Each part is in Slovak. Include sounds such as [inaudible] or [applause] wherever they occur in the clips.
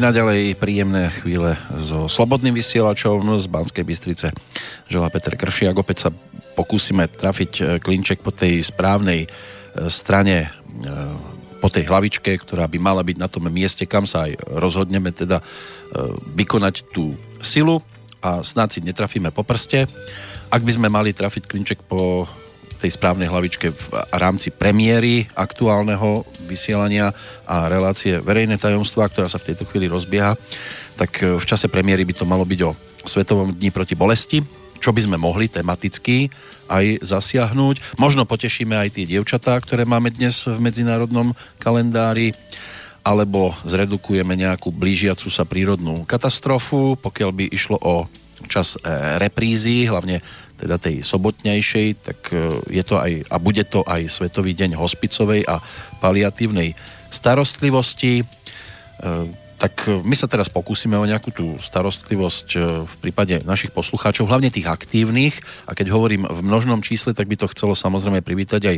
Naďalej príjemné chvíle so slobodným vysielačom z Banskej Bystrice. Želá Peter Kršiak. Opäť sa pokúsime trafiť e, klinček po tej správnej e, strane e, po tej hlavičke, ktorá by mala byť na tom mieste, kam sa aj rozhodneme teda vykonať tú silu a snad si netrafíme po prste. Ak by sme mali trafiť klinček po tej správnej hlavičke v rámci premiéry aktuálneho vysielania a relácie verejné tajomstva, ktorá sa v tejto chvíli rozbieha, tak e, v čase premiéry by to malo byť o Svetovom dni proti bolesti, čo by sme mohli tematicky aj zasiahnuť. Možno potešíme aj tie dievčatá, ktoré máme dnes v medzinárodnom kalendári, alebo zredukujeme nejakú blížiacu sa prírodnú katastrofu, pokiaľ by išlo o čas e, reprízy, hlavne teda tej sobotnejšej, tak e, je to aj, a bude to aj Svetový deň hospicovej a paliatívnej starostlivosti. E, tak my sa teraz pokúsime o nejakú tú starostlivosť v prípade našich poslucháčov, hlavne tých aktívnych. A keď hovorím v množnom čísle, tak by to chcelo samozrejme privítať aj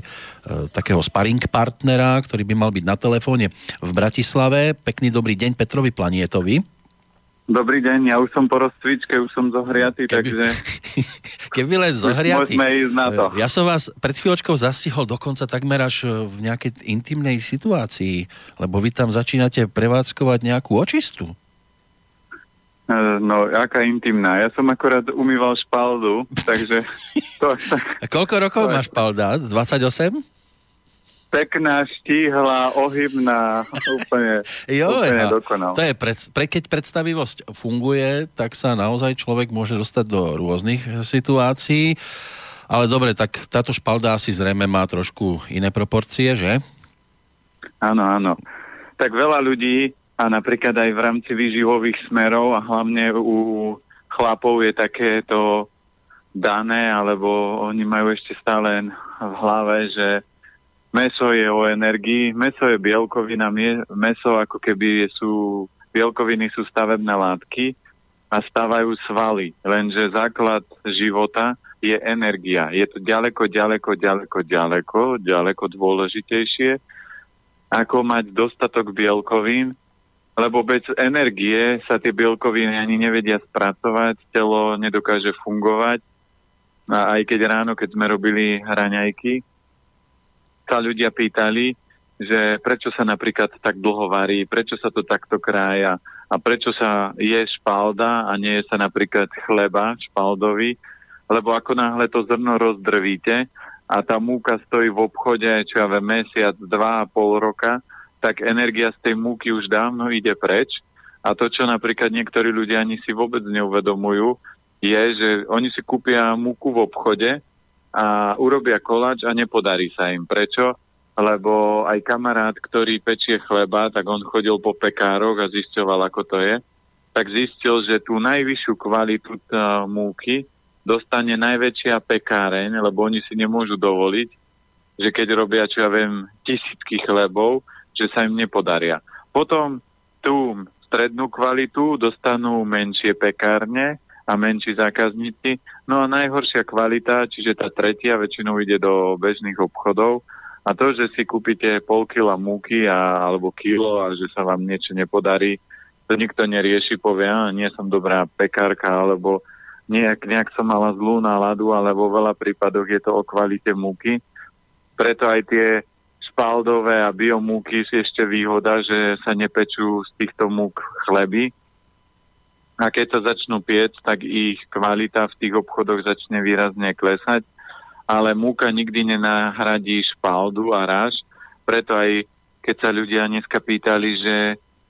takého sparring partnera, ktorý by mal byť na telefóne v Bratislave. Pekný dobrý deň Petrovi Planietovi. Dobrý deň, ja už som po rozcvičke, už som zohriatý, keby, takže... [laughs] Keby len zohriatý. Môžeme ísť na to. Ja som vás pred chvíľočkou zastihol dokonca takmer až e, v nejakej intimnej situácii, lebo vy tam začínate prevádzkovať nejakú očistu. E, no, aká intimná. Ja som akorát umýval špaldu, takže... [laughs] To, A koľko rokov máš špalda? 28? Pekná, štíhla, ohybná, úplne, jo, úplne dokonal. To je, pred, pre, keď predstavivosť funguje, tak sa naozaj človek môže dostať do rôznych situácií. Ale dobre, tak táto špalda asi zrejme má trošku iné proporcie, že? Áno, áno. Tak veľa ľudí, a napríklad aj v rámci výživových smerov a hlavne u chlapov je takéto dané, alebo oni majú ešte stále v hlave, že Meso je o energii, meso je bielkovina, meso ako keby sú, bielkoviny sú stavebné látky a stávajú svaly. Lenže základ života je energia. Je to ďaleko, ďaleko, ďaleko, ďaleko, ďaleko dôležitejšie, ako mať dostatok bielkovín, lebo bez energie sa tie bielkoviny ani nevedia spracovať, telo nedokáže fungovať. A aj keď ráno, keď sme robili hraňajky, sa ľudia pýtali, že prečo sa napríklad tak dlho varí, prečo sa to takto krája a prečo sa je špalda a nie je sa napríklad chleba špaldový, lebo ako náhle to zrno rozdrvíte a tá múka stojí v obchode, čo ja viem, mesiac, dva a pol roka, tak energia z tej múky už dávno ide preč. A to, čo napríklad niektorí ľudia ani si vôbec neuvedomujú, je, že oni si kúpia múku v obchode a urobia koláč a nepodarí sa im. Prečo? Lebo aj kamarát, ktorý pečie chleba, tak on chodil po pekároch a zisťoval, ako to je. Tak zistil, že tú najvyššiu kvalitu múky dostane najväčšia pekáreň, lebo oni si nemôžu dovoliť, že keď robia, čo ja viem, tisícky chlebov, že sa im nepodaria. Potom tú strednú kvalitu dostanú menšie pekárne, a menší zákazníci. No a najhoršia kvalita, čiže tá tretia väčšinou ide do bežných obchodov a to, že si kúpite pol kila múky a, alebo kilo a že sa vám niečo nepodarí, to nikto nerieši, povie, a nie som dobrá pekárka, alebo nejak, nejak som mala zlú náladu, ale vo veľa prípadoch je to o kvalite múky. Preto aj tie špaldové a biomúky sú ešte výhoda, že sa nepečú z týchto múk chleby, a keď sa začnú piec, tak ich kvalita v tých obchodoch začne výrazne klesať, ale múka nikdy nenahradí špaldu a ráž, preto aj keď sa ľudia dneska pýtali, že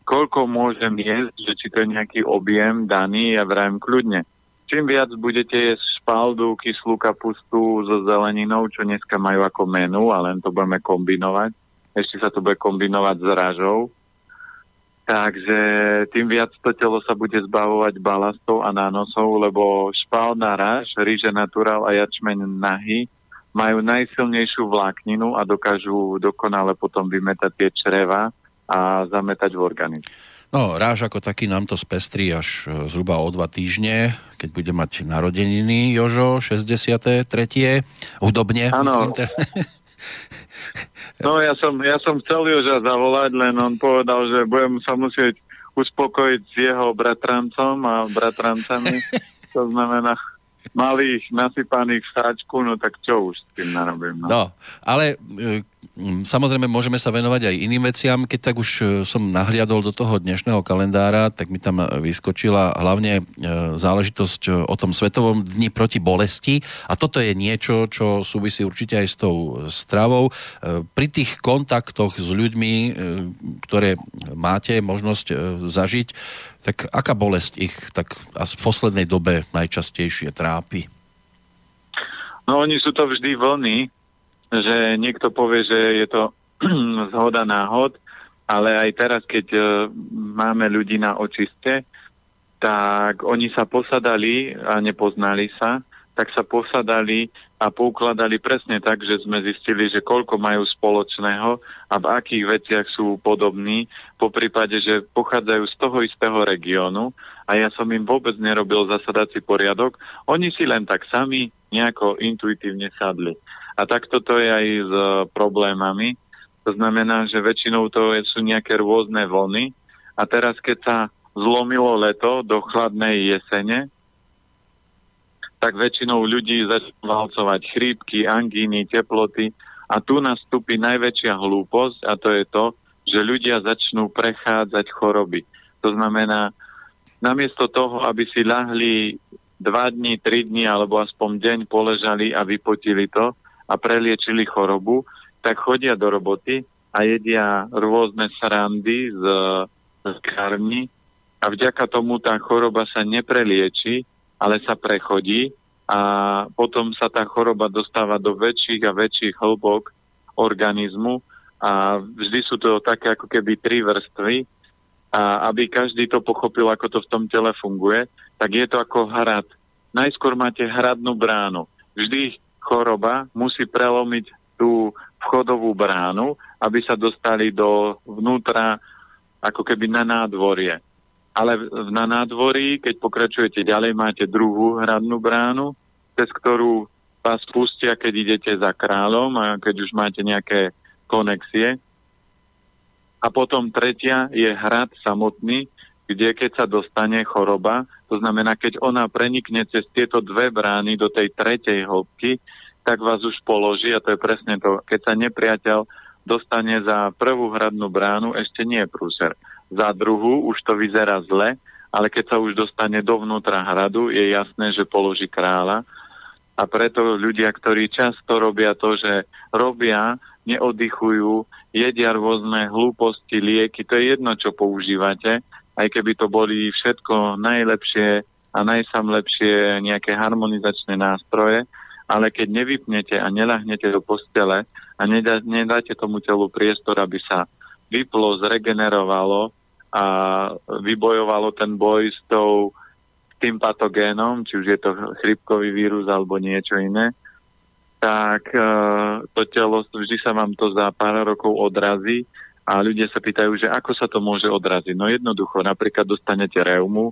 koľko môžem jesť, že či to je nejaký objem daný, ja vrajem kľudne. Čím viac budete jesť špaldu, kyslú kapustu so zeleninou, čo dneska majú ako menu, a len to budeme kombinovať, ešte sa to bude kombinovať s ražou, Takže tým viac to telo sa bude zbavovať balastov a nánosov, lebo špálna ráž, ríže naturál a jačmeň nahy majú najsilnejšiu vlákninu a dokážu dokonale potom vymetať tie čreva a zametať v organizmu. No, ráž ako taký nám to spestrí až e, zhruba o dva týždne, keď bude mať narodeniny Jožo, 63. Hudobne, ano. myslím. [laughs] No ja som, ja som chcel Joža zavolať, len on povedal, že budem sa musieť uspokojiť s jeho bratrancom a bratrancami. to znamená malých nasypaných v sáčku, no tak čo už s tým narobím. No, no ale e, samozrejme môžeme sa venovať aj iným veciam. Keď tak už e, som nahliadol do toho dnešného kalendára, tak mi tam vyskočila hlavne e, záležitosť o tom Svetovom dni proti bolesti. A toto je niečo, čo súvisí určite aj s tou stravou. Pri tých kontaktoch s ľuďmi, ktoré máte možnosť zažiť, tak aká bolesť ich tak v poslednej dobe najčastejšie trápi? No oni sú to vždy vlny, že niekto povie, že je to [clears throat] zhoda náhod, ale aj teraz, keď uh, máme ľudí na očiste, tak oni sa posadali a nepoznali sa, tak sa posadali a poukladali presne tak, že sme zistili, že koľko majú spoločného a v akých veciach sú podobní, po prípade, že pochádzajú z toho istého regiónu a ja som im vôbec nerobil zasadací poriadok. Oni si len tak sami nejako intuitívne sadli. A takto to je aj s problémami. To znamená, že väčšinou to sú nejaké rôzne vlny a teraz, keď sa zlomilo leto do chladnej jesene, tak väčšinou ľudí začnú valcovať chrípky, angíny, teploty a tu nastúpi najväčšia hlúposť a to je to, že ľudia začnú prechádzať choroby. To znamená, namiesto toho, aby si ľahli dva dní, tri dní alebo aspoň deň poležali a vypotili to a preliečili chorobu, tak chodia do roboty a jedia rôzne srandy z, z karni a vďaka tomu tá choroba sa neprelieči ale sa prechodí a potom sa tá choroba dostáva do väčších a väčších hĺbok organizmu a vždy sú to také ako keby tri vrstvy a aby každý to pochopil, ako to v tom tele funguje, tak je to ako hrad. Najskôr máte hradnú bránu. Vždy choroba musí prelomiť tú vchodovú bránu, aby sa dostali do vnútra ako keby na nádvorie ale na nádvorí, keď pokračujete ďalej, máte druhú hradnú bránu, cez ktorú vás pustia, keď idete za kráľom a keď už máte nejaké konexie. A potom tretia je hrad samotný, kde keď sa dostane choroba, to znamená, keď ona prenikne cez tieto dve brány do tej tretej hĺbky, tak vás už položí a to je presne to, keď sa nepriateľ dostane za prvú hradnú bránu, ešte nie je prúser za druhú, už to vyzerá zle, ale keď sa už dostane dovnútra hradu, je jasné, že položí kráľa. A preto ľudia, ktorí často robia to, že robia, neoddychujú, jedia rôzne hlúposti, lieky, to je jedno, čo používate, aj keby to boli všetko najlepšie a najsamlepšie nejaké harmonizačné nástroje, ale keď nevypnete a nelahnete do postele a nedá, nedáte tomu telu priestor, aby sa vyplo, zregenerovalo, a vybojovalo ten boj s tou tým patogénom, či už je to chrypkový vírus alebo niečo iné, tak uh, to telo, vždy sa vám to za pár rokov odrazí a ľudia sa pýtajú, že ako sa to môže odraziť. No jednoducho, napríklad dostanete reumu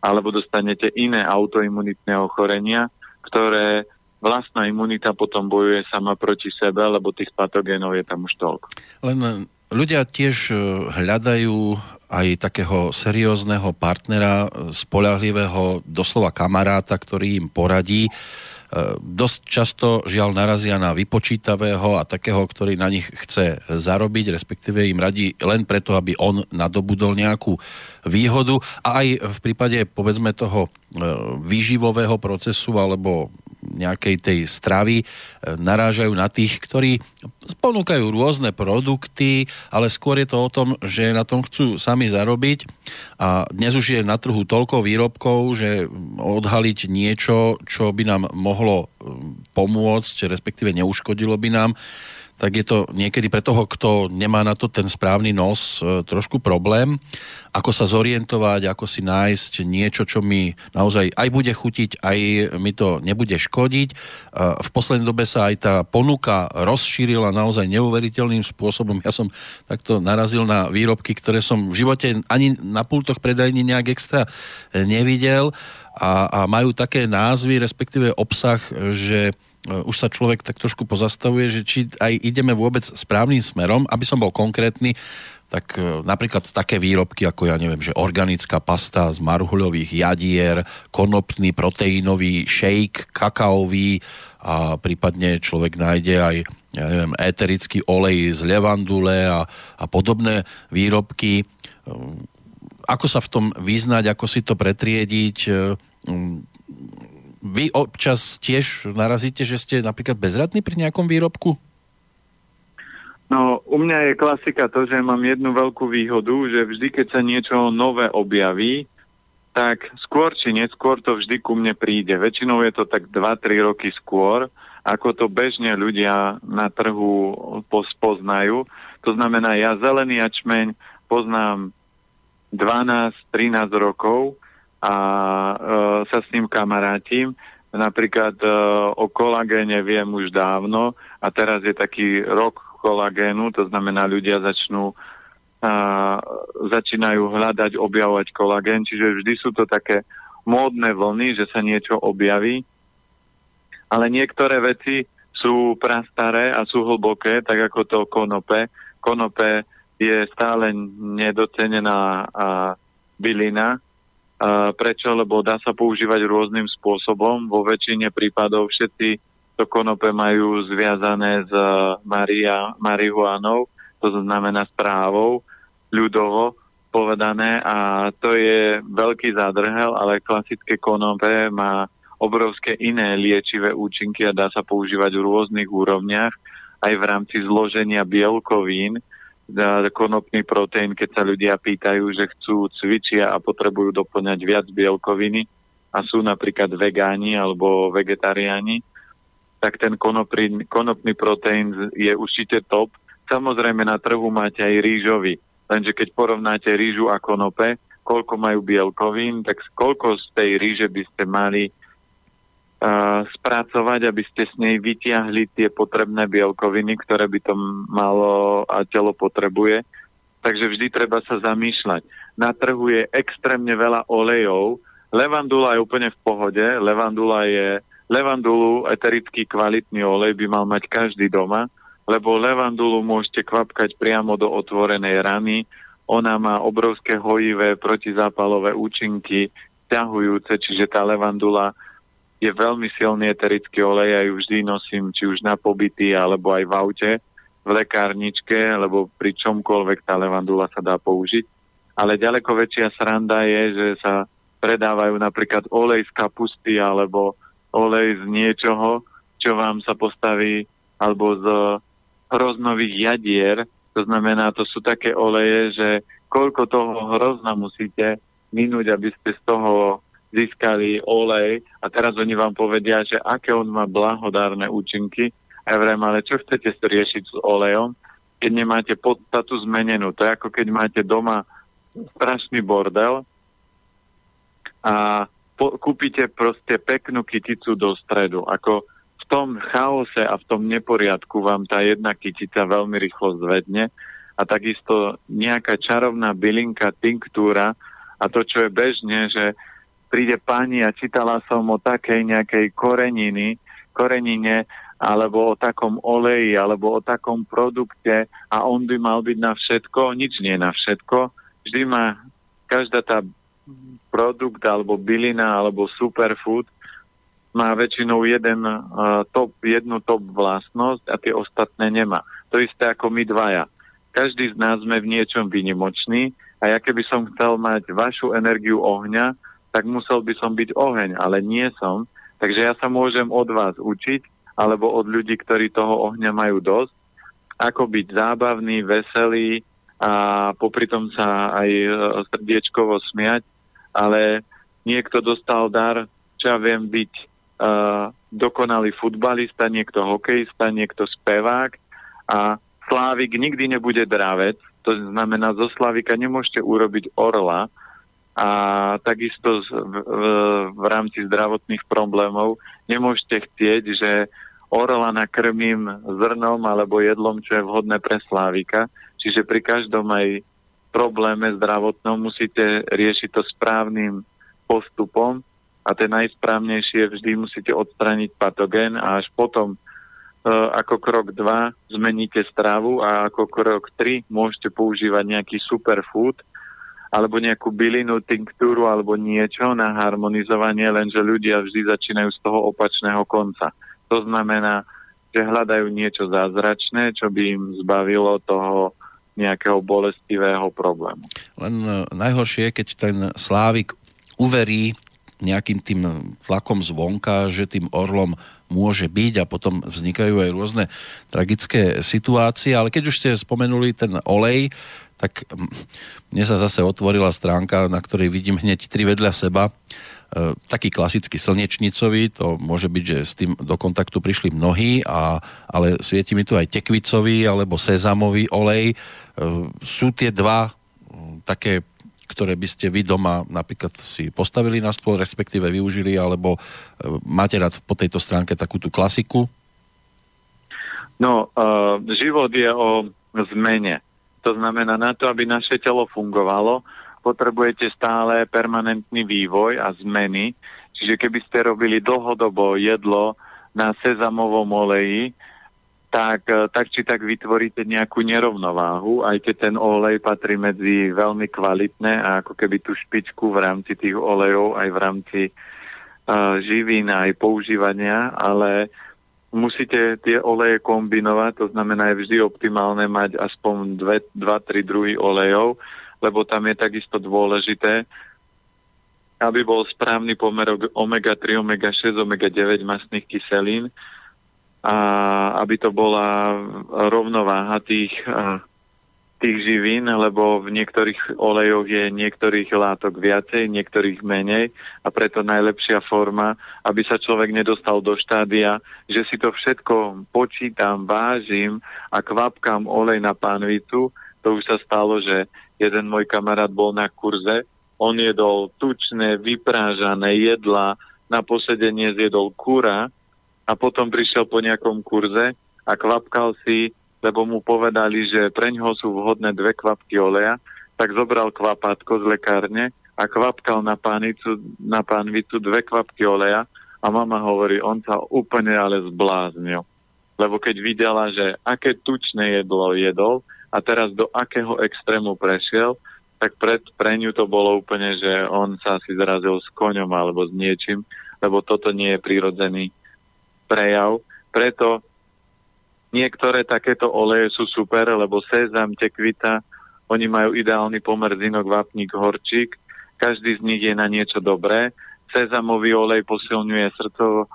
alebo dostanete iné autoimunitné ochorenia, ktoré vlastná imunita potom bojuje sama proti sebe, lebo tých patogénov je tam už toľko. Len ľudia tiež hľadajú aj takého seriózneho partnera, spolahlivého, doslova kamaráta, ktorý im poradí. E, dosť často žiaľ narazia na vypočítavého a takého, ktorý na nich chce zarobiť, respektíve im radí len preto, aby on nadobudol nejakú výhodu. A aj v prípade, povedzme, toho e, výživového procesu alebo nejakej tej stravy e, narážajú na tých, ktorí ponúkajú rôzne produkty, ale skôr je to o tom, že na tom chcú sami zarobiť a dnes už je na trhu toľko výrobkov, že odhaliť niečo, čo by nám mohlo e, pomôcť, respektíve neuškodilo by nám, tak je to niekedy pre toho, kto nemá na to ten správny nos, e, trošku problém. Ako sa zorientovať, ako si nájsť niečo, čo mi naozaj aj bude chutiť, aj mi to nebude škodiť. E, v poslednej dobe sa aj tá ponuka rozšírila naozaj neuveriteľným spôsobom. Ja som takto narazil na výrobky, ktoré som v živote ani na pultoch predajní nejak extra nevidel a, a majú také názvy, respektíve obsah, že už sa človek tak trošku pozastavuje, že či aj ideme vôbec správnym smerom. Aby som bol konkrétny, tak e, napríklad také výrobky ako ja neviem, že organická pasta z marhuľových jadier, konopný proteínový shake, kakaový a prípadne človek nájde aj ja neviem, eterický olej z levandule a, a podobné výrobky. E, ako sa v tom vyznať, ako si to pretriediť? Vy občas tiež narazíte, že ste napríklad bezradní pri nejakom výrobku? No, u mňa je klasika to, že mám jednu veľkú výhodu, že vždy, keď sa niečo nové objaví, tak skôr či neskôr to vždy ku mne príde. Väčšinou je to tak 2-3 roky skôr, ako to bežne ľudia na trhu poznajú. To znamená, ja zelený ačmeň poznám 12-13 rokov a e, sa s ním kamarátim. Napríklad e, o kolagéne viem už dávno a teraz je taký rok kolagénu, to znamená ľudia začnú a, začínajú hľadať, objavovať kolagén, čiže vždy sú to také módne vlny, že sa niečo objaví, ale niektoré veci sú prastaré a sú hlboké, tak ako to konope. Konope je stále nedocenená a, bylina. Prečo? Lebo dá sa používať rôznym spôsobom. Vo väčšine prípadov všetci to konope majú zviazané s Maria, marihuanou, to znamená správou, ľudovo povedané a to je veľký zádrhel, ale klasické konope má obrovské iné liečivé účinky a dá sa používať v rôznych úrovniach, aj v rámci zloženia bielkovín, konopný proteín, keď sa ľudia pýtajú, že chcú cvičia a potrebujú doplňať viac bielkoviny a sú napríklad vegáni alebo vegetariáni, tak ten konopný, konopný proteín je určite top. Samozrejme na trhu máte aj rýžový, lenže keď porovnáte rýžu a konope, koľko majú bielkovín, tak koľko z tej rýže by ste mali spracovať, aby ste s nej vytiahli tie potrebné bielkoviny, ktoré by to malo a telo potrebuje. Takže vždy treba sa zamýšľať. Na trhu je extrémne veľa olejov. Levandula je úplne v pohode. Levandula je Levandulu, eterický kvalitný olej by mal mať každý doma, lebo levandulu môžete kvapkať priamo do otvorenej rany. Ona má obrovské hojivé protizápalové účinky, ťahujúce, čiže tá levandula je veľmi silný eterický olej, ja ju vždy nosím, či už na pobyty, alebo aj v aute, v lekárničke, lebo pri čomkoľvek tá levandula sa dá použiť. Ale ďaleko väčšia sranda je, že sa predávajú napríklad olej z kapusty alebo olej z niečoho, čo vám sa postaví, alebo z hroznových jadier. To znamená, to sú také oleje, že koľko toho hrozna musíte minúť, aby ste z toho získali olej a teraz oni vám povedia, že aké on má blahodárne účinky. A ja vrem, ale čo chcete riešiť s olejom, keď nemáte podstatu zmenenú? To je ako keď máte doma strašný bordel a po, kúpite proste peknú kyticu do stredu. Ako v tom chaose a v tom neporiadku vám tá jedna kytica veľmi rýchlo zvedne a takisto nejaká čarovná bylinka, tinktúra a to, čo je bežne, že príde pani a čítala som o takej nejakej koreniny, korenine alebo o takom oleji, alebo o takom produkte a on by mal byť na všetko, nič nie na všetko. Vždy má každá tá produkt alebo bylina alebo superfood má väčšinou jeden uh, top, jednu top vlastnosť a tie ostatné nemá. To isté ako my dvaja. Každý z nás sme v niečom vynimočný a ja keby som chcel mať vašu energiu ohňa, tak musel by som byť oheň, ale nie som. Takže ja sa môžem od vás učiť alebo od ľudí, ktorí toho ohňa majú dosť, ako byť zábavný, veselý a popri tom sa aj e, srdiečkovo smiať ale niekto dostal dar, čo ja viem, byť uh, dokonalý futbalista, niekto hokejista, niekto spevák a Slávik nikdy nebude dravec, to znamená, zo Slávika nemôžete urobiť orla a takisto v, v, v rámci zdravotných problémov nemôžete chcieť, že orla nakrmím zrnom alebo jedlom, čo je vhodné pre Slávika. Čiže pri každom aj probléme zdravotnom musíte riešiť to správnym postupom a ten najsprávnejší je vždy musíte odstraniť patogén a až potom uh, ako krok 2 zmeníte stravu a ako krok 3 môžete používať nejaký superfood alebo nejakú bylinu, tinktúru alebo niečo na harmonizovanie, lenže ľudia vždy začínajú z toho opačného konca. To znamená, že hľadajú niečo zázračné, čo by im zbavilo toho nejakého bolestivého problému. Len e, najhoršie je, keď ten Slávik uverí nejakým tým tlakom zvonka, že tým orlom môže byť a potom vznikajú aj rôzne tragické situácie, ale keď už ste spomenuli ten olej, tak mne sa zase otvorila stránka, na ktorej vidím hneď tri vedľa seba E, taký klasický slnečnicový, to môže byť, že s tým do kontaktu prišli mnohí, a, ale svieti mi tu aj tekvicový alebo sezamový olej. E, sú tie dva také, ktoré by ste vy doma napríklad si postavili na stôl, respektíve využili, alebo e, máte rád po tejto stránke takú tú klasiku? No, uh, život je o zmene. To znamená, na to, aby naše telo fungovalo, potrebujete stále permanentný vývoj a zmeny. Čiže keby ste robili dlhodobo jedlo na sezamovom oleji, tak, eh, tak či tak vytvoríte nejakú nerovnováhu, aj keď ten olej patrí medzi veľmi kvalitné a ako keby tú špičku v rámci tých olejov aj v rámci uh, živín aj používania, ale musíte tie oleje kombinovať, to znamená je vždy optimálne mať aspoň 2-3 druhy olejov, lebo tam je takisto dôležité, aby bol správny pomer omega-3, omega-6, omega-9 masných kyselín a aby to bola rovnováha tých, tých živín, lebo v niektorých olejoch je niektorých látok viacej, niektorých menej a preto najlepšia forma, aby sa človek nedostal do štádia, že si to všetko počítam, vážim a kvapkám olej na pánvicu, to už sa stalo, že jeden môj kamarát bol na kurze, on jedol tučné, vyprážané jedla, na posedenie zjedol kura a potom prišiel po nejakom kurze a kvapkal si, lebo mu povedali, že pre ňoho sú vhodné dve kvapky oleja, tak zobral kvapátko z lekárne a kvapkal na, pánicu, na pánvicu dve kvapky oleja a mama hovorí, on sa úplne ale zbláznil. Lebo keď videla, že aké tučné jedlo jedol, a teraz do akého extrému prešiel, tak pred, pre ňu to bolo úplne, že on sa si zrazil s koňom alebo s niečím, lebo toto nie je prirodzený prejav. Preto niektoré takéto oleje sú super, lebo sezam, tekvita, oni majú ideálny pomer zinok, vápnik, horčík. Každý z nich je na niečo dobré. Sezamový olej posilňuje srdcovo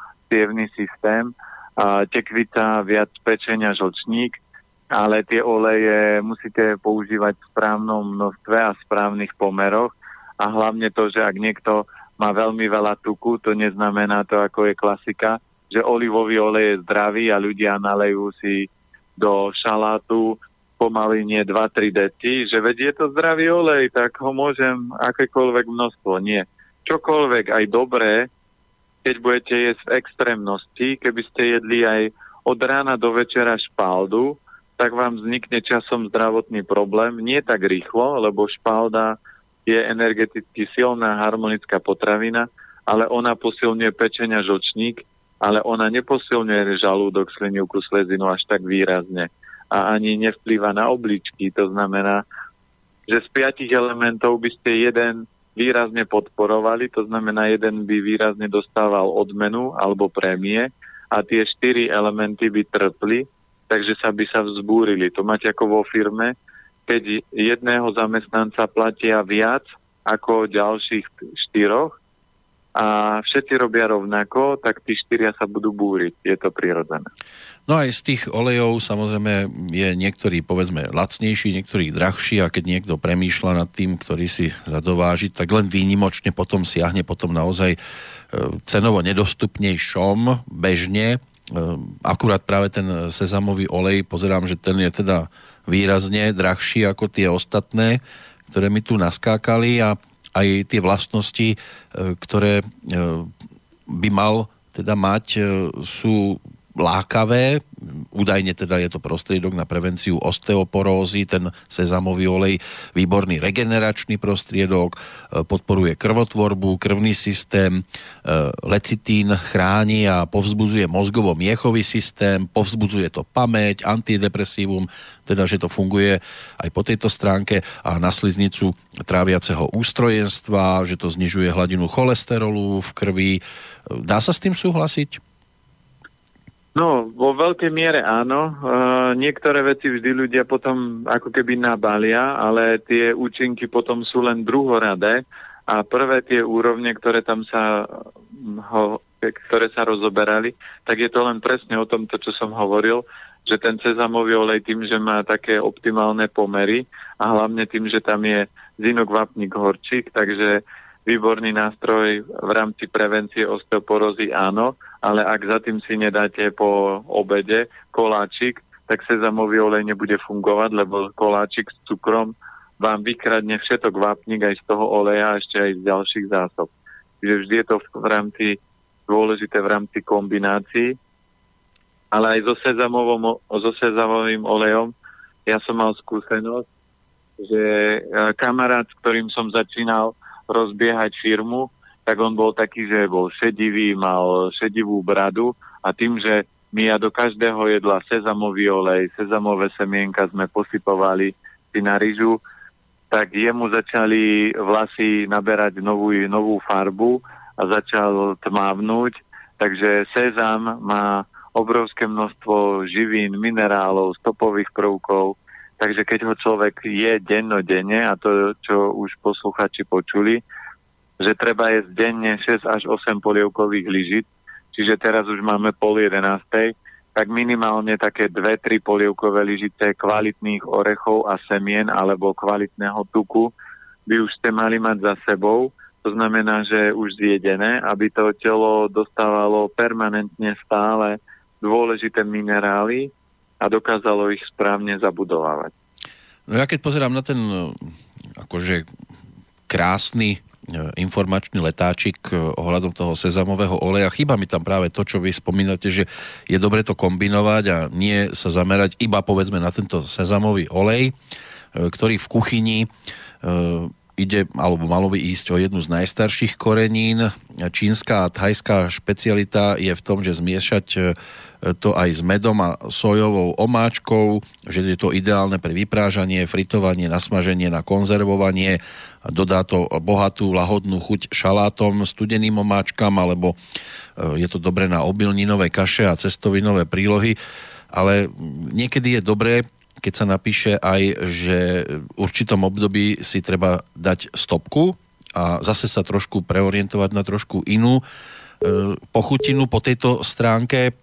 systém, a tekvita viac pečenia, žlčník, ale tie oleje musíte používať v správnom množstve a správnych pomeroch a hlavne to, že ak niekto má veľmi veľa tuku, to neznamená to, ako je klasika, že olivový olej je zdravý a ľudia nalejú si do šalátu pomaly nie 2-3 deci, že veď je to zdravý olej, tak ho môžem akékoľvek množstvo. Nie. Čokoľvek, aj dobré, keď budete jesť v extrémnosti, keby ste jedli aj od rána do večera špaldu, tak vám vznikne časom zdravotný problém. Nie tak rýchlo, lebo špalda je energeticky silná harmonická potravina, ale ona posilňuje pečenia žočník, ale ona neposilňuje žalúdok, slinivku, slezinu až tak výrazne. A ani nevplýva na obličky. To znamená, že z piatich elementov by ste jeden výrazne podporovali, to znamená, jeden by výrazne dostával odmenu alebo prémie a tie štyri elementy by trpli takže sa by sa vzbúrili. To máte ako vo firme, keď jedného zamestnanca platia viac ako ďalších štyroch a všetci robia rovnako, tak tí štyria sa budú búriť. Je to prirodzené. No aj z tých olejov samozrejme je niektorý povedzme lacnejší, niektorý drahší a keď niekto premýšľa nad tým, ktorý si zadováži, tak len výnimočne potom siahne potom naozaj e, cenovo nedostupnejšom bežne Ehm, akurát práve ten sezamový olej, pozerám, že ten je teda výrazne drahší ako tie ostatné, ktoré mi tu naskákali a aj tie vlastnosti, e, ktoré e, by mal teda mať, e, sú lákavé. údajne teda je to prostriedok na prevenciu osteoporózy, ten sezamový olej, výborný regeneračný prostriedok, podporuje krvotvorbu, krvný systém, lecitín chráni a povzbudzuje mozgovo-miechový systém, povzbudzuje to pamäť, antidepresívum, teda že to funguje aj po tejto stránke a na sliznicu tráviaceho ústrojenstva, že to znižuje hladinu cholesterolu v krvi. Dá sa s tým súhlasiť? No, vo veľkej miere áno. E, niektoré veci vždy ľudia potom ako keby nabalia, ale tie účinky potom sú len druhoradé a prvé tie úrovne, ktoré tam sa, ho, ktoré sa rozoberali, tak je to len presne o tom, to, čo som hovoril, že ten sezamový olej tým, že má také optimálne pomery a hlavne tým, že tam je zinok, vapník, horčík, takže výborný nástroj v rámci prevencie osteoporózy áno, ale ak za tým si nedáte po obede koláčik, tak sezamový olej nebude fungovať, lebo koláčik s cukrom vám vykradne všetok vápnik aj z toho oleja ešte aj z ďalších zásob. Čiže vždy je to v rámci dôležité v rámci kombinácií, ale aj so, sezamovom, so sezamovým olejom ja som mal skúsenosť, že e, kamarát, s ktorým som začínal, rozbiehať firmu, tak on bol taký, že bol šedivý, mal šedivú bradu a tým, že my ja do každého jedla sezamový olej, sezamové semienka sme posypovali si na ryžu, tak jemu začali vlasy naberať novú, novú farbu a začal tmávnuť. Takže sezam má obrovské množstvo živín, minerálov, stopových prvkov, Takže keď ho človek je dennodenne, a to, čo už posluchači počuli, že treba jesť denne 6 až 8 polievkových lyžic, čiže teraz už máme pol 11, tak minimálne také 2-3 polievkové lyžice kvalitných orechov a semien alebo kvalitného tuku by už ste mali mať za sebou. To znamená, že už zjedené, aby to telo dostávalo permanentne stále dôležité minerály, a dokázalo ich správne zabudovávať. No ja keď pozerám na ten akože krásny e, informačný letáčik e, ohľadom toho sezamového oleja. Chýba mi tam práve to, čo vy spomínate, že je dobre to kombinovať a nie sa zamerať iba povedzme na tento sezamový olej, ktorý v kuchyni ide, alebo malo by ísť o jednu z najstarších korenín. Čínska a thajská špecialita je v tom, že zmiešať e, to aj s medom a sojovou omáčkou, že je to ideálne pre vyprážanie, fritovanie, nasmaženie, na konzervovanie. Dodá to bohatú, lahodnú chuť šalátom, studeným omáčkam, alebo e, je to dobré na obilninové kaše a cestovinové prílohy. Ale niekedy je dobré keď sa napíše aj, že v určitom období si treba dať stopku a zase sa trošku preorientovať na trošku inú e, pochutinu po tejto stránke.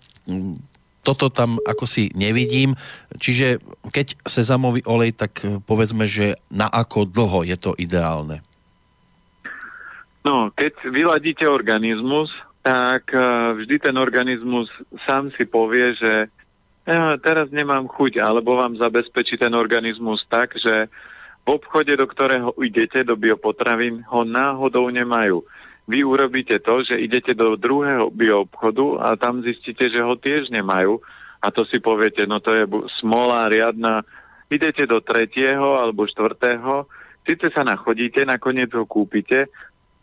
Toto tam ako si nevidím. Čiže keď sezamový olej, tak povedzme, že na ako dlho je to ideálne? No, keď vyladíte organizmus, tak e, vždy ten organizmus sám si povie, že ja teraz nemám chuť, alebo vám zabezpečí ten organizmus tak, že v obchode, do ktorého idete, do biopotravín, ho náhodou nemajú. Vy urobíte to, že idete do druhého bioobchodu a tam zistíte, že ho tiež nemajú a to si poviete, no to je smola riadna. Idete do tretieho alebo štvrtého, síce sa nachodíte, nakoniec ho kúpite,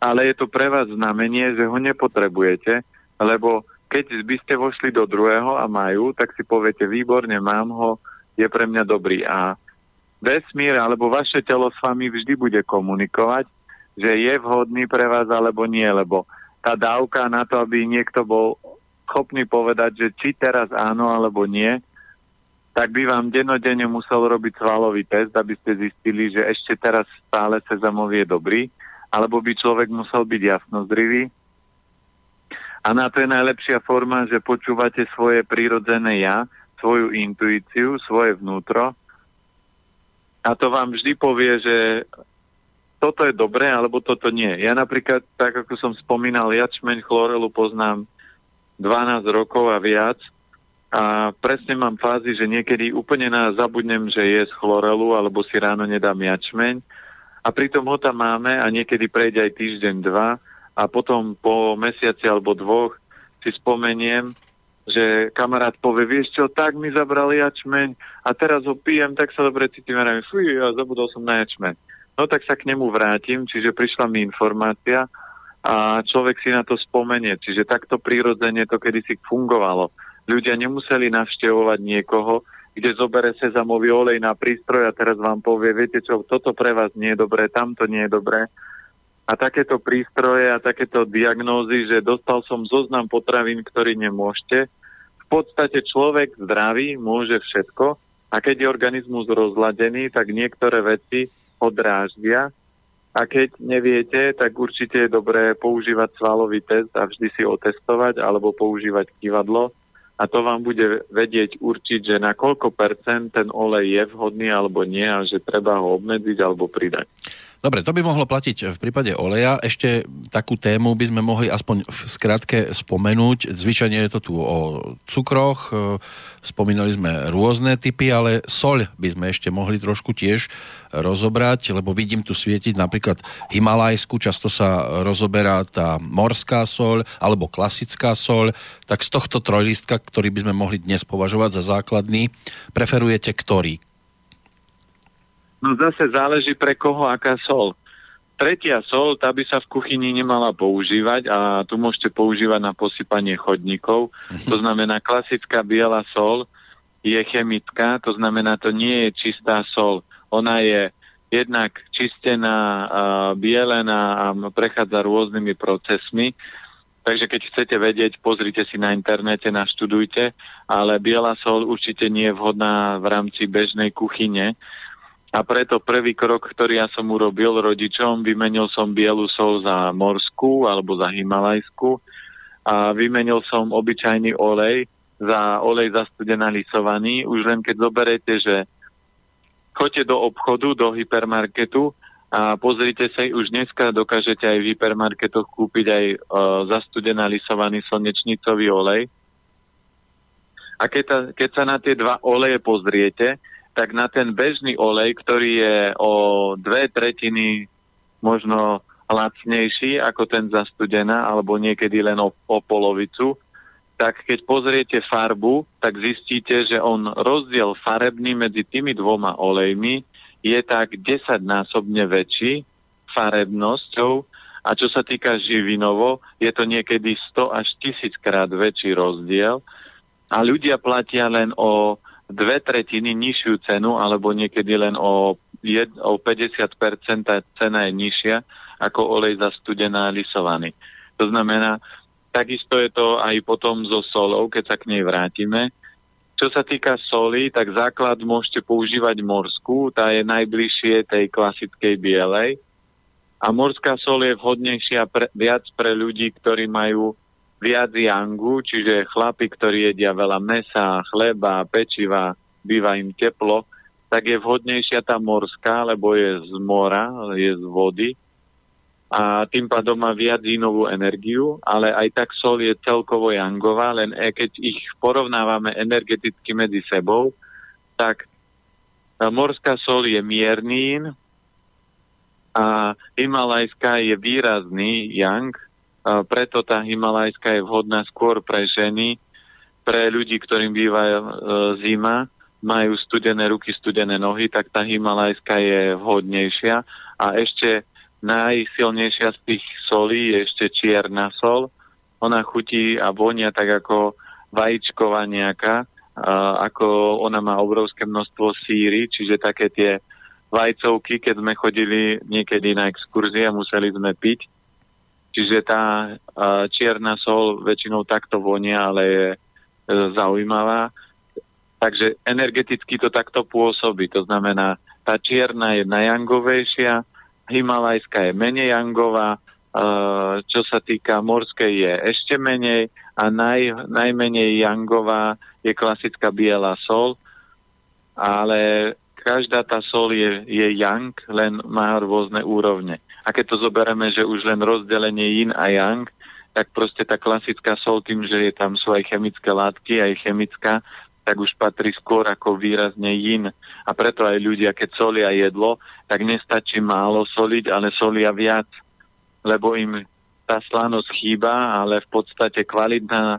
ale je to pre vás znamenie, že ho nepotrebujete, lebo keď by ste vošli do druhého a majú, tak si poviete, výborne, mám ho, je pre mňa dobrý. A vesmír alebo vaše telo s vami vždy bude komunikovať, že je vhodný pre vás alebo nie, lebo tá dávka na to, aby niekto bol schopný povedať, že či teraz áno alebo nie, tak by vám denodene musel robiť svalový test, aby ste zistili, že ešte teraz stále sezamový je dobrý, alebo by človek musel byť jasnozdrivý, a na to je najlepšia forma, že počúvate svoje prírodzené ja, svoju intuíciu, svoje vnútro. A to vám vždy povie, že toto je dobré, alebo toto nie. Ja napríklad, tak ako som spomínal, jačmeň chlorelu poznám 12 rokov a viac. A presne mám fázy, že niekedy úplne na zabudnem, že je z chlorelu, alebo si ráno nedám jačmeň. A pritom ho tam máme a niekedy prejde aj týždeň, dva a potom po mesiaci alebo dvoch si spomeniem že kamarát povie, vieš čo, tak mi zabrali jačmeň a teraz ho pijem, tak sa dobre cítim a neviem, fuj, ja zabudol som na jačmeň. No tak sa k nemu vrátim, čiže prišla mi informácia a človek si na to spomenie. Čiže takto prirodzene to kedysi fungovalo. Ľudia nemuseli navštevovať niekoho, kde zobere sezamový olej na prístroj a teraz vám povie, viete čo, toto pre vás nie je dobré, tamto nie je dobré a takéto prístroje a takéto diagnózy, že dostal som zoznam potravín, ktorý nemôžete. V podstate človek zdravý môže všetko a keď je organizmus rozladený, tak niektoré veci odráždia a keď neviete, tak určite je dobré používať svalový test a vždy si otestovať alebo používať kývadlo a to vám bude vedieť určiť, že na koľko percent ten olej je vhodný alebo nie a že treba ho obmedziť alebo pridať. Dobre, to by mohlo platiť v prípade oleja. Ešte takú tému by sme mohli aspoň v skratke spomenúť. Zvyčajne je to tu o cukroch, e, spomínali sme rôzne typy, ale soľ by sme ešte mohli trošku tiež rozobrať, lebo vidím tu svietiť napríklad Himalajsku, často sa rozoberá tá morská soľ alebo klasická soľ. Tak z tohto trojlistka, ktorý by sme mohli dnes považovať za základný, preferujete ktorý? No zase záleží pre koho aká sol. Tretia sol, tá by sa v kuchyni nemala používať a tu môžete používať na posypanie chodníkov. Mhm. To znamená klasická biela sol je chemická, to znamená to nie je čistá sol. Ona je jednak čistená, bielená a prechádza rôznymi procesmi. Takže keď chcete vedieť, pozrite si na internete, naštudujte, ale biela sol určite nie je vhodná v rámci bežnej kuchyne. A preto prvý krok, ktorý ja som urobil rodičom, vymenil som bielu sol za morskú alebo za himalajskú a vymenil som obyčajný olej za olej zastudenalisovaný. Už len keď zoberete, že choďte do obchodu, do hypermarketu a pozrite sa, už dneska dokážete aj v hypermarketoch kúpiť aj e, zastudenalisovaný slnečnicový olej. A keď, ta, keď sa na tie dva oleje pozriete, tak na ten bežný olej, ktorý je o dve tretiny možno lacnejší ako ten za studená, alebo niekedy len o, o polovicu, tak keď pozriete farbu, tak zistíte, že on rozdiel farebný medzi tými dvoma olejmi je tak 10 násobne väčší farebnosťou. A čo sa týka živinovo, je to niekedy 100 až 1000 krát väčší rozdiel. A ľudia platia len o dve tretiny nižšiu cenu, alebo niekedy len o, jed, o 50% tá cena je nižšia ako olej za studená lisovaný. To znamená, takisto je to aj potom so solou, keď sa k nej vrátime. Čo sa týka soli, tak základ môžete používať morskú, tá je najbližšie tej klasickej bielej. A morská sol je vhodnejšia pre, viac pre ľudí, ktorí majú viac yangu, čiže chlapi, ktorí jedia veľa mesa, chleba, pečiva, býva im teplo, tak je vhodnejšia tá morská, lebo je z mora, je z vody a tým pádom má viac inovú energiu, ale aj tak sol je celkovo jangová, len e, keď ich porovnávame energeticky medzi sebou, tak morská sol je mierný a himalajská je výrazný yang, preto tá Himalajská je vhodná skôr pre ženy, pre ľudí, ktorým býva e, zima, majú studené ruky, studené nohy, tak tá Himalajská je vhodnejšia. A ešte najsilnejšia z tých solí je ešte čierna sol. Ona chutí a vonia tak ako vajíčková nejaká, ako ona má obrovské množstvo síry, čiže také tie vajcovky, keď sme chodili niekedy na exkurzie museli sme piť, Čiže tá čierna sol väčšinou takto vonia, ale je e, zaujímavá. Takže energeticky to takto pôsobí. To znamená, tá čierna je najangovejšia, himalajská je menej jangová, čo sa týka morskej je ešte menej a naj, najmenej jangová je klasická biela sol, ale každá tá sol je, je yang, len má rôzne úrovne. A keď to zoberieme, že už len rozdelenie yin a yang, tak proste tá klasická sol tým, že je tam sú aj chemické látky, aj chemická, tak už patrí skôr ako výrazne yin. A preto aj ľudia, keď solia jedlo, tak nestačí málo soliť, ale solia viac, lebo im tá slanosť chýba, ale v podstate kvalitná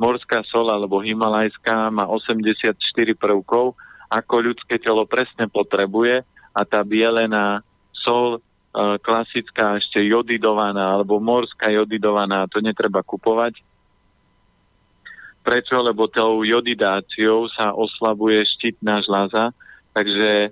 morská sol alebo himalajská má 84 prvkov, ako ľudské telo presne potrebuje a tá bielená sol e, klasická ešte jodidovaná alebo morská jodidovaná, to netreba kupovať. Prečo? Lebo tou jodidáciou sa oslabuje štítna žľaza, takže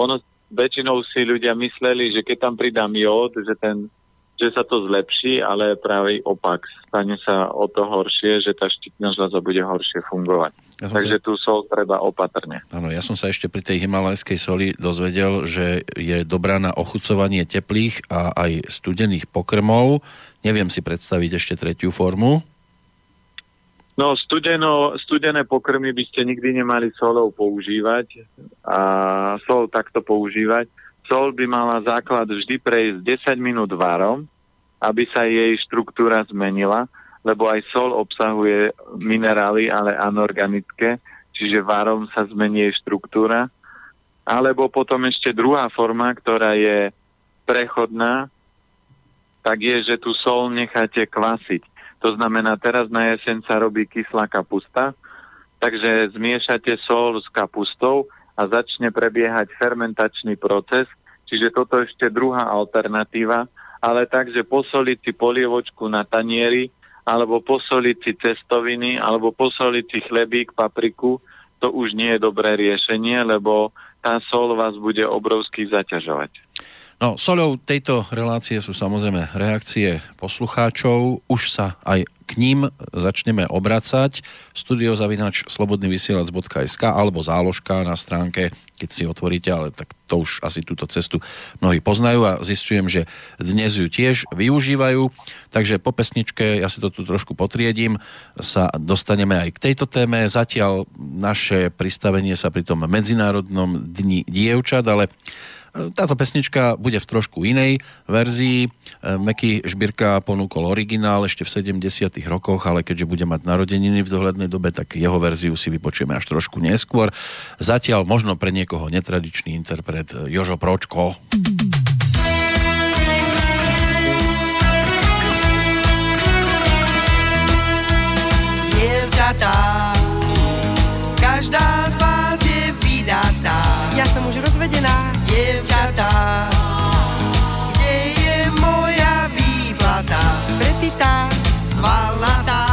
ono väčšinou si ľudia mysleli, že keď tam pridám jód, že, ten, že sa to zlepší, ale práve opak. Stane sa o to horšie, že tá štítna žľaza bude horšie fungovať. Ja Takže sa... tú sol treba opatrne. Áno, ja som sa ešte pri tej himalajskej soli dozvedel, že je dobrá na ochucovanie teplých a aj studených pokrmov. Neviem si predstaviť ešte tretiu formu. No, studeno, studené pokrmy by ste nikdy nemali solou používať a sol takto používať. Sol by mala základ vždy prejsť 10 minút varom, aby sa jej štruktúra zmenila, lebo aj sol obsahuje minerály, ale anorganické, čiže varom sa zmení štruktúra. Alebo potom ešte druhá forma, ktorá je prechodná, tak je, že tú sol necháte kvasiť. To znamená, teraz na jeseň sa robí kyslá kapusta, takže zmiešate sol s kapustou a začne prebiehať fermentačný proces, čiže toto ešte druhá alternatíva, ale takže posoliť si polievočku na tanieri, alebo posoliť si cestoviny, alebo posoliť si chlebík, papriku, to už nie je dobré riešenie, lebo tá sol vás bude obrovsky zaťažovať. No, soľou tejto relácie sú samozrejme reakcie poslucháčov. Už sa aj k ním začneme obracať. Studiozavinač slobodnyvysielac.sk alebo záložka na stránke, keď si otvoríte, ale tak to už asi túto cestu mnohí poznajú a zistujem, že dnes ju tiež využívajú. Takže po pesničke, ja si to tu trošku potriedím, sa dostaneme aj k tejto téme. Zatiaľ naše pristavenie sa pri tom Medzinárodnom dni dievčat, ale táto pesnička bude v trošku inej verzii. E, Meky Žbírka ponúkol originál ešte v 70 rokoch, ale keďže bude mať narodeniny v dohľadnej dobe, tak jeho verziu si vypočujeme až trošku neskôr. Zatiaľ možno pre niekoho netradičný interpret Jožo Pročko. Dievčatá, každá z vás je vydatá. Ja som už rozvedená dievčatá. Kde je moja výplata? Prepitá, svalnatá,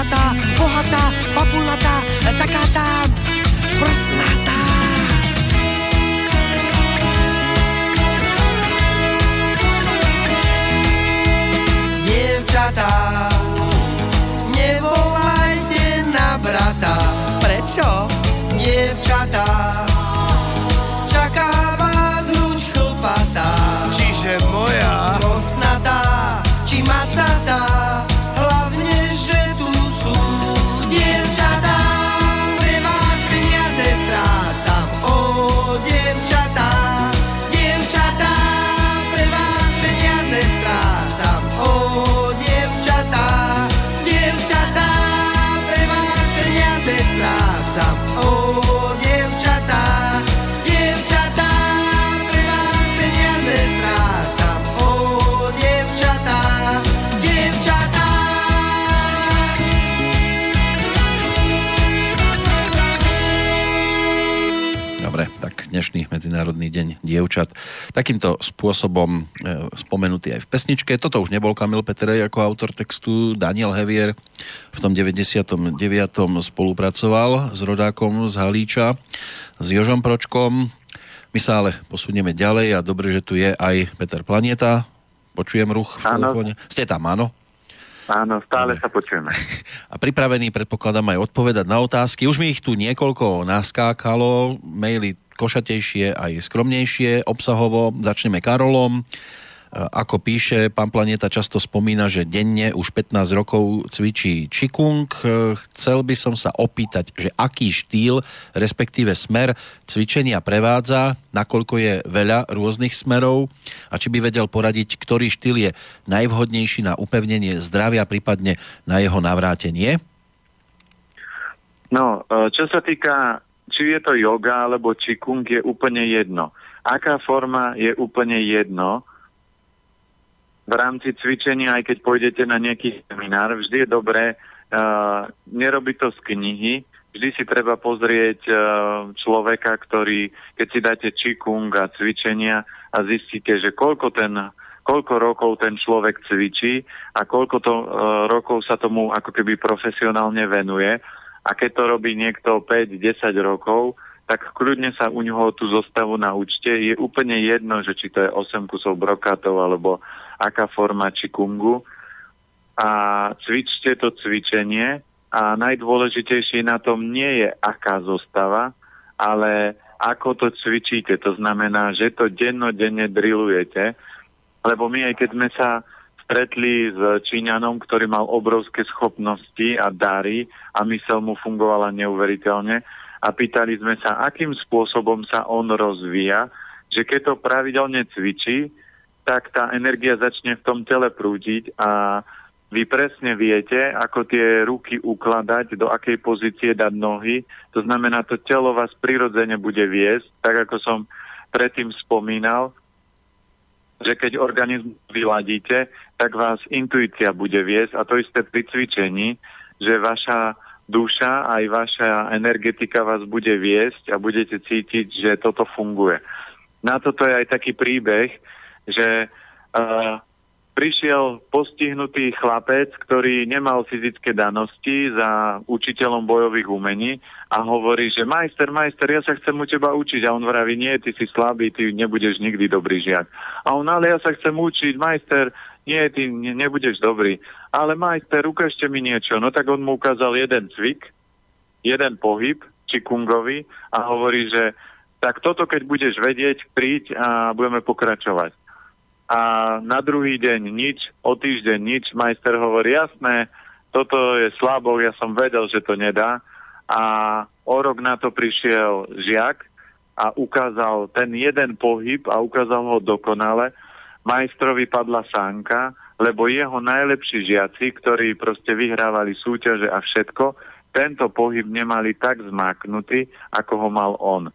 šťavnatá, bohatá, papulnatá, taká tá prsnatá. Dievčatá, nevolajte na brata. Prečo? Dievčatá, Medzinárodný deň dievčat. Takýmto spôsobom e, spomenutý aj v pesničke. Toto už nebol Kamil Peterej ako autor textu. Daniel Hevier v tom 99. spolupracoval s rodákom z Halíča, s Jožom Pročkom. My sa ale posunieme ďalej a dobre, že tu je aj Peter Planeta. Počujem ruch v telefóne. Ste tam, áno? Áno, stále sa počujeme. [laughs] A pripravený predpokladám aj odpovedať na otázky. Už mi ich tu niekoľko naskákalo, maily košatejšie aj skromnejšie obsahovo. Začneme Karolom. Ako píše, pán Planeta často spomína, že denne už 15 rokov cvičí Čikung. Chcel by som sa opýtať, že aký štýl, respektíve smer cvičenia prevádza, nakoľko je veľa rôznych smerov a či by vedel poradiť, ktorý štýl je najvhodnejší na upevnenie zdravia, prípadne na jeho navrátenie? No, e, čo sa týka, či je to yoga alebo čikung, je úplne jedno. Aká forma je úplne jedno, v rámci cvičenia, aj keď pôjdete na nejaký seminár, vždy je dobré uh, nerobiť to z knihy, vždy si treba pozrieť uh, človeka, ktorý, keď si dáte čikung a cvičenia a zistíte, že koľko ten koľko rokov ten človek cvičí a koľko to, uh, rokov sa tomu ako keby profesionálne venuje. A keď to robí niekto 5-10 rokov, tak kľudne sa u neho tú zostavu naučte. Je úplne jedno, že či to je 8 kusov brokátov alebo aká forma čikungu a cvičte to cvičenie a najdôležitejšie na tom nie je aká zostava, ale ako to cvičíte. To znamená, že to dennodenne drillujete, lebo my aj keď sme sa stretli s Číňanom, ktorý mal obrovské schopnosti a dary a mysel mu fungovala neuveriteľne a pýtali sme sa, akým spôsobom sa on rozvíja, že keď to pravidelne cvičí, tak tá energia začne v tom tele prúdiť a vy presne viete, ako tie ruky ukladať, do akej pozície dať nohy. To znamená, to telo vás prirodzene bude viesť, tak ako som predtým spomínal, že keď organizmus vyladíte, tak vás intuícia bude viesť a to isté pri cvičení, že vaša duša aj vaša energetika vás bude viesť a budete cítiť, že toto funguje. Na toto je aj taký príbeh, že uh, prišiel postihnutý chlapec, ktorý nemal fyzické danosti za učiteľom bojových umení a hovorí, že majster, majster, ja sa chcem u teba učiť. A on vraví, nie, ty si slabý, ty nebudeš nikdy dobrý žiak. A on, ale ja sa chcem učiť, majster, nie, ty ne, nebudeš dobrý. Ale majster, ukážte mi niečo. No tak on mu ukázal jeden cvik, jeden pohyb, či kungovi a hovorí, že tak toto keď budeš vedieť, príď a budeme pokračovať a na druhý deň nič, o týždeň nič. Majster hovorí, jasné, toto je slabou, ja som vedel, že to nedá. A o rok na to prišiel žiak a ukázal ten jeden pohyb a ukázal ho dokonale. Majstrovi padla sánka, lebo jeho najlepší žiaci, ktorí proste vyhrávali súťaže a všetko, tento pohyb nemali tak zmáknutý, ako ho mal on.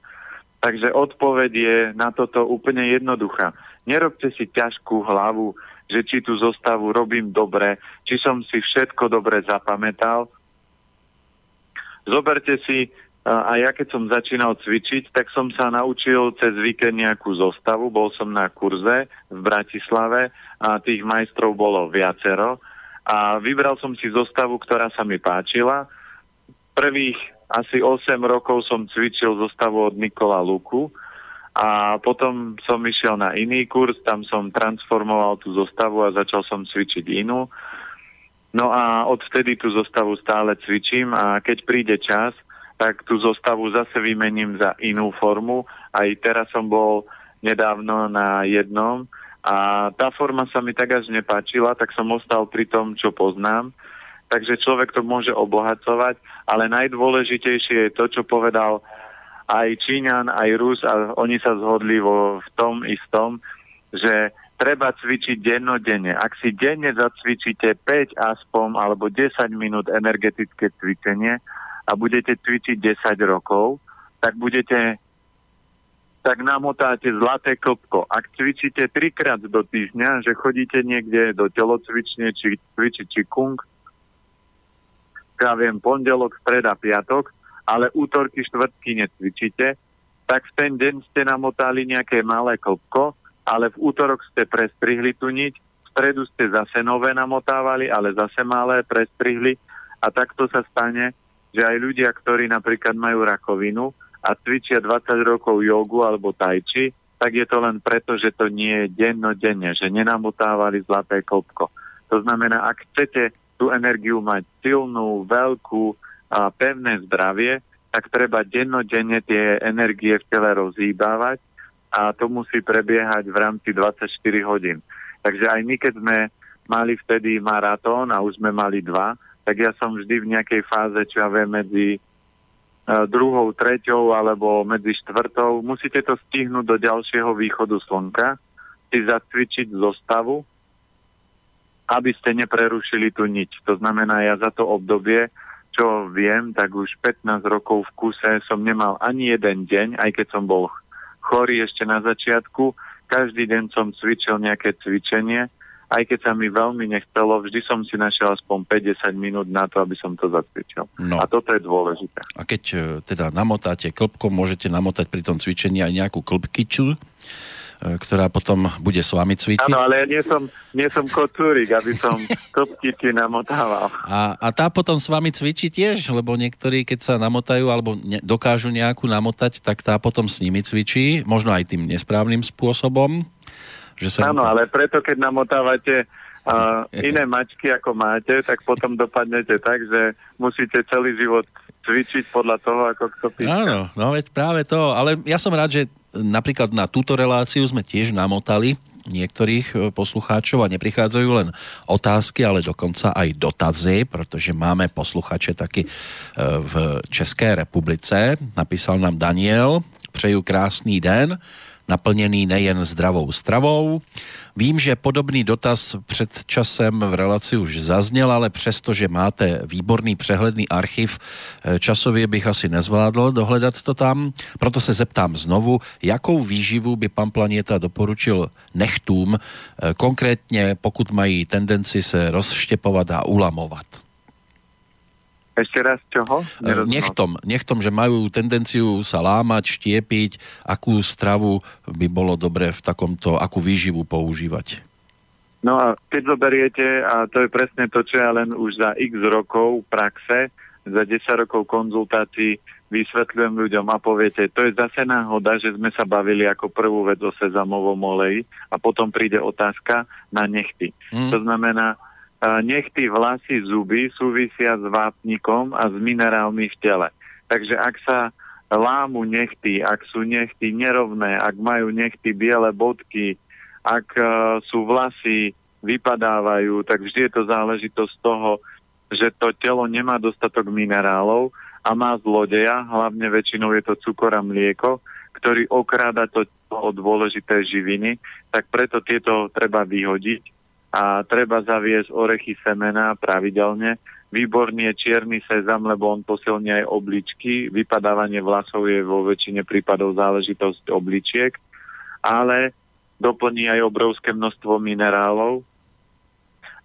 Takže odpoveď je na toto úplne jednoduchá. Nerobte si ťažkú hlavu, že či tú zostavu robím dobre, či som si všetko dobre zapamätal. Zoberte si, a ja keď som začínal cvičiť, tak som sa naučil cez víkend nejakú zostavu. Bol som na kurze v Bratislave a tých majstrov bolo viacero. A vybral som si zostavu, ktorá sa mi páčila. Prvých asi 8 rokov som cvičil zostavu od Nikola Luku a potom som išiel na iný kurz, tam som transformoval tú zostavu a začal som cvičiť inú. No a odvtedy tú zostavu stále cvičím a keď príde čas, tak tú zostavu zase vymením za inú formu. Aj teraz som bol nedávno na jednom a tá forma sa mi tak až nepáčila, tak som ostal pri tom, čo poznám. Takže človek to môže obohacovať, ale najdôležitejšie je to, čo povedal aj Číňan, aj Rus a oni sa zhodli vo, v tom istom, že treba cvičiť dennodenne. Ak si denne zacvičíte 5 aspoň alebo 10 minút energetické cvičenie a budete cvičiť 10 rokov, tak budete tak namotáte zlaté klopko. Ak cvičíte trikrát do týždňa, že chodíte niekde do telocvične, či cvičiť či kung, ja viem, pondelok, streda, piatok, ale útorky, štvrtky necvičíte, tak v ten deň ste namotali nejaké malé klopko, ale v útorok ste prestrihli tú niť, v stredu ste zase nové namotávali, ale zase malé prestrihli a takto sa stane, že aj ľudia, ktorí napríklad majú rakovinu a cvičia 20 rokov jogu alebo tajči, tak je to len preto, že to nie je dennodenne, že nenamotávali zlaté kopko. To znamená, ak chcete tú energiu mať silnú, veľkú a pevné zdravie, tak treba dennodenne tie energie v tele rozhýbávať a to musí prebiehať v rámci 24 hodín. Takže aj my, keď sme mali vtedy maratón a už sme mali dva, tak ja som vždy v nejakej fáze, čo ja viem, medzi uh, druhou, treťou alebo medzi štvrtou. Musíte to stihnúť do ďalšieho východu slnka, si zacvičiť zostavu, aby ste neprerušili tú niť. To znamená, ja za to obdobie, čo viem, tak už 15 rokov v kuse som nemal ani jeden deň, aj keď som bol chorý ešte na začiatku. Každý deň som cvičil nejaké cvičenie aj keď sa mi veľmi nechcelo, vždy som si našiel aspoň 50 minút na to, aby som to zacvičil. No. A toto je dôležité. A keď e, teda namotáte klbkom, môžete namotať pri tom cvičení aj nejakú klbkyču, e, ktorá potom bude s vami cvičiť. Áno, ale ja nie som, nie som kocúrik, aby som [laughs] klbkyči namotával. A, a tá potom s vami cvičí tiež, lebo niektorí, keď sa namotajú alebo ne, dokážu nejakú namotať, tak tá potom s nimi cvičí, možno aj tým nesprávnym spôsobom. Že sa Áno, ale preto, keď namotávate uh, [laughs] iné mačky, ako máte, tak potom dopadnete tak, že musíte celý život cvičiť podľa toho, ako kto píše. Áno, no veď práve to. Ale ja som rád, že napríklad na túto reláciu sme tiež namotali niektorých e, poslucháčov a neprichádzajú len otázky, ale dokonca aj dotazy, pretože máme posluchače taky e, v České republice. Napísal nám Daniel, přeju krásný den naplnený nejen zdravou stravou. Vím, že podobný dotaz před časem v relaci už zazněl, ale přesto, že máte výborný přehledný archiv, eh, časově bych asi nezvládl dohledat to tam. Proto se zeptám znovu, jakou výživu by pan Planěta doporučil nechtům, eh, konkrétně pokud mají tendenci se rozštěpovat a ulamovat. Ešte raz čoho? Nechtom, nechtom, že majú tendenciu sa lámať, štiepiť, akú stravu by bolo dobre v takomto, akú výživu používať. No a keď zoberiete, a to je presne to, čo ja len už za x rokov praxe, za 10 rokov konzultácií vysvetľujem ľuďom a poviete, to je zase náhoda, že sme sa bavili ako prvú vec o sezamovom oleji a potom príde otázka na nechty. Mm. To znamená, nechty, vlasy, zuby súvisia s vápnikom a s minerálmi v tele. Takže ak sa lámu nechty, ak sú nechty nerovné, ak majú nechty biele bodky, ak uh, sú vlasy, vypadávajú, tak vždy je to záležitosť toho, že to telo nemá dostatok minerálov a má zlodeja, hlavne väčšinou je to cukor a mlieko, ktorý okráda to o dôležité živiny, tak preto tieto treba vyhodiť a treba zaviesť orechy semena pravidelne. Výborný je čierny sezam, lebo on posilní aj obličky. Vypadávanie vlasov je vo väčšine prípadov záležitosť obličiek, ale doplní aj obrovské množstvo minerálov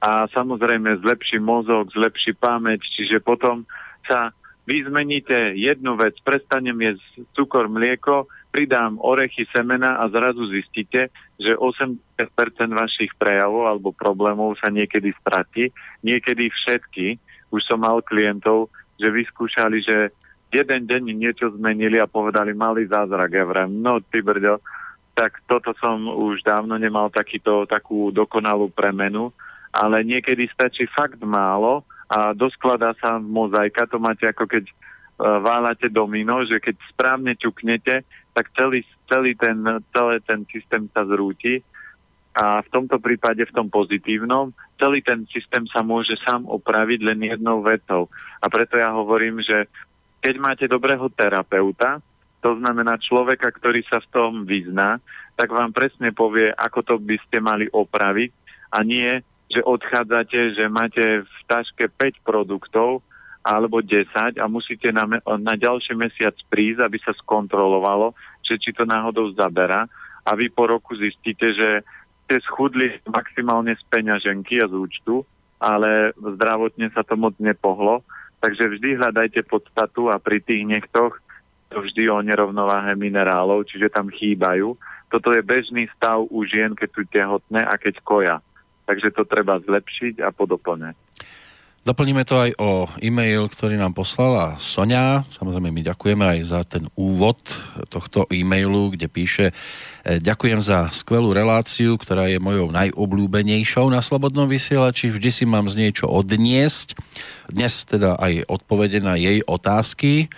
a samozrejme zlepší mozog, zlepší pamäť, čiže potom sa vy zmeníte jednu vec, prestanem jesť cukor, mlieko, pridám orechy, semena a zrazu zistíte, že 80% vašich prejavov alebo problémov sa niekedy stratí, niekedy všetky. Už som mal klientov, že vyskúšali, že jeden deň niečo zmenili a povedali malý zázrak. Ja vrem, no ty brďo, tak toto som už dávno nemal takýto, takú dokonalú premenu, ale niekedy stačí fakt málo a doskladá sa mozaika, to máte ako keď uh, váľate domino, že keď správne ťuknete, tak celý, celý ten, celý ten systém sa zrúti a v tomto prípade, v tom pozitívnom, celý ten systém sa môže sám opraviť len jednou vetou. A preto ja hovorím, že keď máte dobrého terapeuta, to znamená človeka, ktorý sa v tom vyzná, tak vám presne povie, ako to by ste mali opraviť a nie, že odchádzate, že máte v taške 5 produktov alebo 10 a musíte na, na ďalší mesiac prísť, aby sa skontrolovalo, že či to náhodou zabera a vy po roku zistíte, že ste schudli maximálne z peňaženky a z účtu, ale zdravotne sa to moc nepohlo. Takže vždy hľadajte podstatu a pri tých nechtoch to vždy o nerovnováhe minerálov, čiže tam chýbajú. Toto je bežný stav u žien, keď sú tehotné a keď koja. Takže to treba zlepšiť a podoplňať. Doplníme to aj o e-mail, ktorý nám poslala Sonia. Samozrejme, my ďakujeme aj za ten úvod tohto e-mailu, kde píše e, Ďakujem za skvelú reláciu, ktorá je mojou najobľúbenejšou na Slobodnom vysielači. Vždy si mám z niečo odniesť. Dnes teda aj odpovede na jej otázky.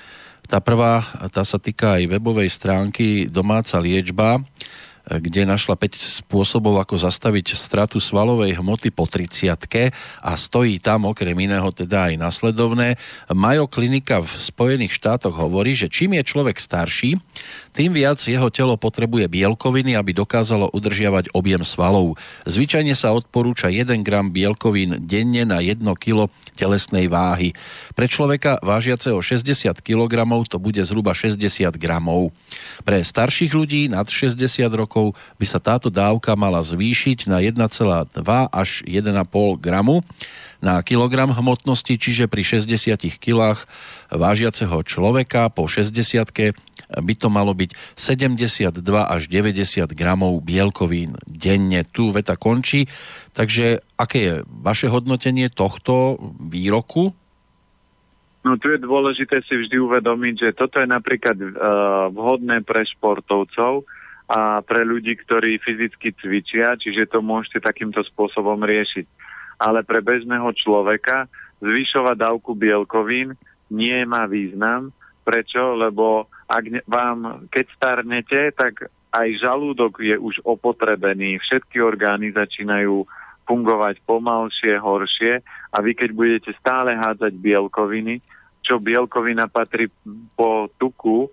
Tá prvá, tá sa týka aj webovej stránky Domáca liečba kde našla 5 spôsobov, ako zastaviť stratu svalovej hmoty po 30 a stojí tam okrem iného teda aj nasledovné. Majo klinika v Spojených štátoch hovorí, že čím je človek starší, tým viac jeho telo potrebuje bielkoviny, aby dokázalo udržiavať objem svalov. Zvyčajne sa odporúča 1 gram bielkovín denne na 1 kg telesnej váhy. Pre človeka vážiaceho 60 kg to bude zhruba 60 gramov. Pre starších ľudí nad 60 rokov by sa táto dávka mala zvýšiť na 1,2 až 1,5 gramu na kilogram hmotnosti, čiže pri 60 kilách vážiaceho človeka po 60 by to malo byť 72 až 90 gramov bielkovín denne. Tu veta končí. Takže aké je vaše hodnotenie tohto výroku? No tu je dôležité si vždy uvedomiť, že toto je napríklad uh, vhodné pre športovcov a pre ľudí, ktorí fyzicky cvičia, čiže to môžete takýmto spôsobom riešiť ale pre bežného človeka zvyšovať dávku bielkovín nie má význam. Prečo? Lebo ak vám, keď starnete, tak aj žalúdok je už opotrebený, všetky orgány začínajú fungovať pomalšie, horšie a vy keď budete stále hádzať bielkoviny, čo bielkovina patrí po tuku,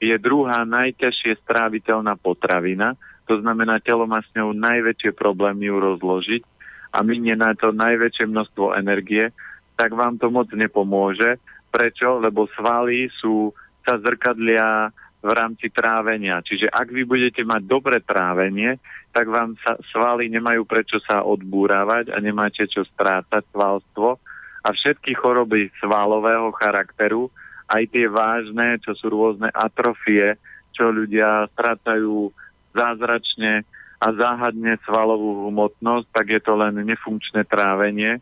je druhá najťažšie stráviteľná potravina, to znamená, telo má s ňou najväčšie problémy ju rozložiť a minie na to najväčšie množstvo energie, tak vám to moc nepomôže. Prečo? Lebo svaly sú, sa zrkadlia v rámci trávenia. Čiže ak vy budete mať dobré trávenie, tak vám sa, svaly nemajú prečo sa odbúravať a nemáte čo strácať svalstvo. A všetky choroby svalového charakteru, aj tie vážne, čo sú rôzne atrofie, čo ľudia strácajú zázračne, a záhadne svalovú hmotnosť, tak je to len nefunkčné trávenie.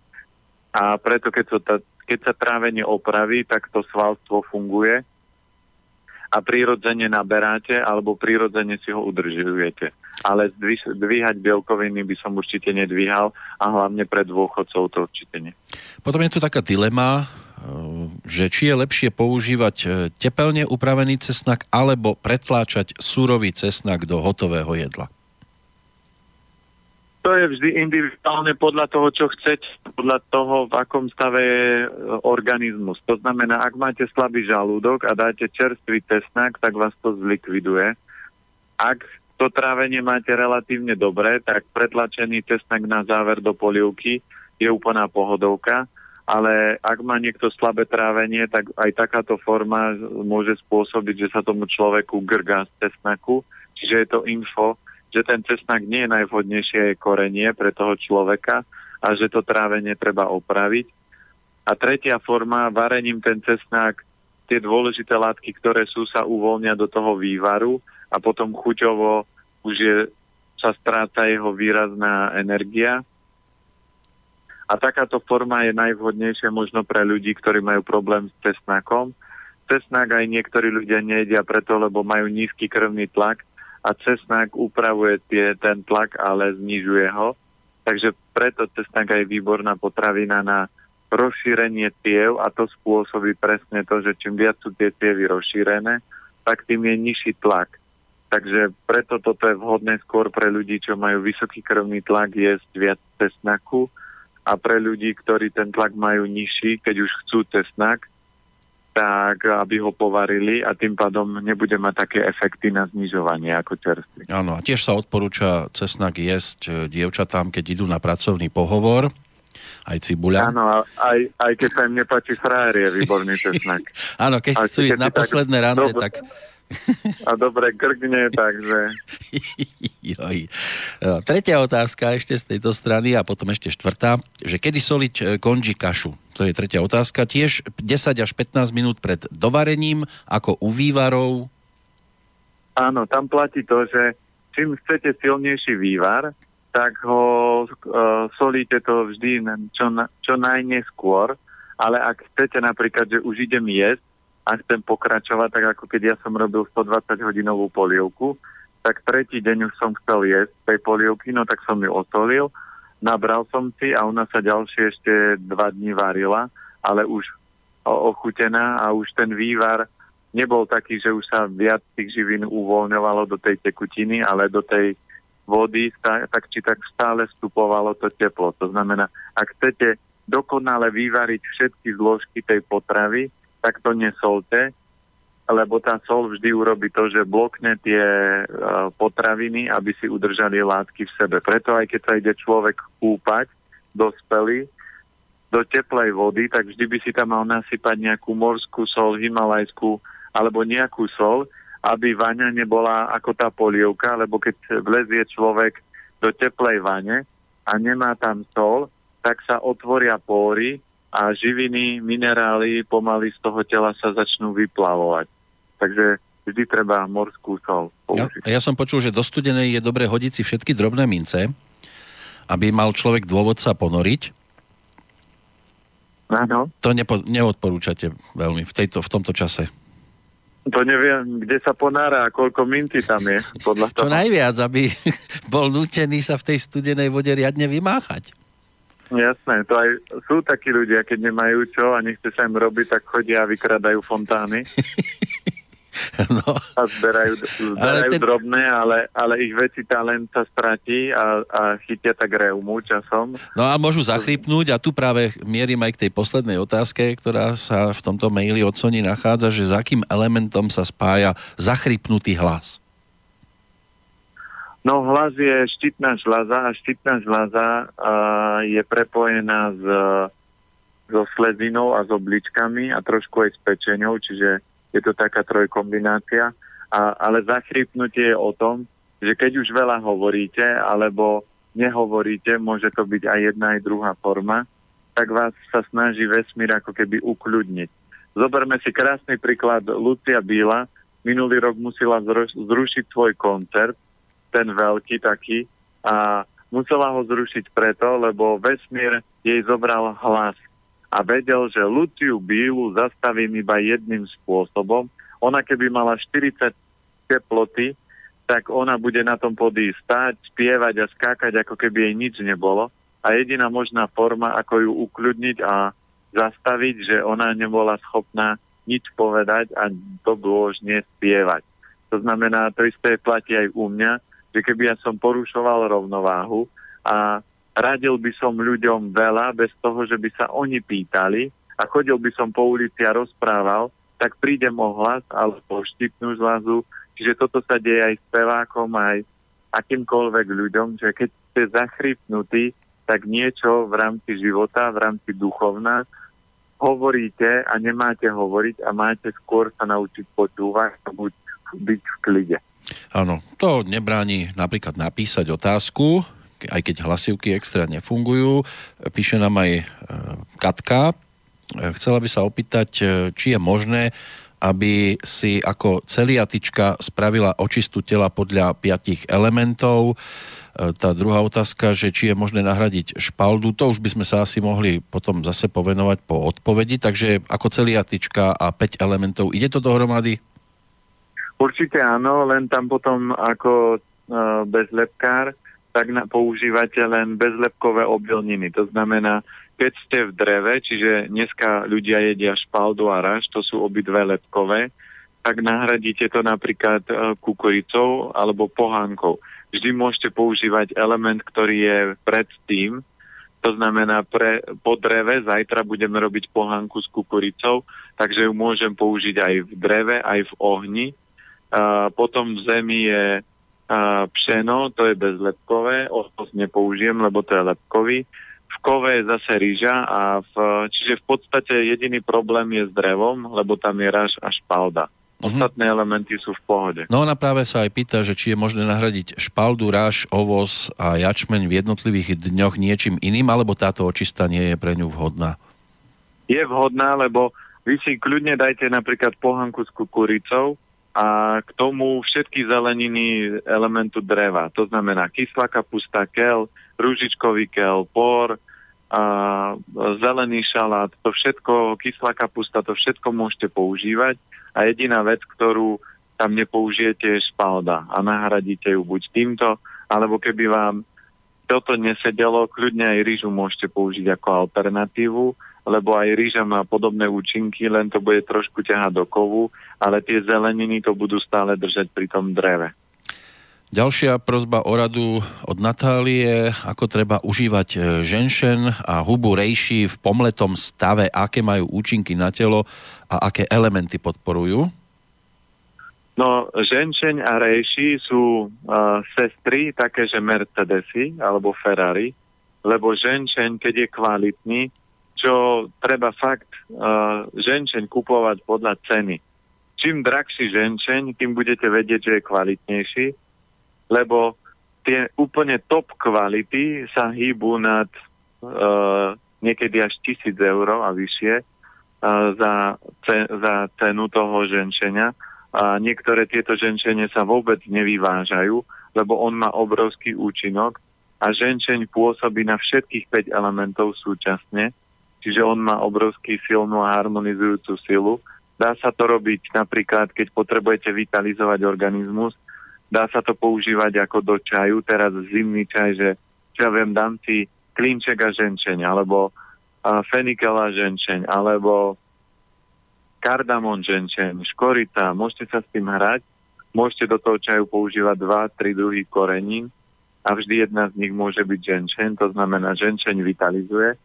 A preto, keď, to, keď sa trávenie opraví, tak to svalstvo funguje a prirodzene naberáte alebo prirodzene si ho udržujete. Ale dvíhať bielkoviny by som určite nedvíhal a hlavne pre dôchodcov to určite nie. Potom je tu taká dilema, e, že či je lepšie používať e, tepelne upravený cesnak alebo pretláčať súrový cesnak do hotového jedla to je vždy individuálne podľa toho, čo chcete, podľa toho, v akom stave je e, organizmus. To znamená, ak máte slabý žalúdok a dáte čerstvý cesnak, tak vás to zlikviduje. Ak to trávenie máte relatívne dobré, tak pretlačený cesnak na záver do polievky je úplná pohodovka, ale ak má niekto slabé trávenie, tak aj takáto forma môže spôsobiť, že sa tomu človeku grgá z cesnaku, čiže je to info, že ten cesnak nie je najvhodnejšie korenie pre toho človeka a že to trávenie treba opraviť. A tretia forma, varením ten cesnak, tie dôležité látky, ktoré sú, sa uvoľnia do toho vývaru a potom chuťovo už je, sa stráca jeho výrazná energia. A takáto forma je najvhodnejšia možno pre ľudí, ktorí majú problém s cesnakom. Cesnak aj niektorí ľudia nejedia preto, lebo majú nízky krvný tlak a cesnak upravuje tie, ten tlak, ale znižuje ho. Takže preto cesnak je výborná potravina na rozšírenie tiev a to spôsobí presne to, že čím viac sú tie tievy rozšírené, tak tým je nižší tlak. Takže preto toto je vhodné skôr pre ľudí, čo majú vysoký krvný tlak, jesť viac cesnaku a pre ľudí, ktorí ten tlak majú nižší, keď už chcú cesnak, tak aby ho povarili a tým pádom nebude mať také efekty na znižovanie ako čerstvý. Áno, a tiež sa odporúča cesnak jesť e, dievčatám, keď idú na pracovný pohovor, aj cibuľa. Áno, aj, aj keď sa im nepáči frajer, je výborný [laughs] cesnak. Áno, keď chcú ísť na posledné rande, tak a dobre grgne, takže... [laughs] Joj. No, tretia otázka ešte z tejto strany a potom ešte štvrtá, že kedy soliť e, konži kašu? To je tretia otázka. Tiež 10 až 15 minút pred dovarením, ako u vývarov? Áno, tam platí to, že čím chcete silnejší vývar, tak ho uh, solíte to vždy čo, čo najneskôr, ale ak chcete napríklad, že už idem jesť a chcem pokračovať, tak ako keď ja som robil 120 hodinovú polievku, tak tretí deň už som chcel jesť tej polievky, no tak som ju osolil, nabral som si a ona sa ďalšie ešte dva dní varila, ale už ochutená a už ten vývar nebol taký, že už sa viac tých živín uvoľňovalo do tej tekutiny, ale do tej vody tak či tak stále vstupovalo to teplo. To znamená, ak chcete dokonale vyvariť všetky zložky tej potravy, tak to nesolte, lebo tá sol vždy urobí to, že blokne tie uh, potraviny, aby si udržali látky v sebe. Preto aj keď sa ide človek kúpať, dospelý, do teplej vody, tak vždy by si tam mal nasypať nejakú morskú sol, himalajskú alebo nejakú sol, aby vaňa nebola ako tá polievka, lebo keď vlezie človek do teplej vane a nemá tam sol, tak sa otvoria póry a živiny, minerály pomaly z toho tela sa začnú vyplavovať. Takže vždy treba morskú sol použiť. Ja, ja som počul, že do studenej je dobre hodiť si všetky drobné mince, aby mal človek dôvod sa ponoriť Áno. To nepo, neodporúčate veľmi v, tejto, v tomto čase. To neviem, kde sa ponára a koľko minty tam je. Podľa [laughs] toho. Čo najviac, aby [laughs] bol nutený sa v tej studenej vode riadne vymáchať. Jasné, to aj sú takí ľudia, keď nemajú čo a nechce sa im robiť, tak chodia a vykradajú fontány. [laughs] No. A zberajú, zberajú ten... drobné, ale, ale ich veci talent sa stratí a, a chytia tak reumu časom. No a môžu zachrypnúť a tu práve mierim aj k tej poslednej otázke, ktorá sa v tomto maili od Sony nachádza, že s akým elementom sa spája zachrypnutý hlas? No hlas je štítna žľaza a štítna žľaza uh, je prepojená s, so slezinou a s obličkami a trošku aj s pečenou, čiže je to taká trojkombinácia. A, ale zachrypnutie je o tom, že keď už veľa hovoríte, alebo nehovoríte, môže to byť aj jedna, aj druhá forma, tak vás sa snaží vesmír ako keby ukľudniť. Zoberme si krásny príklad Lucia Bíla. Minulý rok musela zrušiť svoj koncert, ten veľký taký, a musela ho zrušiť preto, lebo vesmír jej zobral hlas a vedel, že Luciu Bílu zastavím iba jedným spôsobom. Ona keby mala 40 teploty, tak ona bude na tom podí stáť, spievať a skákať, ako keby jej nič nebolo. A jediná možná forma, ako ju ukľudniť a zastaviť, že ona nebola schopná nič povedať a to bolo už nespievať. To znamená, to isté platí aj u mňa, že keby ja som porušoval rovnováhu a radil by som ľuďom veľa bez toho, že by sa oni pýtali a chodil by som po ulici a rozprával, tak prídem o hlas alebo štipnú zlazu. Čiže toto sa deje aj s pevákom, aj akýmkoľvek ľuďom, že keď ste zachrypnutí, tak niečo v rámci života, v rámci duchovná, hovoríte a nemáte hovoriť a máte skôr sa naučiť počúvať a buď byť v klide. Áno, to nebráni napríklad napísať otázku, aj keď hlasivky extra nefungujú. Píše nám aj e, Katka. E, chcela by sa opýtať, e, či je možné, aby si ako celiatička spravila očistu tela podľa piatich elementov. Tá druhá otázka, že či je možné nahradiť špaldu, to už by sme sa asi mohli potom zase povenovať po odpovedi. Takže ako celiatička a 5 elementov, ide to dohromady? Určite áno, len tam potom ako uh, bezlepkár tak na, používate len bezlepkové obilniny. To znamená, keď ste v dreve, čiže dneska ľudia jedia špaldu a raž, to sú obidve lepkové, tak nahradíte to napríklad e, kukuricou alebo pohánkou. Vždy môžete používať element, ktorý je predtým, to znamená, pre, po dreve zajtra budeme robiť pohánku s kukuricou, takže ju môžem použiť aj v dreve, aj v ohni. A potom v zemi je a pšeno, to je bezlepkové, osos nepoužijem, lebo to je lepkový. V kove je zase rýža a v, čiže v podstate jediný problém je s drevom, lebo tam je raž a špalda. Mhm. Ostatné mm-hmm. elementy sú v pohode. No ona práve sa aj pýta, že či je možné nahradiť špaldu, ráž, ovoz a jačmeň v jednotlivých dňoch niečím iným, alebo táto očista nie je pre ňu vhodná? Je vhodná, lebo vy si kľudne dajte napríklad pohanku s kukuricou, a k tomu všetky zeleniny elementu dreva. To znamená kyslá kapusta, kel, rúžičkový kel, por, a zelený šalát, to všetko, kyslá kapusta, to všetko môžete používať. A jediná vec, ktorú tam nepoužijete je špalda. A nahradíte ju buď týmto, alebo keby vám toto nesedelo, kľudne aj rýžu môžete použiť ako alternatívu, lebo aj rýža má podobné účinky, len to bude trošku ťahať do kovu, ale tie zeleniny to budú stále držať pri tom dreve. Ďalšia prozba o radu od Natálie, ako treba užívať e, ženšen a hubu rejší v pomletom stave, aké majú účinky na telo a aké elementy podporujú? No, ženšeň a rejší sú uh, sestry, také, že Mercedesy alebo Ferrari, lebo ženšeň, keď je kvalitný, čo treba fakt uh, ženšeň kupovať podľa ceny. Čím drahší ženšeň, tým budete vedieť, že je kvalitnejší, lebo tie úplne top kvality sa hýbu nad uh, niekedy až tisíc eur a vyššie uh, za, ce, za cenu toho ženčenia. A niektoré tieto ženčenie sa vôbec nevyvážajú, lebo on má obrovský účinok a ženčeň pôsobí na všetkých 5 elementov súčasne, čiže on má obrovský silnú a harmonizujúcu silu. Dá sa to robiť napríklad, keď potrebujete vitalizovať organizmus, Dá sa to používať ako do čaju, teraz zimný čaj, že čo ja viem, dám si klinček a ženčeň, alebo a fenikel a ženčeň, alebo kardamon ženčeň, škorita, môžete sa s tým hrať, môžete do toho čaju používať dva, tri druhy korenín a vždy jedna z nich môže byť ženčeň, to znamená ženčeň vitalizuje.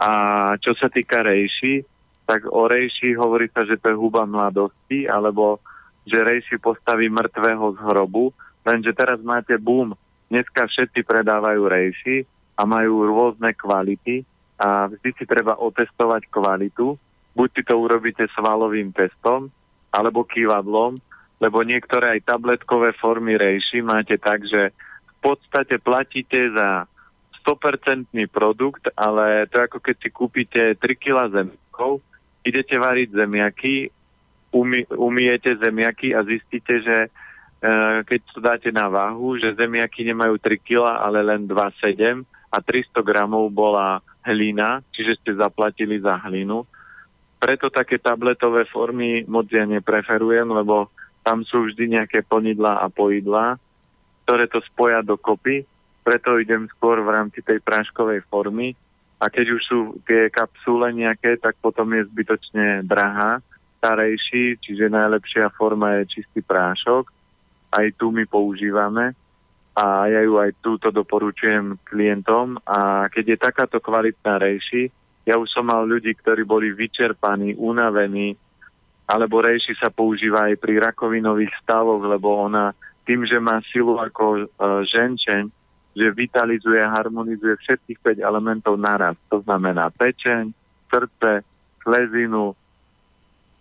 A čo sa týka rejší, tak o rejši hovorí sa, že to je huba mladosti, alebo že Rej si postaví mŕtvého z hrobu, lenže teraz máte boom. Dneska všetci predávajú rejši a majú rôzne kvality a vždy si treba otestovať kvalitu. Buď si to urobíte svalovým testom, alebo kývadlom, lebo niektoré aj tabletkové formy rejši máte tak, že v podstate platíte za 100% produkt, ale to je ako keď si kúpite 3 kg zemiakov, idete variť zemiaky umy, umiete zemiaky a zistíte, že e, keď to dáte na váhu, že zemiaky nemajú 3 kg, ale len 2,7 a 300 gramov bola hlina, čiže ste zaplatili za hlinu. Preto také tabletové formy moc ja nepreferujem, lebo tam sú vždy nejaké plnidlá a poidlá, ktoré to spoja dokopy. Preto idem skôr v rámci tej práškovej formy. A keď už sú tie kapsule nejaké, tak potom je zbytočne drahá starejší, čiže najlepšia forma je čistý prášok. Aj tu my používame a ja ju aj túto doporučujem klientom a keď je takáto kvalitná rejši, ja už som mal ľudí, ktorí boli vyčerpaní, unavení, alebo rejši sa používa aj pri rakovinových stavoch, lebo ona tým, že má silu ako e, ženčeň, že vitalizuje a harmonizuje všetkých 5 elementov naraz. To znamená pečeň, srdce, slezinu,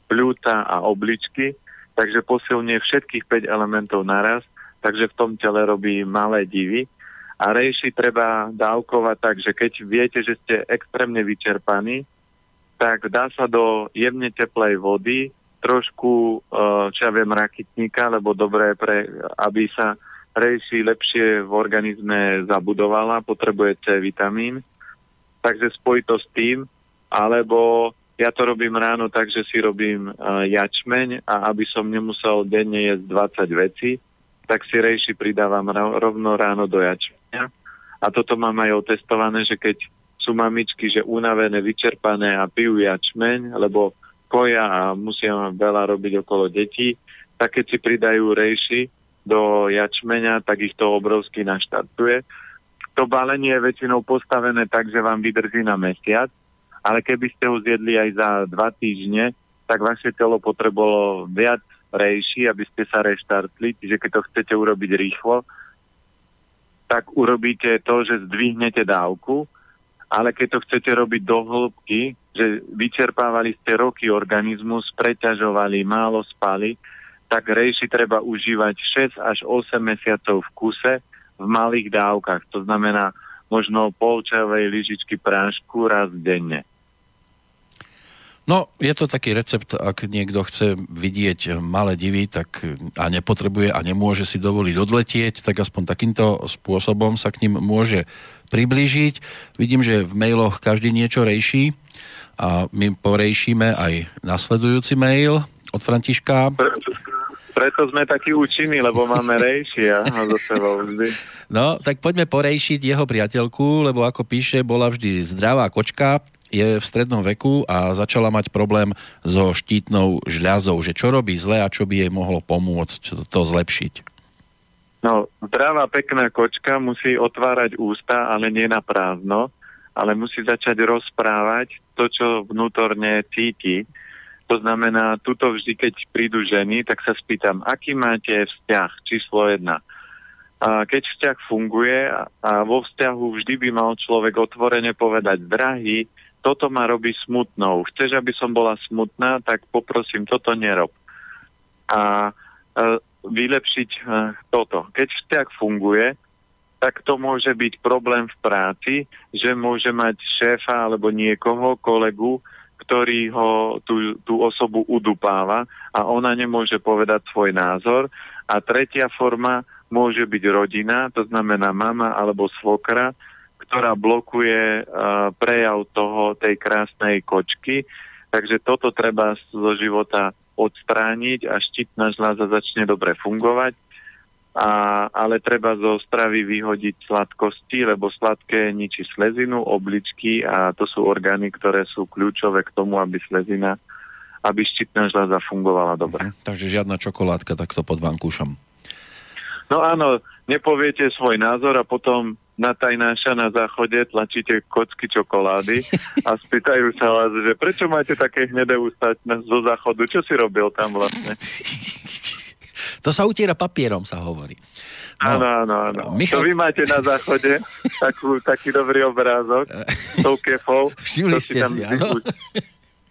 pľúca a obličky, takže posilňuje všetkých 5 elementov naraz, takže v tom tele robí malé divy. A rejši treba dávkovať tak, že keď viete, že ste extrémne vyčerpaní, tak dá sa do jemne teplej vody trošku, eh, čo ja viem, rakitníka, lebo dobré, pre, aby sa rejši lepšie v organizme zabudovala, potrebuje C vitamín, takže spojí to s tým, alebo ja to robím ráno tak, že si robím uh, jačmeň a aby som nemusel denne jesť 20 vecí, tak si rejši pridávam rovno ráno do jačmeňa. A toto mám aj otestované, že keď sú mamičky, že unavené, vyčerpané a pijú jačmeň, lebo koja a musia veľa robiť okolo detí, tak keď si pridajú rejši do jačmeňa, tak ich to obrovsky naštartuje. To balenie je väčšinou postavené tak, že vám vydrží na mesiac ale keby ste ho zjedli aj za dva týždne, tak vaše telo potrebovalo viac rejší, aby ste sa reštartli, čiže keď to chcete urobiť rýchlo, tak urobíte to, že zdvihnete dávku, ale keď to chcete robiť do hĺbky, že vyčerpávali ste roky organizmus, preťažovali, málo spali, tak rejši treba užívať 6 až 8 mesiacov v kuse v malých dávkach. To znamená možno polčavej lyžičky prášku raz denne. No, je to taký recept, ak niekto chce vidieť malé divy tak, a nepotrebuje a nemôže si dovoliť odletieť, tak aspoň takýmto spôsobom sa k ním môže priblížiť. Vidím, že v mailoch každý niečo rejší a my porejšíme aj nasledujúci mail od Františka. Preto sme takí účinní, lebo máme [laughs] rejšia zo sebou vždy. No, tak poďme porejšiť jeho priateľku, lebo ako píše, bola vždy zdravá kočka, je v strednom veku a začala mať problém so štítnou žľazou, že čo robí zle a čo by jej mohlo pomôcť to, to zlepšiť. No, zdravá pekná kočka musí otvárať ústa, ale nie na prázdno, ale musí začať rozprávať to, čo vnútorne cíti. To znamená, tuto vždy, keď prídu ženy, tak sa spýtam, aký máte vzťah, číslo jedna. A keď vzťah funguje a vo vzťahu vždy by mal človek otvorene povedať, drahý, toto ma robí smutnou. Chceš, aby som bola smutná, tak poprosím, toto nerob. A e, vylepšiť e, toto. Keď vzťah funguje, tak to môže byť problém v práci, že môže mať šéfa alebo niekoho, kolegu, ktorý ho, tú, tú osobu udupáva a ona nemôže povedať svoj názor. A tretia forma môže byť rodina, to znamená mama alebo svokra, ktorá blokuje uh, prejav toho, tej krásnej kočky. Takže toto treba zo života odstrániť a štítna žľaza začne dobre fungovať. A, ale treba zo stravy vyhodiť sladkosti, lebo sladké ničí slezinu, obličky a to sú orgány, ktoré sú kľúčové k tomu, aby slezina, aby štítna žľaza fungovala dobre. Mhm, takže žiadna čokoládka takto pod vankúšom. No áno, nepoviete svoj názor a potom na tajnáša na záchode tlačíte kocky čokolády a spýtajú sa vás, že prečo máte také hnedé ústa zo záchodu, čo si robil tam vlastne? [laughs] To sa utiera papierom, sa hovorí. No, áno, áno, áno. Michal... To vy máte na záchode [laughs] takú, taký dobrý obrázok s tou kefou. [laughs] Všimli ste si, áno?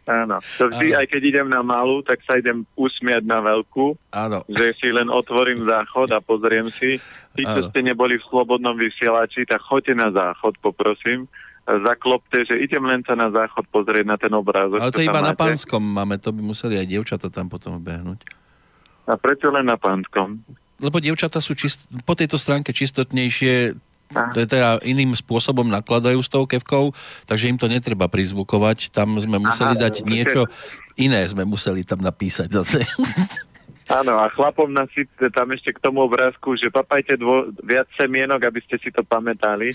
Áno. To vždy, áno. aj keď idem na malú, tak sa idem usmiať na veľkú. Áno. Že si len otvorím záchod a pozriem si. Tí, čo ste neboli v slobodnom vysielači, tak choďte na záchod, poprosím. Zaklopte, že idem len sa na záchod pozrieť na ten obrázok. Ale to iba máte. na pánskom máme, to by museli aj dievčata tam potom behnúť. A prečo len na pánskom? Lebo dievčata sú čist, po tejto stránke čistotnejšie, to je teda iným spôsobom nakladajú s tou kevkou, takže im to netreba prizvukovať. Tam sme museli Aha, dať niečo iné, sme museli tam napísať zase. Áno, a chlapom nasypte tam ešte k tomu obrázku, že papajte dvo, viac semienok, aby ste si to pamätali,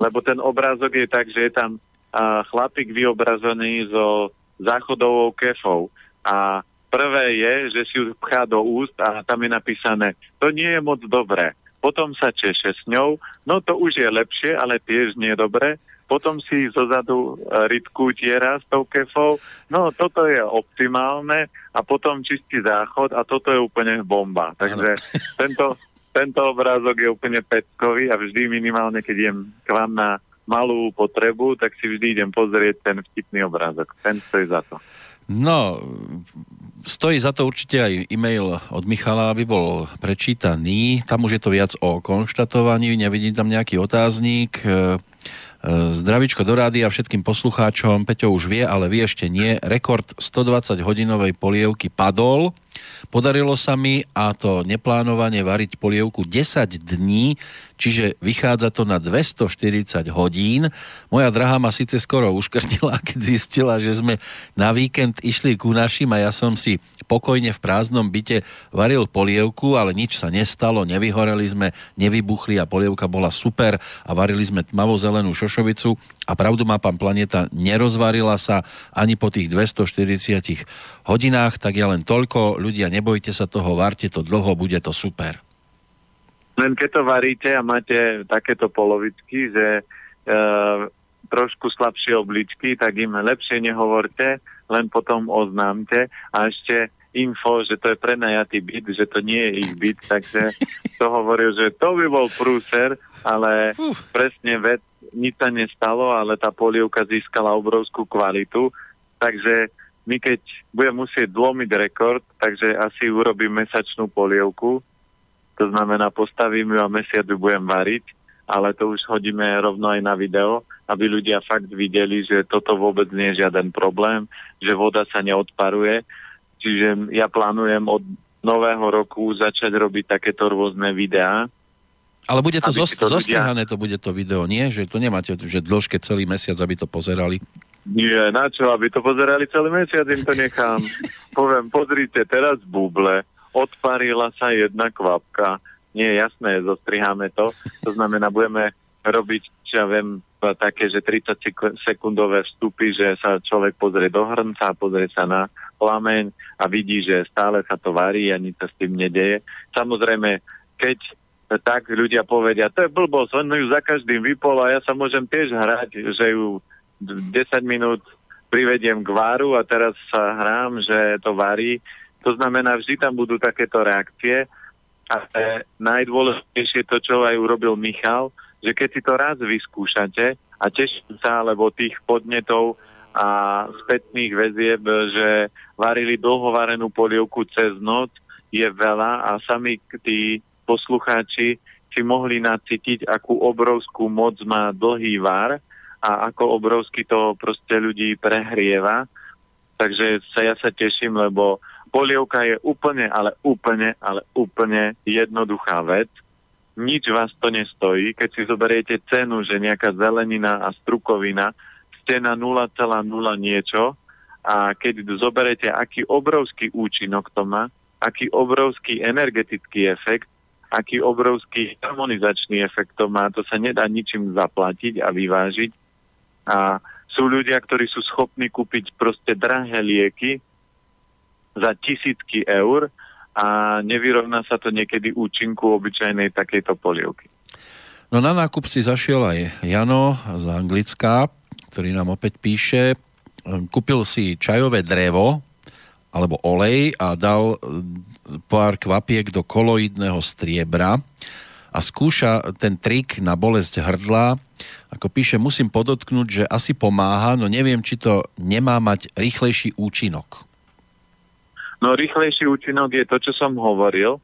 lebo ten obrázok je tak, že je tam a, chlapík vyobrazený so záchodovou kefou a prvé je, že si ju pchá do úst a tam je napísané, to nie je moc dobré potom sa češe s ňou, no to už je lepšie, ale tiež nie dobre. Potom si zozadu e, rytku tiera s tou kefou, no toto je optimálne a potom čistý záchod a toto je úplne bomba. Takže tento, tento obrázok je úplne petkový a vždy minimálne, keď idem k vám na malú potrebu, tak si vždy idem pozrieť ten vtipný obrázok. Ten stojí za to. No, stojí za to určite aj e-mail od Michala, aby bol prečítaný. Tam už je to viac o konštatovaní, nevidím tam nejaký otáznik. E, e, zdravičko do rády a všetkým poslucháčom. Peťo už vie, ale vy ešte nie. Rekord 120 hodinovej polievky padol. Podarilo sa mi a to neplánovanie variť polievku 10 dní čiže vychádza to na 240 hodín. Moja drahá ma síce skoro uškrtila, [laughs] keď zistila, že sme na víkend išli ku našim a ja som si pokojne v prázdnom byte varil polievku, ale nič sa nestalo, nevyhoreli sme, nevybuchli a polievka bola super a varili sme tmavo-zelenú šošovicu a pravdu má pán Planeta, nerozvarila sa ani po tých 240 hodinách, tak ja len toľko, ľudia nebojte sa toho, varte to dlho, bude to super. Len keď to varíte a máte takéto polovičky, že e, trošku slabšie obličky, tak im lepšie nehovorte, len potom oznámte a ešte info, že to je prenajatý byt, že to nie je ich byt, takže [laughs] to hovoril, že to by bol prúser, ale uh. presne vec, nič sa nestalo, ale tá polievka získala obrovskú kvalitu, takže my keď budeme musieť dlomiť rekord, takže asi urobím mesačnú polievku, to znamená, postavím ju a mesiac ju budem variť ale to už hodíme rovno aj na video, aby ľudia fakt videli, že toto vôbec nie je žiaden problém, že voda sa neodparuje. Čiže ja plánujem od nového roku začať robiť takéto rôzne videá. Ale bude to zost- to zostrihané, ľudia... to bude to video, nie? Že to nemáte, že dĺžke celý mesiac, aby to pozerali? Nie, na čo, aby to pozerali celý mesiac, im to nechám. Poviem, pozrite, teraz buble, odparila sa jedna kvapka, nie jasné, zostriháme to. To znamená, budeme robiť, čo ja viem, také, že 30 sekundové vstupy, že sa človek pozrie do hrnca, pozrie sa na plameň a vidí, že stále sa to varí a nič sa s tým nedeje. Samozrejme, keď tak ľudia povedia, to je blbosť, on ju za každým vypol a ja sa môžem tiež hrať, že ju 10 minút privediem k váru a teraz sa hrám, že to varí. To znamená, vždy tam budú takéto reakcie ale najdôležitejšie to, čo aj urobil Michal, že keď si to raz vyskúšate a teším sa, lebo tých podnetov a spätných väzieb, že varili dlhovarenú polievku cez noc, je veľa a sami tí poslucháči si mohli nacítiť, akú obrovskú moc má dlhý var a ako obrovsky to proste ľudí prehrieva. Takže sa ja sa teším, lebo polievka je úplne, ale úplne, ale úplne jednoduchá vec. Nič vás to nestojí. Keď si zoberiete cenu, že nejaká zelenina a strukovina ste na 0,0 niečo a keď zoberete, aký obrovský účinok to má, aký obrovský energetický efekt, aký obrovský harmonizačný efekt to má, to sa nedá ničím zaplatiť a vyvážiť. A sú ľudia, ktorí sú schopní kúpiť proste drahé lieky, za tisícky eur a nevyrovná sa to niekedy účinku obyčajnej takejto polievky. No na nákup si zašiel aj Jano z Anglická, ktorý nám opäť píše, kúpil si čajové drevo alebo olej a dal pár kvapiek do koloidného striebra a skúša ten trik na bolesť hrdla. Ako píše, musím podotknúť, že asi pomáha, no neviem, či to nemá mať rýchlejší účinok. No rýchlejší účinok je to, čo som hovoril,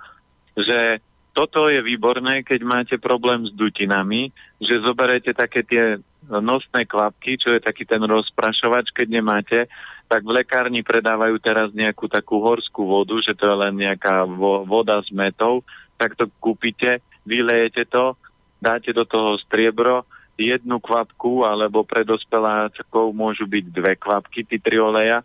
že toto je výborné, keď máte problém s dutinami, že zoberete také tie nosné kvapky, čo je taký ten rozprašovač, keď nemáte, tak v lekárni predávajú teraz nejakú takú horskú vodu, že to je len nejaká vo, voda s metou, tak to kúpite, vylejete to, dáte do toho striebro, jednu kvapku, alebo pre dospeláčkov môžu byť dve kvapky oleja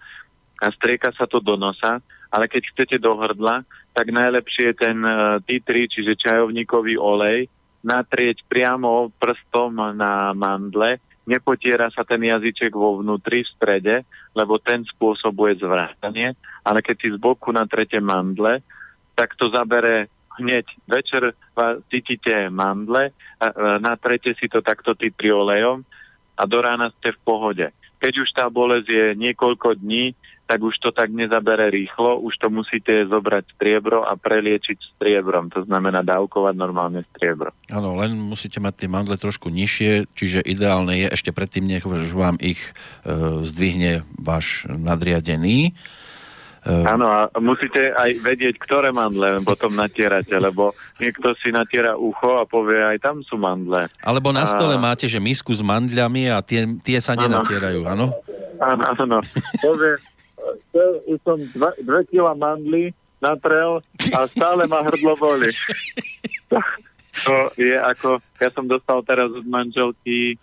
a strieka sa to do nosa ale keď chcete do hrdla, tak najlepšie je ten tea tree, čiže čajovníkový olej, natrieť priamo prstom na mandle, nepotiera sa ten jazyček vo vnútri, v strede, lebo ten spôsobuje zvrátanie, ale keď si z boku natrete mandle, tak to zabere hneď večer cítite mandle, natrete si to takto titri olejom a do rána ste v pohode. Keď už tá bolesť je niekoľko dní, tak už to tak nezabere rýchlo, už to musíte zobrať striebro a preliečiť striebrom, to znamená dávkovať normálne striebro. Áno, len musíte mať tie mandle trošku nižšie, čiže ideálne je ešte predtým, nech vám ich e, zdvihne váš nadriadený. E, Áno, a musíte aj vedieť, ktoré mandle potom natierate, lebo niekto si natiera ucho a povie, aj tam sú mandle. Alebo na stole a... máte, že misku s mandľami a tie, tie sa nenatierajú, áno? Áno, áno. Povie, už som 2 kg mandly natrel a stále ma hrdlo boli. to je ako, ja som dostal teraz od manželky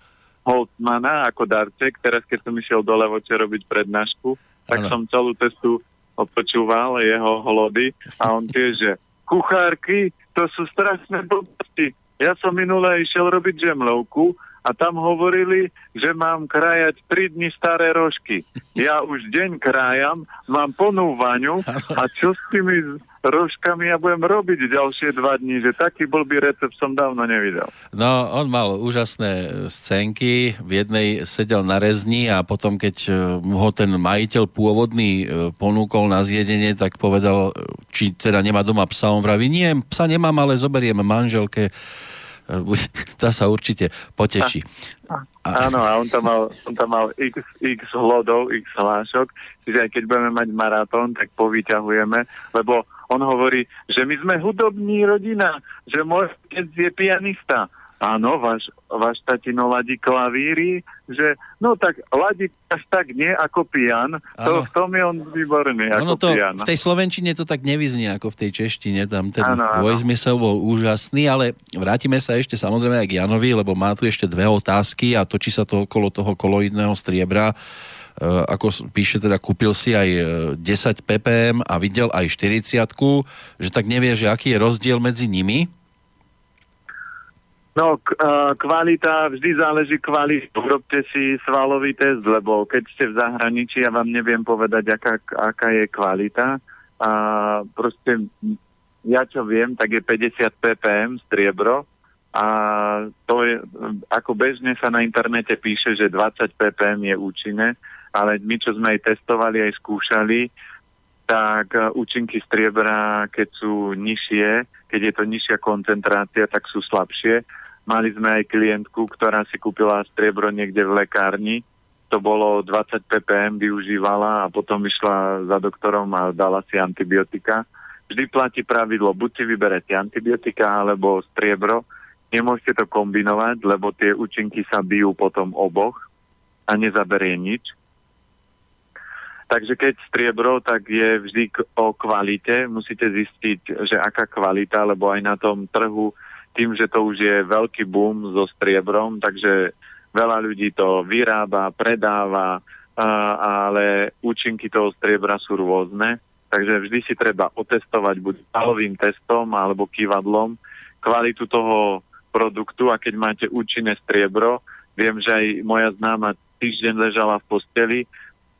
Holtmana ako darček, teraz keď som išiel do Levoče robiť prednášku, tak ano. som celú cestu odpočúval jeho holody a on [laughs] tiež, že kuchárky, to sú strašné blbosti. Ja som minule išiel robiť žemlovku a tam hovorili, že mám krajať 3 dni staré rožky. Ja už deň krájam, mám ponúvaňu [laughs] a čo s tými rožkami ja budem robiť ďalšie dva dní, že taký blbý recept som dávno nevidel. No, on mal úžasné scénky, v jednej sedel na rezni a potom, keď e, ho ten majiteľ pôvodný e, ponúkol na zjedenie, tak povedal, e, či teda nemá doma psa, on vraví, nie, psa nemám, ale zoberiem manželke [laughs] tá sa určite poteší. A, áno, a on tam mal, on tam mal x, x hlodov, x hlášok, čiže aj keď budeme mať maratón, tak povyťahujeme, lebo on hovorí, že my sme hudobní rodina, že môj otec je pianista. áno, váš, váš tatino ladí klavíry, že no tak ladí až tak nie ako pian, to, v tom je on výborný ono ako to, pian. V tej slovenčine to tak nevyznie ako v tej češtine, tam ten dvojzmysel bol úžasný, ale vrátime sa ešte samozrejme aj k Janovi, lebo má tu ešte dve otázky a točí sa to okolo toho koloidného striebra. E, ako píše teda, kúpil si aj e, 10 ppm a videl aj 40 že tak nevie, že aký je rozdiel medzi nimi. No, k- a, kvalita, vždy záleží kvalita. Urobte si svalový test, lebo keď ste v zahraničí, ja vám neviem povedať, aká, aká je kvalita. A proste, ja čo viem, tak je 50 ppm striebro a to je, ako bežne sa na internete píše, že 20 ppm je účinné, ale my, čo sme aj testovali, aj skúšali, tak e, účinky striebra, keď sú nižšie, keď je to nižšia koncentrácia, tak sú slabšie. Mali sme aj klientku, ktorá si kúpila striebro niekde v lekárni. To bolo 20 ppm, využívala a potom išla za doktorom a dala si antibiotika. Vždy platí pravidlo, buď si vyberete antibiotika alebo striebro. Nemôžete to kombinovať, lebo tie účinky sa bijú potom oboch a nezaberie nič. Takže keď striebro, tak je vždy k- o kvalite. Musíte zistiť, že aká kvalita, lebo aj na tom trhu, tým, že to už je veľký boom so striebrom, takže veľa ľudí to vyrába, predáva, ale účinky toho striebra sú rôzne. Takže vždy si treba otestovať buď palovým testom alebo kývadlom kvalitu toho produktu a keď máte účinné striebro, viem, že aj moja známa týždeň ležala v posteli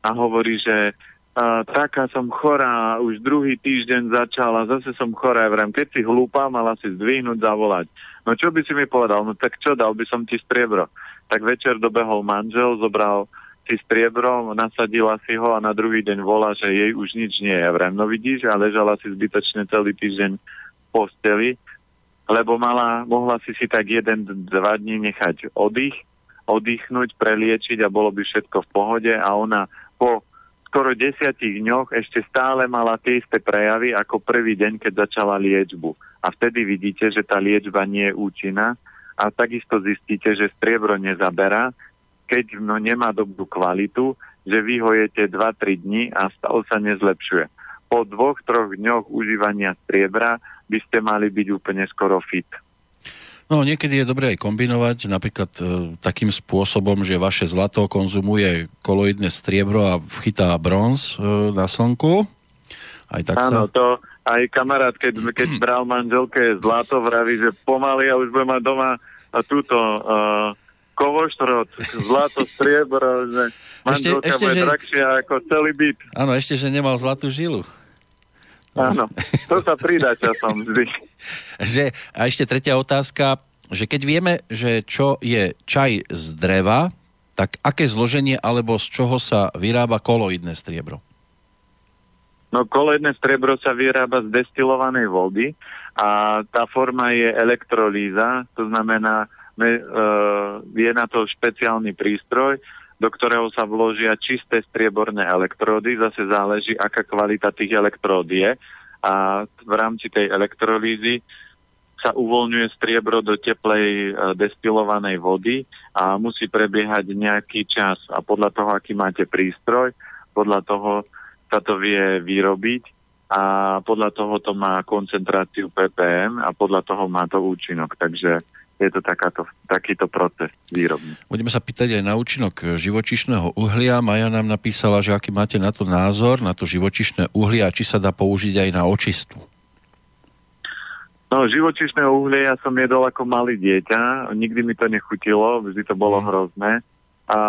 a hovorí, že a, taká som chorá, už druhý týždeň začala, zase som chorá, ja vrem, keď si hlúpa, mala si zdvihnúť, zavolať. No čo by si mi povedal? No tak čo, dal by som ti striebro. Tak večer dobehol manžel, zobral si striebro, nasadila si ho a na druhý deň volá, že jej už nič nie je. Ja vrem, no vidíš, a ležala si zbytočne celý týždeň v posteli, lebo mala, mohla si si tak jeden, dva dní nechať oddych, oddychnúť, preliečiť a bolo by všetko v pohode a ona po skoro desiatich dňoch ešte stále mala tie isté prejavy ako prvý deň, keď začala liečbu. A vtedy vidíte, že tá liečba nie je účinná a takisto zistíte, že striebro nezaberá, keď no, nemá dobrú kvalitu, že vy ho jete 2-3 dní a stav sa nezlepšuje. Po dvoch, troch dňoch užívania striebra by ste mali byť úplne skoro fit. No niekedy je dobré aj kombinovať, napríklad e, takým spôsobom, že vaše zlato konzumuje koloidné striebro a chytá bronz e, na slnku. Aj tak Áno, sa... to aj kamarát, keď, keď [clears throat] bral manželke zlato, vraví, že pomaly a už bude mať doma a túto uh, kovoštrot, zlato, striebro, že manželka ešte, bude že- drahšia ako celý byt. Áno, ešte, že nemal zlatú žilu. Áno, to sa pridá časom vždy. Že, a ešte tretia otázka, že keď vieme, že čo je čaj z dreva, tak aké zloženie alebo z čoho sa vyrába koloidné striebro? No koloidné striebro sa vyrába z destilovanej vody a tá forma je elektrolíza, to znamená, me, e, je na to špeciálny prístroj, do ktorého sa vložia čisté strieborné elektródy, zase záleží, aká kvalita tých elektród je. A v rámci tej elektrolízy sa uvoľňuje striebro do teplej e, destilovanej vody a musí prebiehať nejaký čas. A podľa toho, aký máte prístroj, podľa toho sa to vie vyrobiť a podľa toho to má koncentráciu ppm a podľa toho má to účinok. Takže je to takáto, takýto proces výrobný. Budeme sa pýtať aj na účinok živočišného uhlia. Maja nám napísala, že aký máte na to názor, na to živočišné uhlie a či sa dá použiť aj na očistu. No, živočišné uhlie ja som jedol ako malý dieťa, nikdy mi to nechutilo, vždy to bolo hrozné. A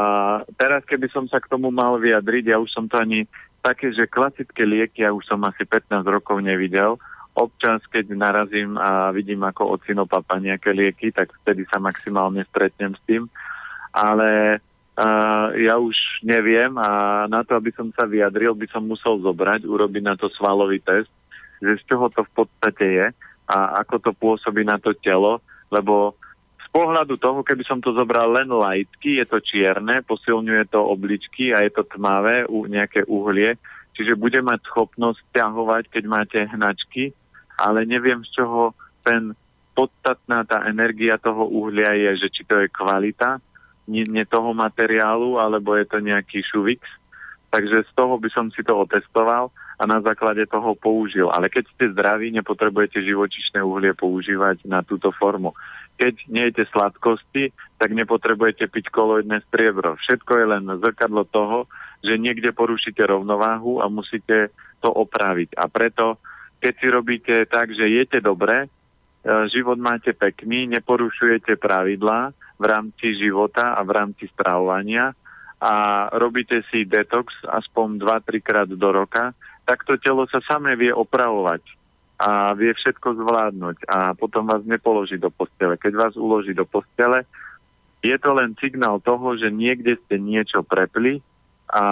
teraz, keby som sa k tomu mal vyjadriť, ja už som to ani také, že klasické lieky, ja už som asi 15 rokov nevidel. Občas, keď narazím a vidím ako ocinopapa nejaké lieky, tak vtedy sa maximálne stretnem s tým. Ale uh, ja už neviem a na to, aby som sa vyjadril, by som musel zobrať, urobiť na to svalový test, že z čoho to v podstate je a ako to pôsobí na to telo, lebo z pohľadu toho, keby som to zobral len lightky, je to čierne, posilňuje to obličky a je to tmavé, u, nejaké uhlie, čiže bude mať schopnosť ťahovať, keď máte hnačky, ale neviem z čoho ten podstatná tá energia toho uhlia je, že či to je kvalita nie, nie toho materiálu, alebo je to nejaký šuvix. Takže z toho by som si to otestoval a na základe toho použil. Ale keď ste zdraví, nepotrebujete živočišné uhlie používať na túto formu. Keď nejete sladkosti, tak nepotrebujete piť koloidné striebro. Všetko je len zrkadlo toho, že niekde porušíte rovnováhu a musíte to opraviť. A preto, keď si robíte tak, že jete dobre, e, život máte pekný, neporušujete pravidlá v rámci života a v rámci stravovania a robíte si detox aspoň 2-3 krát do roka, tak to telo sa samé vie opravovať a vie všetko zvládnuť a potom vás nepoloží do postele. Keď vás uloží do postele, je to len signál toho, že niekde ste niečo prepli a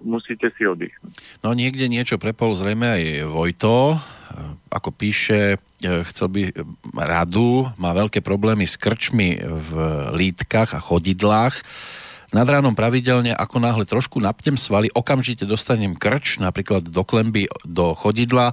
musíte si oddychnúť. No niekde niečo prepol zrejme aj Vojto. Ako píše, chcel by radu, má veľké problémy s krčmi v lítkach a chodidlách nad ránom pravidelne, ako náhle trošku napnem svaly, okamžite dostanem krč, napríklad do klemby, do chodidla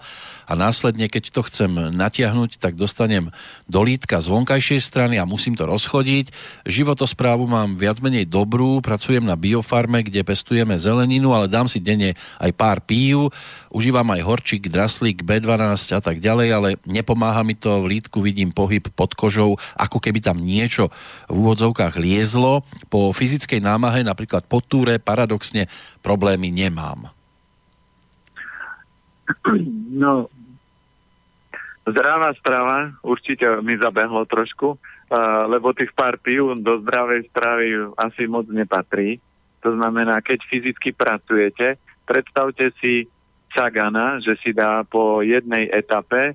a následne, keď to chcem natiahnuť, tak dostanem do lítka z vonkajšej strany a musím to rozchodiť. Životosprávu mám viac menej dobrú, pracujem na biofarme, kde pestujeme zeleninu, ale dám si denne aj pár pív, užívam aj horčík, draslík, B12 a tak ďalej, ale nepomáha mi to, v lítku vidím pohyb pod kožou, ako keby tam niečo v úvodzovkách liezlo. Po fyzickej námahe, napríklad po túre, paradoxne problémy nemám. [clears throat] No, zdravá strava určite mi zabehlo trošku, uh, lebo tých pár pív do zdravej stravy asi moc nepatrí. To znamená, keď fyzicky pracujete, predstavte si Sagana, že si dá po jednej etape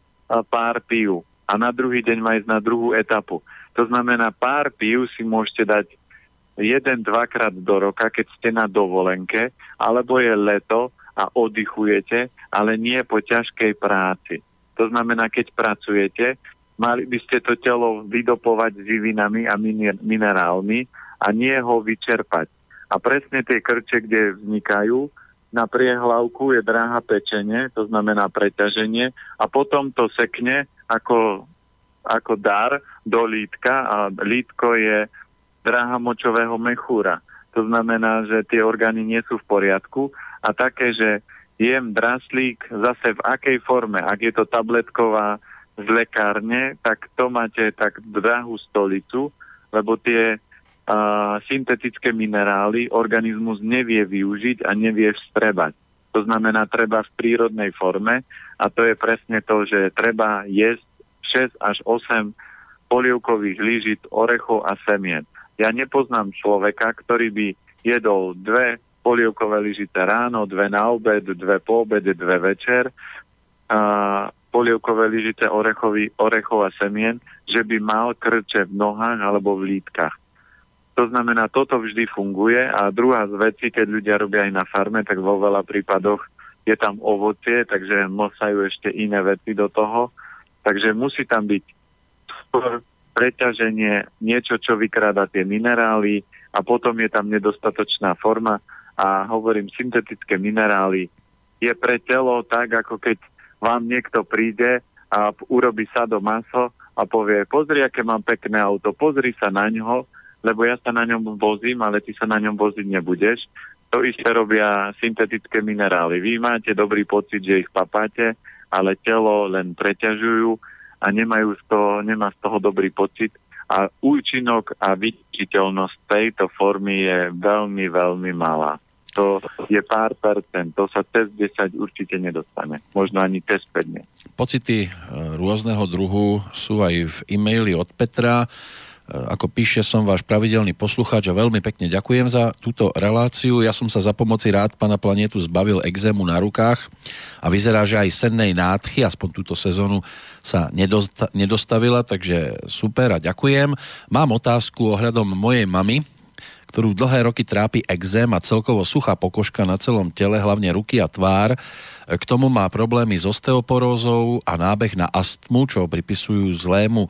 pár pív a na druhý deň má ísť na druhú etapu. To znamená, pár pív si môžete dať jeden, dvakrát do roka, keď ste na dovolenke, alebo je leto a oddychujete, ale nie po ťažkej práci. To znamená, keď pracujete, mali by ste to telo vydopovať živinami a minerálmi a nie ho vyčerpať. A presne tie krče, kde vznikajú, na priehlavku je dráha pečenie, to znamená preťaženie a potom to sekne ako, ako dar do lítka a lítko je dráha močového mechúra. To znamená, že tie orgány nie sú v poriadku a také, že jem draslík zase v akej forme, ak je to tabletková z lekárne, tak to máte tak drahú stolicu, lebo tie a, syntetické minerály organizmus nevie využiť a nevie vstrebať. To znamená, treba v prírodnej forme a to je presne to, že treba jesť 6 až 8 polievkových lížit orechov a semien. Ja nepoznám človeka, ktorý by jedol dve polievkové lyžite ráno, dve na obed, dve po obede, dve večer, a polievkové lyžite orechov a semien, že by mal krče v nohách alebo v lítkach. To znamená, toto vždy funguje a druhá z vecí, keď ľudia robia aj na farme, tak vo veľa prípadoch je tam ovocie, takže mosajú ešte iné veci do toho. Takže musí tam byť preťaženie, niečo, čo vykráda tie minerály a potom je tam nedostatočná forma a hovorím syntetické minerály. Je pre telo tak, ako keď vám niekto príde a urobí sa do maso a povie, pozri, aké mám pekné auto, pozri sa na ňo lebo ja sa na ňom vozím, ale ty sa na ňom voziť nebudeš. To isté robia syntetické minerály. Vy máte dobrý pocit, že ich papáte, ale telo len preťažujú a nemajú z toho, nemá z toho dobrý pocit a účinok a viditeľnosť tejto formy je veľmi, veľmi malá. To je pár percent, to sa cez 10 určite nedostane. Možno ani cez 5 nie. Pocity e, rôzneho druhu sú aj v e-maili od Petra. E, ako píše, som váš pravidelný poslucháč a veľmi pekne ďakujem za túto reláciu. Ja som sa za pomoci rád pana planetu zbavil exému na rukách a vyzerá, že aj sennej nádchy, aspoň túto sezónu sa nedosta- nedostavila, takže super a ďakujem. Mám otázku ohľadom mojej mamy, ktorú dlhé roky trápi exém a celkovo suchá pokožka na celom tele, hlavne ruky a tvár. K tomu má problémy s osteoporózou a nábeh na astmu, čo pripisujú zlému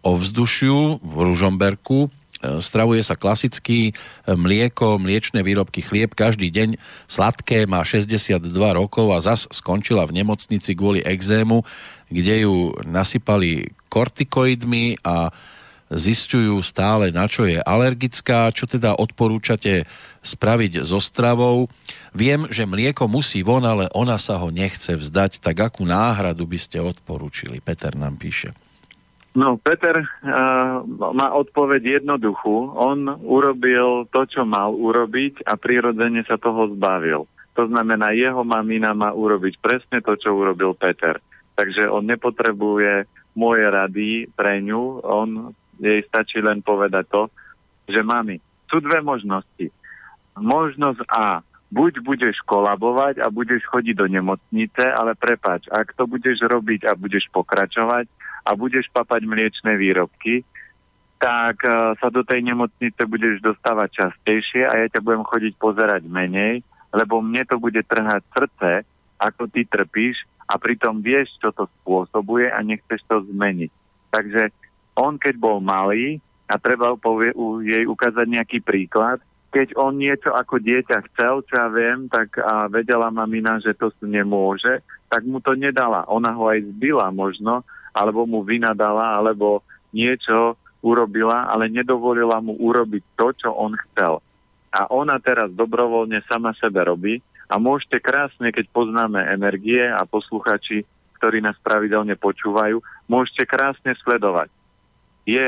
ovzdušiu v Ružomberku stravuje sa klasicky, mlieko, mliečne výrobky, chlieb každý deň, sladké, má 62 rokov a zas skončila v nemocnici kvôli exému, kde ju nasypali kortikoidmi a zistujú stále, na čo je alergická, čo teda odporúčate spraviť so stravou. Viem, že mlieko musí von, ale ona sa ho nechce vzdať, tak akú náhradu by ste odporúčili? Peter nám píše. No, Peter uh, má odpoveď jednoduchú. On urobil to, čo mal urobiť a prirodzene sa toho zbavil. To znamená, jeho mamina má urobiť presne to, čo urobil Peter. Takže on nepotrebuje moje rady pre ňu, on jej stačí len povedať to, že mami, sú dve možnosti. Možnosť A, buď budeš kolabovať a budeš chodiť do nemocnice, ale prepač, ak to budeš robiť a budeš pokračovať a budeš papať mliečne výrobky, tak uh, sa do tej nemocnice budeš dostávať častejšie a ja ťa budem chodiť pozerať menej, lebo mne to bude trhať srdce, ako ty trpíš a pritom vieš, čo to spôsobuje a nechceš to zmeniť. Takže on keď bol malý, a treba povie, u, jej ukázať nejaký príklad, keď on niečo ako dieťa chcel, čo ja viem, tak a vedela mamina, že to nemôže, tak mu to nedala. Ona ho aj zbila možno, alebo mu vynadala, alebo niečo urobila, ale nedovolila mu urobiť to, čo on chcel. A ona teraz dobrovoľne sama sebe robí a môžete krásne, keď poznáme energie a posluchači, ktorí nás pravidelne počúvajú, môžete krásne sledovať je,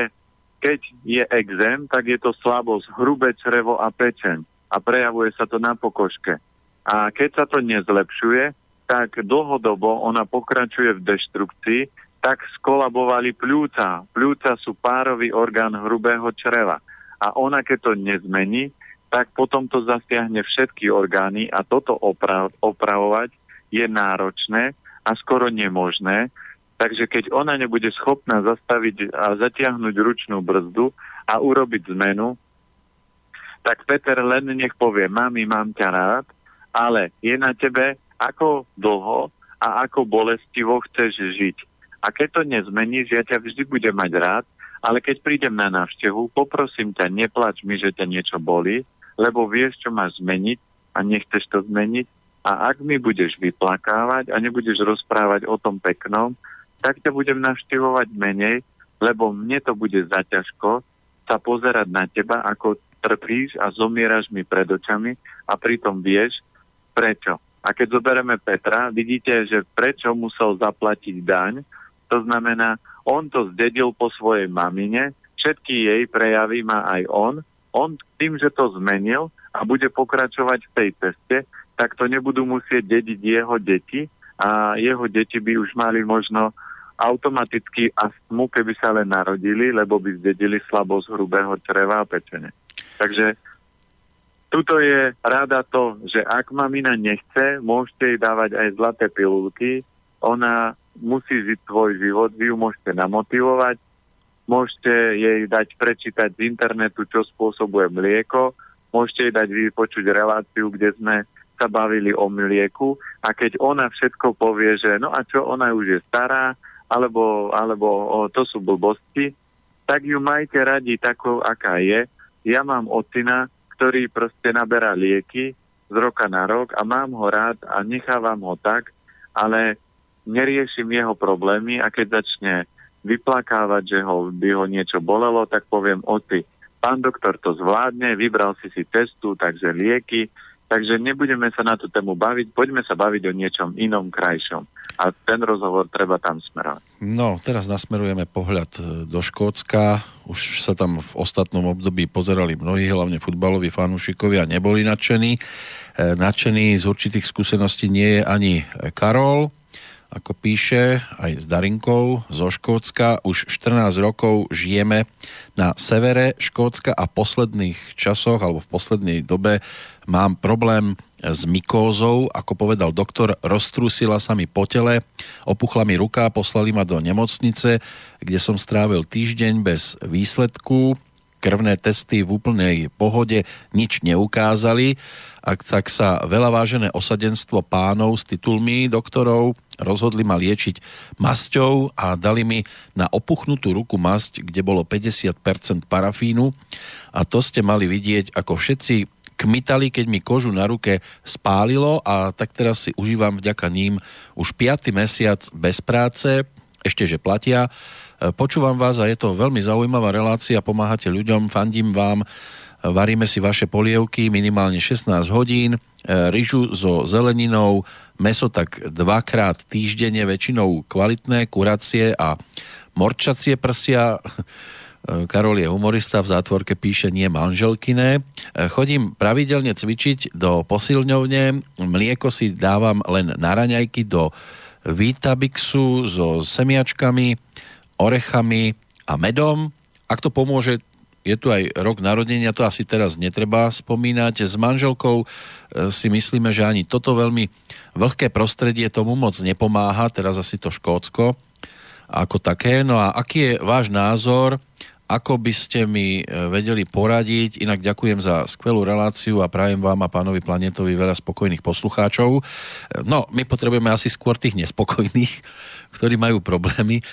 keď je exém, tak je to slabosť, hrubé črevo a pečeň a prejavuje sa to na pokožke. A keď sa to nezlepšuje, tak dlhodobo ona pokračuje v deštrukcii, tak skolabovali pľúca. Pľúca sú párový orgán hrubého čreva. A ona, keď to nezmení, tak potom to zasiahne všetky orgány a toto oprav- opravovať je náročné a skoro nemožné, Takže keď ona nebude schopná zastaviť a zatiahnuť ručnú brzdu a urobiť zmenu, tak Peter len nech povie, mami, mám ťa rád, ale je na tebe, ako dlho a ako bolestivo chceš žiť. A keď to nezmeníš, ja ťa vždy budem mať rád, ale keď prídem na návštevu, poprosím ťa, neplač mi, že ťa niečo boli, lebo vieš, čo máš zmeniť a nechceš to zmeniť. A ak mi budeš vyplakávať a nebudeš rozprávať o tom peknom, tak ťa budem navštevovať menej, lebo mne to bude zaťažko sa pozerať na teba, ako trpíš a zomieraš mi pred očami a pritom vieš, prečo. A keď zoberieme Petra, vidíte, že prečo musel zaplatiť daň, to znamená, on to zdedil po svojej mamine, všetky jej prejavy má aj on, on tým, že to zmenil a bude pokračovať v tej ceste, tak to nebudú musieť dediť jeho deti a jeho deti by už mali možno automaticky astmu, keby sa len narodili, lebo by zdedili slabosť hrubého čreva a pečene. Takže tuto je rada to, že ak mamina nechce, môžete jej dávať aj zlaté pilulky, ona musí žiť svoj život, vy ju môžete namotivovať, môžete jej dať prečítať z internetu, čo spôsobuje mlieko, môžete jej dať vypočuť reláciu, kde sme sa bavili o mlieku a keď ona všetko povie, že no a čo, ona už je stará, alebo, alebo o, to sú blbosti, tak ju majte radi takou, aká je. Ja mám ocina, ktorý proste naberá lieky z roka na rok a mám ho rád a nechávam ho tak, ale neriešim jeho problémy a keď začne vyplakávať, že ho, by ho niečo bolelo, tak poviem, oci, pán doktor to zvládne, vybral si si cestu, takže lieky, Takže nebudeme sa na tú tému baviť, poďme sa baviť o niečom inom, krajšom. A ten rozhovor treba tam smerovať. No, teraz nasmerujeme pohľad e, do Škótska. Už sa tam v ostatnom období pozerali mnohí, hlavne futbaloví fanúšikovia, neboli nadšení. E, nadšený z určitých skúseností nie je ani Karol, ako píše aj s Darinkou zo Škótska. Už 14 rokov žijeme na severe Škótska a v posledných časoch alebo v poslednej dobe mám problém s mykózou, ako povedal doktor, roztrúsila sa mi po tele, opuchla mi ruka, poslali ma do nemocnice, kde som strávil týždeň bez výsledku. Krvné testy v úplnej pohode nič neukázali, ak tak sa veľa vážené osadenstvo pánov s titulmi doktorov rozhodli ma liečiť masťou a dali mi na opuchnutú ruku masť, kde bolo 50% parafínu. A to ste mali vidieť, ako všetci kmitali, keď mi kožu na ruke spálilo. A tak teraz si užívam vďaka ním už 5. mesiac bez práce, ešte že platia počúvam vás a je to veľmi zaujímavá relácia, pomáhate ľuďom, fandím vám, varíme si vaše polievky minimálne 16 hodín, e, ryžu so zeleninou, meso tak dvakrát týždenne, väčšinou kvalitné, kuracie a morčacie prsia. [laughs] E, Karol je humorista, v zátvorke píše nie manželkyné. Chodím pravidelne cvičiť do posilňovne, mlieko si dávam len na raňajky do Vitabixu so semiačkami, orechami a medom. Ak to pomôže, je tu aj rok narodenia, to asi teraz netreba spomínať. S manželkou e, si myslíme, že ani toto veľmi vlhké prostredie tomu moc nepomáha, teraz asi to Škótsko ako také. No a aký je váš názor ako by ste mi e, vedeli poradiť? Inak ďakujem za skvelú reláciu a prajem vám a pánovi Planetovi veľa spokojných poslucháčov. E, no, my potrebujeme asi skôr tých nespokojných, [laughs] ktorí majú problémy,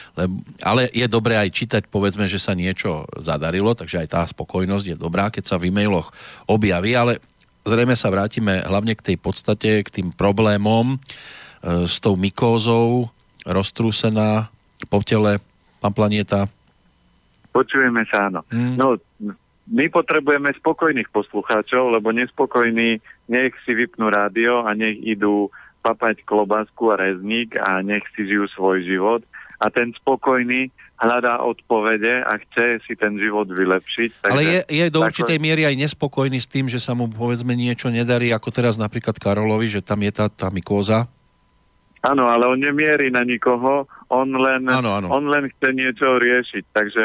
ale je dobré aj čítať, povedzme, že sa niečo zadarilo, takže aj tá spokojnosť je dobrá, keď sa v e-mailoch objaví, ale zrejme sa vrátime hlavne k tej podstate, k tým problémom e, s tou mykózou, roztrúsená po tele, pán Planeta, Počujeme sa, áno. Mm. No, my potrebujeme spokojných poslucháčov, lebo nespokojní nech si vypnú rádio a nech idú papať klobásku a rezník a nech si žijú svoj život. A ten spokojný hľadá odpovede a chce si ten život vylepšiť. Takže Ale je, je do určitej tako... miery aj nespokojný s tým, že sa mu povedzme niečo nedarí, ako teraz napríklad Karolovi, že tam je tá, tá mykóza? Áno, ale on nemierí na nikoho, on len, ano, ano. on len chce niečo riešiť. Takže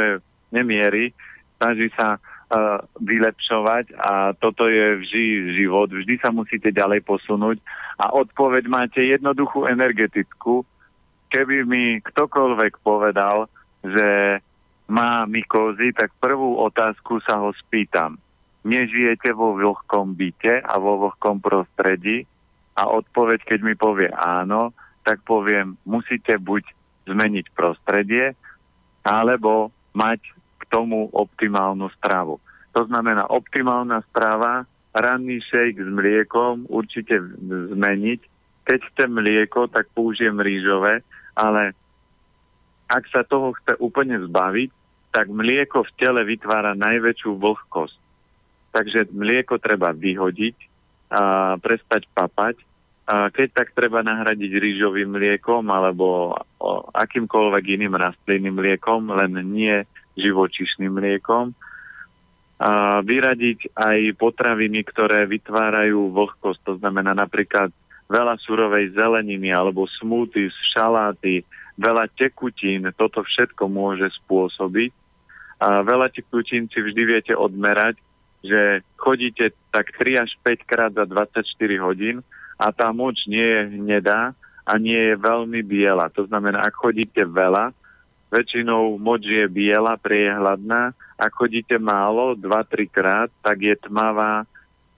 nemierí, snaží sa uh, vylepšovať a toto je vždy život, vždy sa musíte ďalej posunúť a odpoveď máte jednoduchú energetickú. Keby mi ktokoľvek povedal, že má mykózy, tak prvú otázku sa ho spýtam. Nežijete vo vlhkom byte a vo vlhkom prostredí? A odpoveď, keď mi povie áno, tak poviem, musíte buď zmeniť prostredie, alebo mať tomu optimálnu stravu. To znamená optimálna strava, ranný šejk s mliekom určite zmeniť. Keď chcem mlieko, tak použijem rýžové, ale ak sa toho chce úplne zbaviť, tak mlieko v tele vytvára najväčšiu vlhkosť. Takže mlieko treba vyhodiť, a prestať papať. Keď tak treba nahradiť rýžovým mliekom alebo akýmkoľvek iným rastlinným mliekom, len nie živočišným mliekom a vyradiť aj potraviny, ktoré vytvárajú vlhkosť, to znamená napríklad veľa surovej zeleniny alebo smoothies, šaláty, veľa tekutín, toto všetko môže spôsobiť. A veľa tekutín si vždy viete odmerať, že chodíte tak 3 až 5 krát za 24 hodín a tá moč nie je hnedá a nie je veľmi biela. To znamená, ak chodíte veľa, väčšinou moč je biela, priehľadná. Ak chodíte málo, 2-3 krát, tak je tmavá,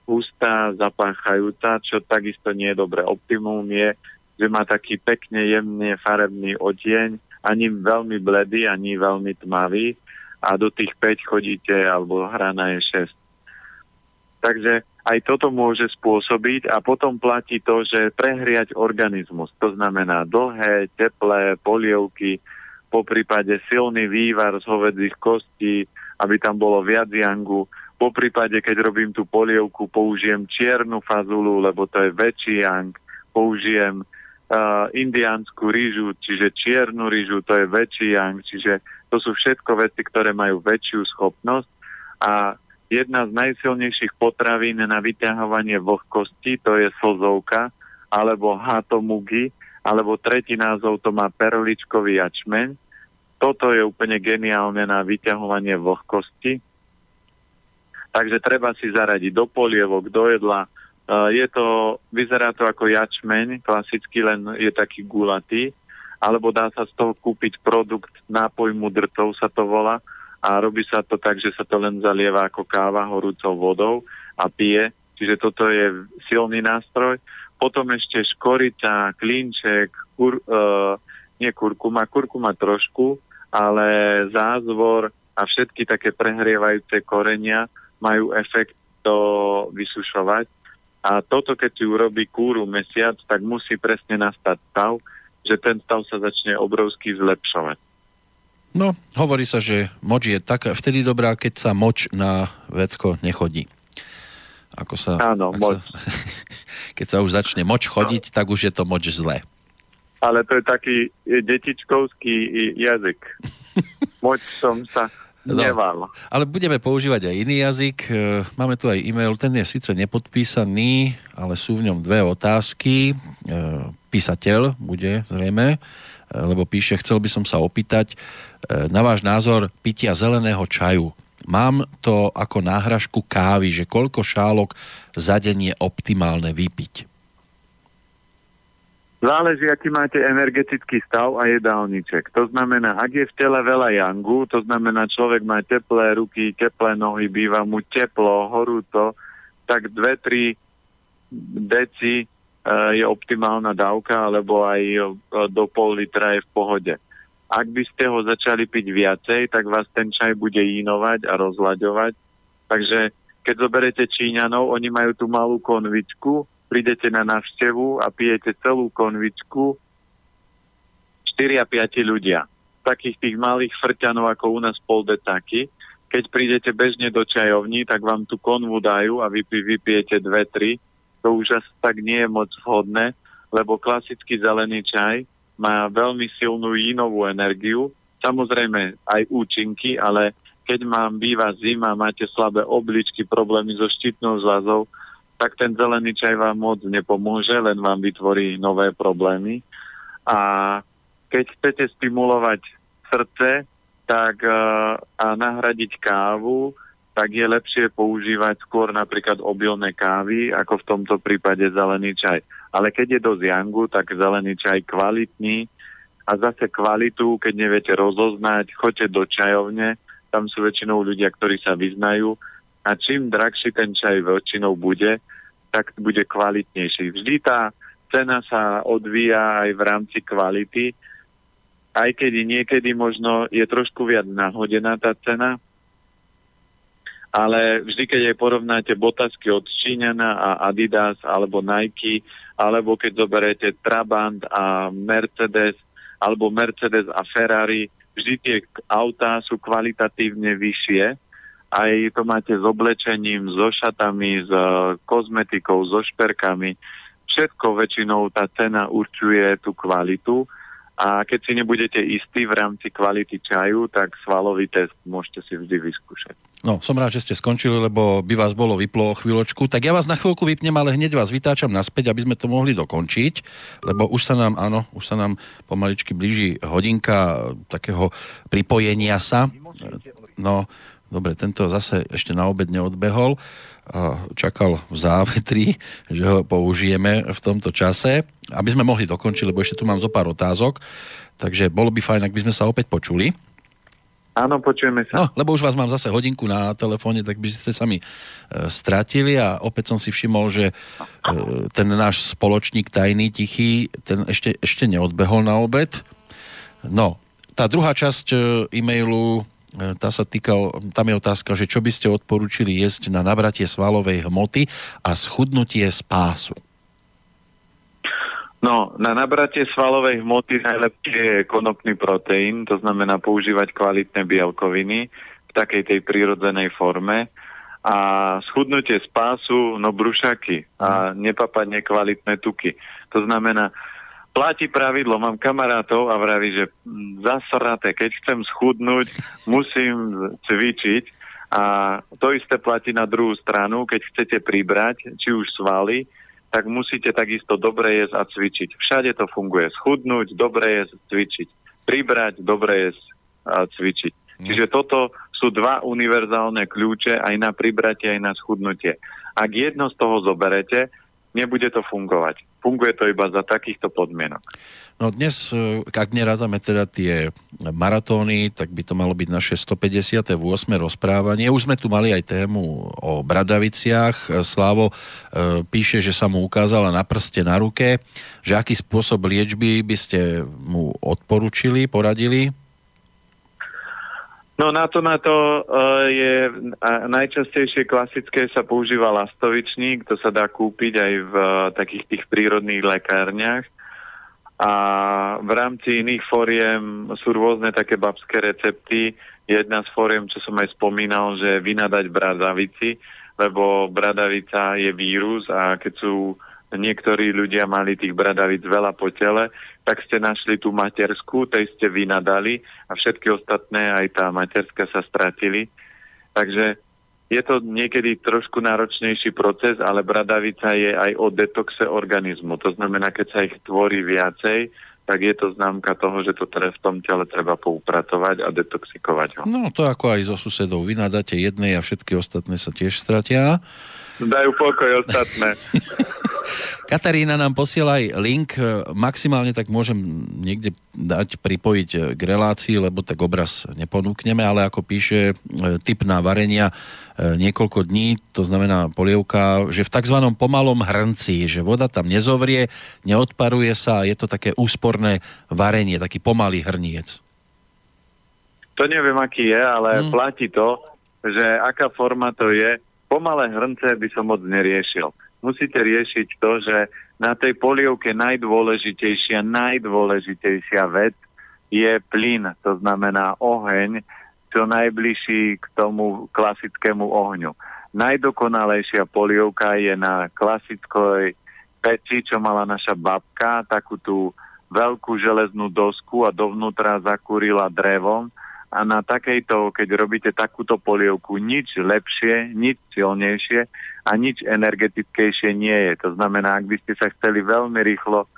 hustá, zapáchajúca, čo takisto nie je dobré. Optimum je, že má taký pekne jemne farebný odtieň, ani veľmi bledý, ani veľmi tmavý a do tých 5 chodíte, alebo hrana je 6. Takže aj toto môže spôsobiť a potom platí to, že prehriať organizmus, to znamená dlhé, teplé polievky, po prípade silný vývar z hovedzích kostí, aby tam bolo viac jangu. Po prípade, keď robím tú polievku, použijem čiernu fazulu, lebo to je väčší yang. Použijem uh, indiánsku rýžu, čiže čiernu rýžu, to je väčší yang. Čiže to sú všetko veci, ktoré majú väčšiu schopnosť. A jedna z najsilnejších potravín na vyťahovanie vlhkosti, to je slzovka, alebo hatomugi, alebo tretí názov to má perličkový jačmeň. Toto je úplne geniálne na vyťahovanie vlhkosti. Takže treba si zaradiť do polievok, do jedla. Uh, je to, vyzerá to ako jačmeň, klasicky len je taký gulatý, alebo dá sa z toho kúpiť produkt nápoj mudrcov sa to volá, a robí sa to tak, že sa to len zalieva ako káva horúcou vodou a pije, čiže toto je silný nástroj. Potom ešte škorica, klinček, kur, uh, nie kurkuma, kurkuma trošku, ale zázvor a všetky také prehrievajúce korenia majú efekt to vysušovať. A toto, keď si urobí kúru mesiac, tak musí presne nastať stav, že ten stav sa začne obrovsky zlepšovať. No, hovorí sa, že moč je tak vtedy dobrá, keď sa moč na vecko nechodí. Ako sa, Áno, moč. Sa, [laughs] keď sa už začne moč chodiť, tak už je to moč zlé. Ale to je taký detičkovský jazyk. [laughs] Moč som sa No, ale budeme používať aj iný jazyk. E, máme tu aj e-mail, ten je síce nepodpísaný, ale sú v ňom dve otázky. E, písateľ bude zrejme, e, lebo píše, chcel by som sa opýtať na váš názor pitia zeleného čaju. Mám to ako náhražku kávy, že koľko šálok za deň je optimálne vypiť? Záleží, aký máte energetický stav a jedálniček. To znamená, ak je v tele veľa jangu, to znamená, človek má teplé ruky, teplé nohy, býva mu teplo, horúco, tak 2-3 deci e, je optimálna dávka, alebo aj e, do pol litra je v pohode. Ak by ste ho začali piť viacej, tak vás ten čaj bude inovať a rozlaďovať. Takže keď zoberete Číňanov, oni majú tú malú konvičku, prídete na návštevu a pijete celú konvičku 4 a 5 ľudia. Takých tých malých frťanov ako u nás pol detaky. Keď prídete bežne do čajovní, tak vám tú konvu dajú a vy vypijete 2-3. To už asi tak nie je moc vhodné, lebo klasický zelený čaj má veľmi silnú jínovú energiu, samozrejme aj účinky, ale keď mám býva zima, máte slabé obličky, problémy so štítnou zľazou, tak ten zelený čaj vám moc nepomôže, len vám vytvorí nové problémy. A keď chcete stimulovať srdce tak, uh, a nahradiť kávu, tak je lepšie používať skôr napríklad obilné kávy, ako v tomto prípade zelený čaj. Ale keď je dosť jangu, tak zelený čaj kvalitný a zase kvalitu, keď neviete rozoznať, choďte do čajovne, tam sú väčšinou ľudia, ktorí sa vyznajú a čím drahší ten čaj väčšinou bude, tak bude kvalitnejší. Vždy tá cena sa odvíja aj v rámci kvality, aj keď niekedy možno je trošku viac nahodená tá cena, ale vždy, keď aj porovnáte botasky od Číňana a Adidas alebo Nike, alebo keď zoberete Trabant a Mercedes, alebo Mercedes a Ferrari, vždy tie autá sú kvalitatívne vyššie, aj to máte s oblečením, so šatami, s uh, kozmetikou, so šperkami. Všetko väčšinou tá cena určuje tú kvalitu a keď si nebudete istí v rámci kvality čaju, tak svalový test môžete si vždy vyskúšať. No, som rád, že ste skončili, lebo by vás bolo vyplo o chvíľočku. Tak ja vás na chvíľku vypnem, ale hneď vás vytáčam naspäť, aby sme to mohli dokončiť, lebo už sa nám, áno, už sa nám pomaličky blíži hodinka takého pripojenia sa. No, Dobre, tento zase ešte na obed neodbehol čakal v závetri, [laughs] že ho použijeme v tomto čase, aby sme mohli dokončiť, lebo ešte tu mám zo pár otázok, takže bolo by fajn, ak by sme sa opäť počuli. Áno, počujeme sa. No, lebo už vás mám zase hodinku na telefóne, tak by ste sa mi e, stratili a opäť som si všimol, že e, ten náš spoločník tajný, tichý, ten ešte, ešte neodbehol na obed. No, tá druhá časť e, e-mailu tá sa týka, tam je otázka, že čo by ste odporúčili jesť na nabratie svalovej hmoty a schudnutie z pásu? No, na nabratie svalovej hmoty najlepšie je konopný proteín, to znamená používať kvalitné bielkoviny v takej tej prírodzenej forme a schudnutie z pásu, no brušaky a nepapať nekvalitné tuky. To znamená, platí pravidlo. Mám kamarátov a vraví, že zasraté, keď chcem schudnúť, musím cvičiť. A to isté platí na druhú stranu, keď chcete pribrať, či už svaly, tak musíte takisto dobre jesť a cvičiť. Všade to funguje. Schudnúť, dobre jesť, cvičiť. Pribrať, dobre jesť a cvičiť. Mm. Čiže toto sú dva univerzálne kľúče aj na pribratie, aj na schudnutie. Ak jedno z toho zoberete, nebude to fungovať. Funguje to iba za takýchto podmienok. No dnes, e, ak nerátame teda tie maratóny, tak by to malo byť naše 158. rozprávanie. Už sme tu mali aj tému o Bradaviciach. Slávo e, píše, že sa mu ukázala na prste na ruke, že aký spôsob liečby by ste mu odporučili, poradili? No na to, na to uh, je najčastejšie klasické sa používa lastovičník, to sa dá kúpiť aj v uh, takých tých prírodných lekárniach. A v rámci iných fóriem sú rôzne také babské recepty. Jedna z fóriem, čo som aj spomínal, že vynadať bradavici, lebo bradavica je vírus a keď sú niektorí ľudia mali tých bradavic veľa po tele, tak ste našli tú materskú, tej ste vynadali a všetky ostatné, aj tá materská sa stratili. Takže je to niekedy trošku náročnejší proces, ale bradavica je aj o detoxe organizmu. To znamená, keď sa ich tvorí viacej, tak je to známka toho, že to teda v tom tele treba poupratovať a detoxikovať ho. No to ako aj so susedou. Vy nadáte jednej a všetky ostatné sa tiež stratia. Dajú pokoj ostatné. [laughs] Katarína nám posiela aj link, maximálne tak môžem niekde dať, pripojiť k relácii, lebo tak obraz neponúkneme, ale ako píše e, typ na varenia e, niekoľko dní, to znamená polievka, že v tzv. pomalom hrnci, že voda tam nezovrie, neodparuje sa, je to také úsporné varenie, taký pomalý hrniec. To neviem, aký je, ale hmm. platí to, že aká forma to je, pomalé hrnce by som moc neriešil. Musíte riešiť to, že na tej polievke najdôležitejšia, najdôležitejšia vec je plyn, to znamená oheň, čo najbližší k tomu klasickému ohňu. Najdokonalejšia polievka je na klasickoj peči, čo mala naša babka, takú tú veľkú železnú dosku a dovnútra zakúrila drevom a na takejto, keď robíte takúto polievku, nič lepšie, nič silnejšie a nič energetickejšie nie je. To znamená, ak by ste sa chceli veľmi rýchlo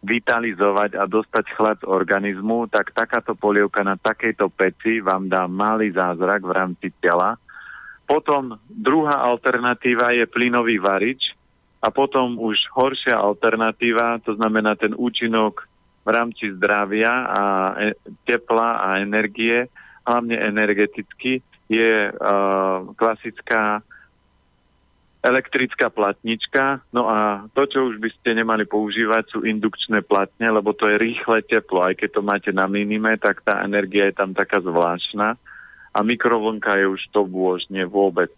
vitalizovať a dostať chlad z organizmu, tak takáto polievka na takejto peci vám dá malý zázrak v rámci tela. Potom druhá alternatíva je plynový varič a potom už horšia alternatíva, to znamená ten účinok v rámci zdravia a e, tepla a energie, hlavne energeticky, je uh, klasická elektrická platnička. No a to, čo už by ste nemali používať, sú indukčné platne, lebo to je rýchle teplo. Aj keď to máte na minime, tak tá energia je tam taká zvláštna. A mikrovlnka je už to bôžne vôbec.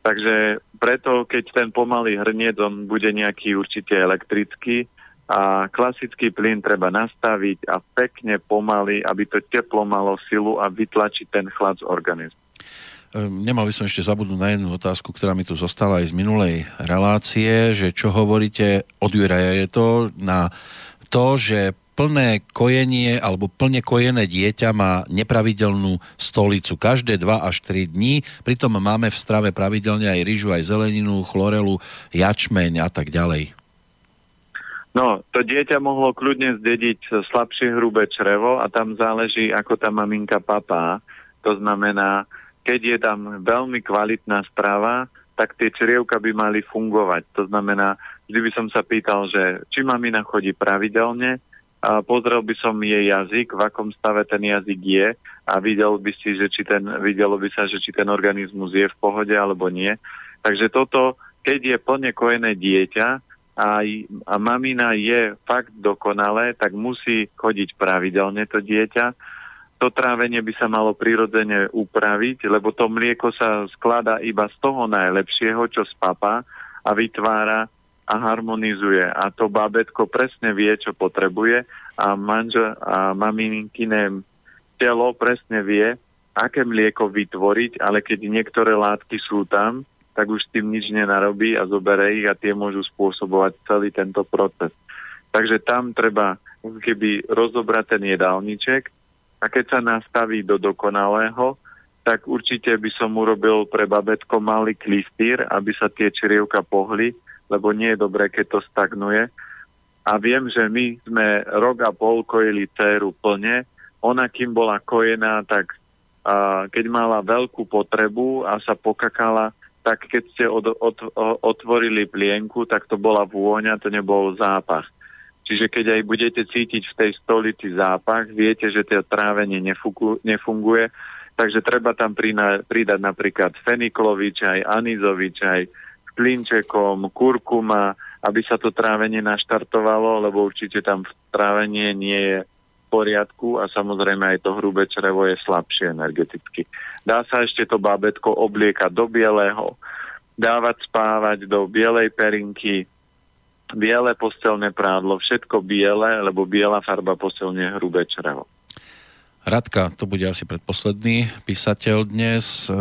Takže preto, keď ten pomalý hrniec, on bude nejaký určite elektrický, a klasický plyn treba nastaviť a pekne pomaly, aby to teplo malo silu a vytlačiť ten chlad z organizmu. Ehm, nemal by som ešte zabudnúť na jednu otázku, ktorá mi tu zostala aj z minulej relácie, že čo hovoríte, od Juraja je to, na to, že plné kojenie alebo plne kojené dieťa má nepravidelnú stolicu každé 2 až 3 dní, pritom máme v strave pravidelne aj rýžu, aj zeleninu, chlorelu, jačmeň a tak ďalej. No, to dieťa mohlo kľudne zdediť slabšie hrubé črevo a tam záleží, ako tá maminka papá. To znamená, keď je tam veľmi kvalitná správa, tak tie črievka by mali fungovať. To znamená, vždy by som sa pýtal, že či mamina chodí pravidelne, a pozrel by som jej jazyk, v akom stave ten jazyk je a videl by si, že či ten, videlo by sa, že či ten organizmus je v pohode alebo nie. Takže toto, keď je plne kojené dieťa, a, a mamina je fakt dokonalé, tak musí chodiť pravidelne to dieťa. To trávenie by sa malo prirodzene upraviť, lebo to mlieko sa skladá iba z toho najlepšieho, čo spapa a vytvára a harmonizuje. A to babetko presne vie, čo potrebuje a, manžel, a maminkine telo presne vie, aké mlieko vytvoriť, ale keď niektoré látky sú tam, tak už s tým nič nenarobí a zobere ich a tie môžu spôsobovať celý tento proces. Takže tam treba keby rozobrať ten jedálniček a keď sa nastaví do dokonalého, tak určite by som urobil pre babetko malý klistýr, aby sa tie črievka pohli, lebo nie je dobré, keď to stagnuje. A viem, že my sme rok a pol kojili dceru plne. Ona, kým bola kojená, tak a keď mala veľkú potrebu a sa pokakala, tak keď ste od, od, otvorili plienku, tak to bola vôňa, to nebol zápach. Čiže keď aj budete cítiť v tej stolici zápach, viete, že to trávenie nefunguje, takže treba tam pridať napríklad feniklový čaj, anizový klinčekom, kurkuma, aby sa to trávenie naštartovalo, lebo určite tam trávenie nie je poriadku a samozrejme aj to hrubé črevo je slabšie energeticky. Dá sa ešte to bábetko obliekať do bieleho, dávať spávať do bielej perinky, biele postelné prádlo, všetko biele, lebo biela farba posilne hrubé črevo. Radka, to bude asi predposledný písateľ dnes. E,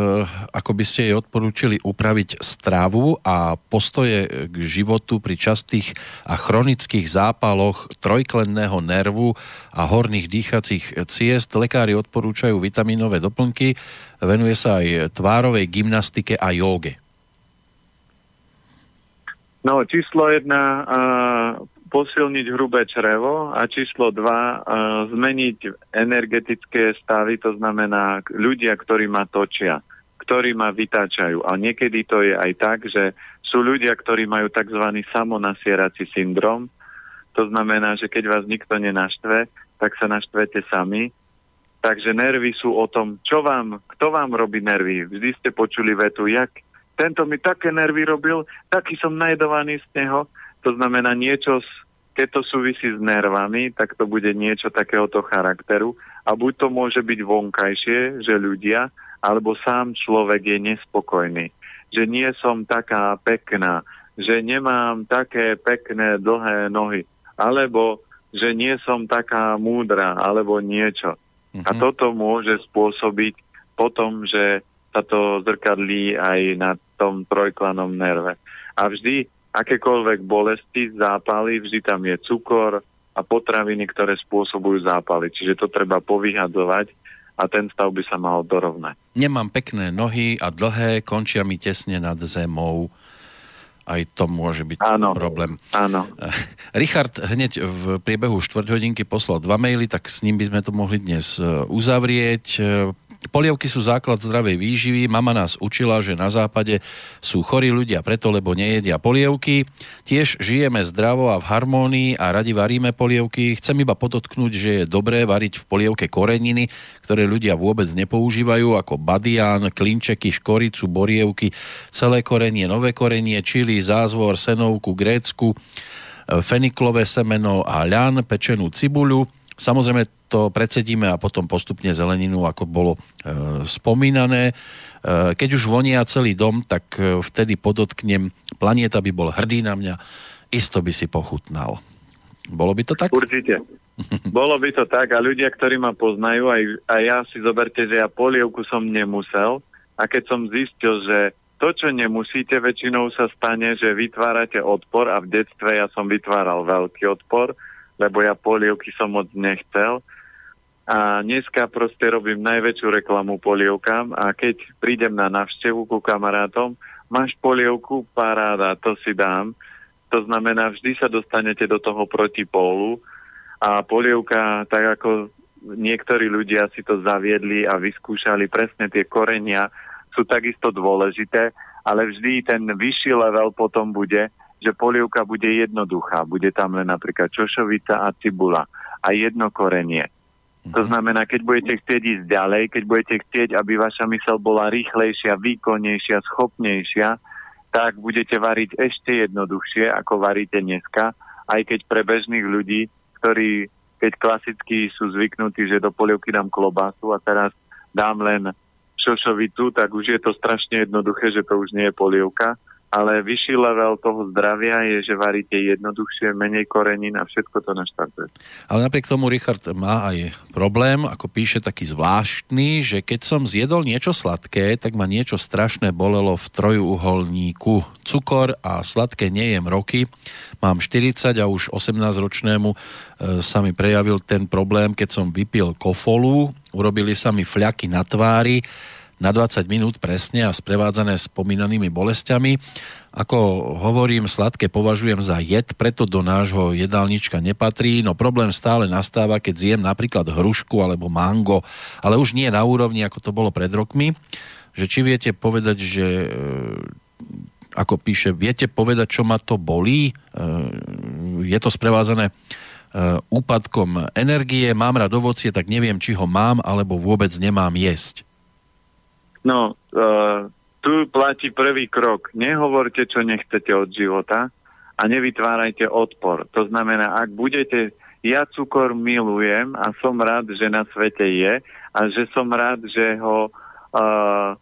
ako by ste jej odporúčili upraviť stravu a postoje k životu pri častých a chronických zápaloch trojklenného nervu a horných dýchacích ciest? Lekári odporúčajú vitamínové doplnky, venuje sa aj tvárovej gymnastike a jóge. No, číslo jedna, posilniť hrubé črevo a číslo dva, uh, zmeniť energetické stavy, to znamená ľudia, ktorí ma točia, ktorí ma vytáčajú. A niekedy to je aj tak, že sú ľudia, ktorí majú tzv. samonasierací syndrom, to znamená, že keď vás nikto nenaštve, tak sa naštvete sami. Takže nervy sú o tom, čo vám, kto vám robí nervy. Vždy ste počuli vetu, jak tento mi také nervy robil, taký som najedovaný z neho. To znamená niečo, keď to súvisí s nervami, tak to bude niečo takéhoto charakteru. A buď to môže byť vonkajšie, že ľudia, alebo sám človek je nespokojný. Že nie som taká pekná, že nemám také pekné dlhé nohy, alebo že nie som taká múdra, alebo niečo. Uh-huh. A mhm. toto môže spôsobiť potom, že sa to zrkadlí aj na tom trojklanom nerve. A vždy akékoľvek bolesti, zápaly, vždy tam je cukor a potraviny, ktoré spôsobujú zápaly. Čiže to treba povyhadzovať a ten stav by sa mal dorovnať. Nemám pekné nohy a dlhé, končia mi tesne nad zemou. Aj to môže byť áno, problém. Áno. Richard hneď v priebehu štvrť hodinky poslal dva maily, tak s ním by sme to mohli dnes e, uzavrieť. Polievky sú základ zdravej výživy. Mama nás učila, že na západe sú chorí ľudia preto, lebo nejedia polievky. Tiež žijeme zdravo a v harmónii a radi varíme polievky. Chcem iba podotknúť, že je dobré variť v polievke koreniny, ktoré ľudia vôbec nepoužívajú, ako badián, klinčeky, škoricu, borievky, celé korenie, nové korenie, čili, zázvor, senovku, grécku, feniklové semeno a ľan, pečenú cibuľu. Samozrejme to predsedíme a potom postupne zeleninu, ako bolo e, spomínané. E, keď už vonia celý dom, tak e, vtedy podotknem, planieta by bol hrdý na mňa, isto by si pochutnal. Bolo by to tak? Určite. [laughs] Bolo by to tak a ľudia, ktorí ma poznajú, aj, aj ja si zoberte, že ja polievku som nemusel a keď som zistil, že to, čo nemusíte, väčšinou sa stane, že vytvárate odpor a v detstve ja som vytváral veľký odpor, lebo ja polievky som moc nechcel a dneska proste robím najväčšiu reklamu polievkám a keď prídem na navštevu ku kamarátom, máš polievku, paráda, to si dám. To znamená, vždy sa dostanete do toho protipólu a polievka, tak ako niektorí ľudia si to zaviedli a vyskúšali presne tie korenia, sú takisto dôležité, ale vždy ten vyšší level potom bude, že polievka bude jednoduchá. Bude tam len napríklad čošovica a cibula a jedno korenie. To znamená, keď budete chcieť ísť ďalej, keď budete chcieť, aby vaša mysel bola rýchlejšia, výkonnejšia, schopnejšia, tak budete variť ešte jednoduchšie, ako varíte dneska, aj keď pre bežných ľudí, ktorí keď klasicky sú zvyknutí, že do polievky dám klobásu a teraz dám len šošovicu, tak už je to strašne jednoduché, že to už nie je polievka ale vyšší level toho zdravia je, že varíte jednoduchšie, menej korenín a všetko to naštartuje. Ale napriek tomu Richard má aj problém, ako píše taký zvláštny, že keď som zjedol niečo sladké, tak ma niečo strašné bolelo v trojuholníku. Cukor a sladké nejem roky. Mám 40 a už 18-ročnému e, sa mi prejavil ten problém, keď som vypil kofolu, urobili sa mi fľaky na tvári, na 20 minút presne a sprevádzané spomínanými bolestiami. Ako hovorím, sladké považujem za jed, preto do nášho jedálnička nepatrí, no problém stále nastáva, keď zjem napríklad hrušku alebo mango, ale už nie na úrovni, ako to bolo pred rokmi. že či viete povedať, že e, ako píše, viete povedať, čo ma to bolí? E, je to sprevázané úpadkom energie, mám rád ovocie, tak neviem, či ho mám, alebo vôbec nemám jesť. No, uh, tu platí prvý krok. Nehovorte, čo nechcete od života a nevytvárajte odpor. To znamená, ak budete ja cukor milujem a som rád, že na svete je a že som rád, že ho uh,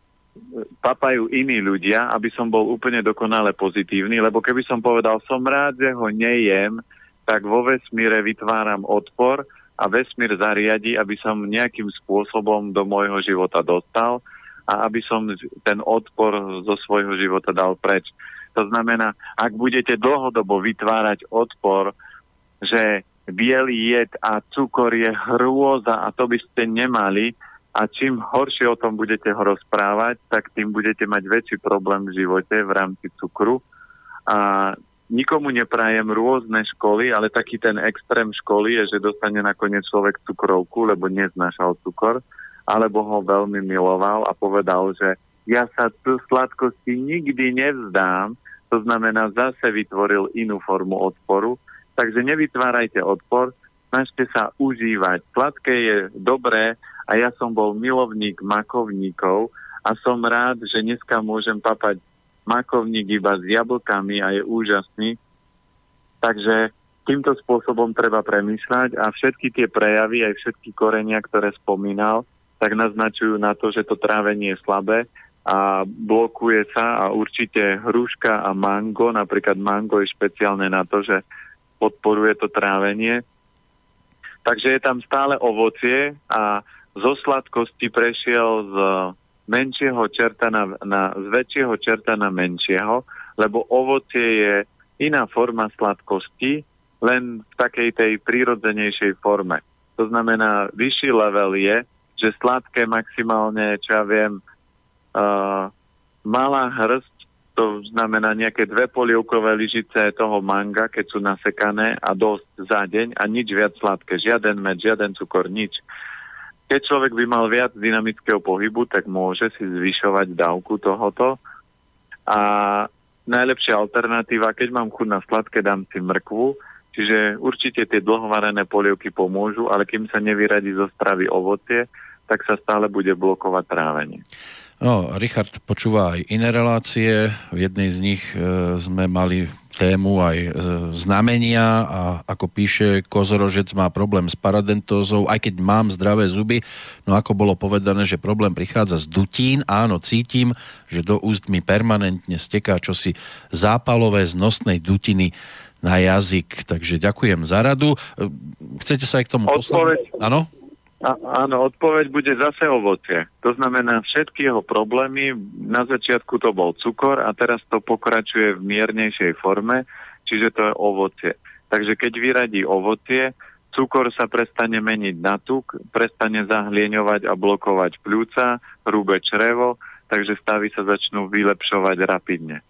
papajú iní ľudia, aby som bol úplne dokonale pozitívny, lebo keby som povedal, som rád, že ho nejem, tak vo vesmíre vytváram odpor a vesmír zariadi, aby som nejakým spôsobom do môjho života dostal a aby som ten odpor zo svojho života dal preč. To znamená, ak budete dlhodobo vytvárať odpor, že biely jed a cukor je hrôza a to by ste nemali. A čím horšie o tom budete ho rozprávať, tak tým budete mať väčší problém v živote v rámci cukru. A nikomu neprajem rôzne školy, ale taký ten extrém školy je, že dostane nakoniec človek cukrovku, lebo neznášal cukor, alebo ho veľmi miloval a povedal, že ja sa tu sladkosti nikdy nevzdám, to znamená zase vytvoril inú formu odporu Takže nevytvárajte odpor, snažte sa užívať. Sladké je dobré a ja som bol milovník makovníkov a som rád, že dneska môžem papať makovník iba s jablkami a je úžasný. Takže týmto spôsobom treba premýšľať a všetky tie prejavy, aj všetky korenia, ktoré spomínal, tak naznačujú na to, že to trávenie je slabé a blokuje sa a určite hruška a mango, napríklad mango je špeciálne na to, že podporuje to trávenie. Takže je tam stále ovocie a zo sladkosti prešiel z menšieho čerta na, na, z väčšieho čerta na menšieho, lebo ovocie je iná forma sladkosti, len v takej tej prírodzenejšej forme. To znamená, vyšší level je, že sladké maximálne, čo ja viem, uh, malá hrst to znamená nejaké dve polievkové lyžice toho manga, keď sú nasekané a dosť za deň a nič viac sladké, žiaden med, žiaden cukor, nič. Keď človek by mal viac dynamického pohybu, tak môže si zvyšovať dávku tohoto. A najlepšia alternatíva, keď mám chuť na sladké, dám si mrkvu, čiže určite tie dlhovarené polievky pomôžu, ale kým sa nevyradí zo stravy ovocie, tak sa stále bude blokovať trávenie. No, Richard počúva aj iné relácie. V jednej z nich e, sme mali tému aj e, znamenia a ako píše, kozorožec má problém s paradentózou, aj keď mám zdravé zuby. No ako bolo povedané, že problém prichádza z dutín. Áno, cítim, že do úst mi permanentne steká čosi zápalové z nosnej dutiny na jazyk. Takže ďakujem za radu. Chcete sa aj k tomu poslať? Áno? A, áno, odpoveď bude zase ovocie. To znamená, všetky jeho problémy, na začiatku to bol cukor a teraz to pokračuje v miernejšej forme, čiže to je ovocie. Takže keď vyradí ovocie, cukor sa prestane meniť na tuk, prestane zahlieňovať a blokovať pľúca, hrubé črevo, takže stavy sa začnú vylepšovať rapidne.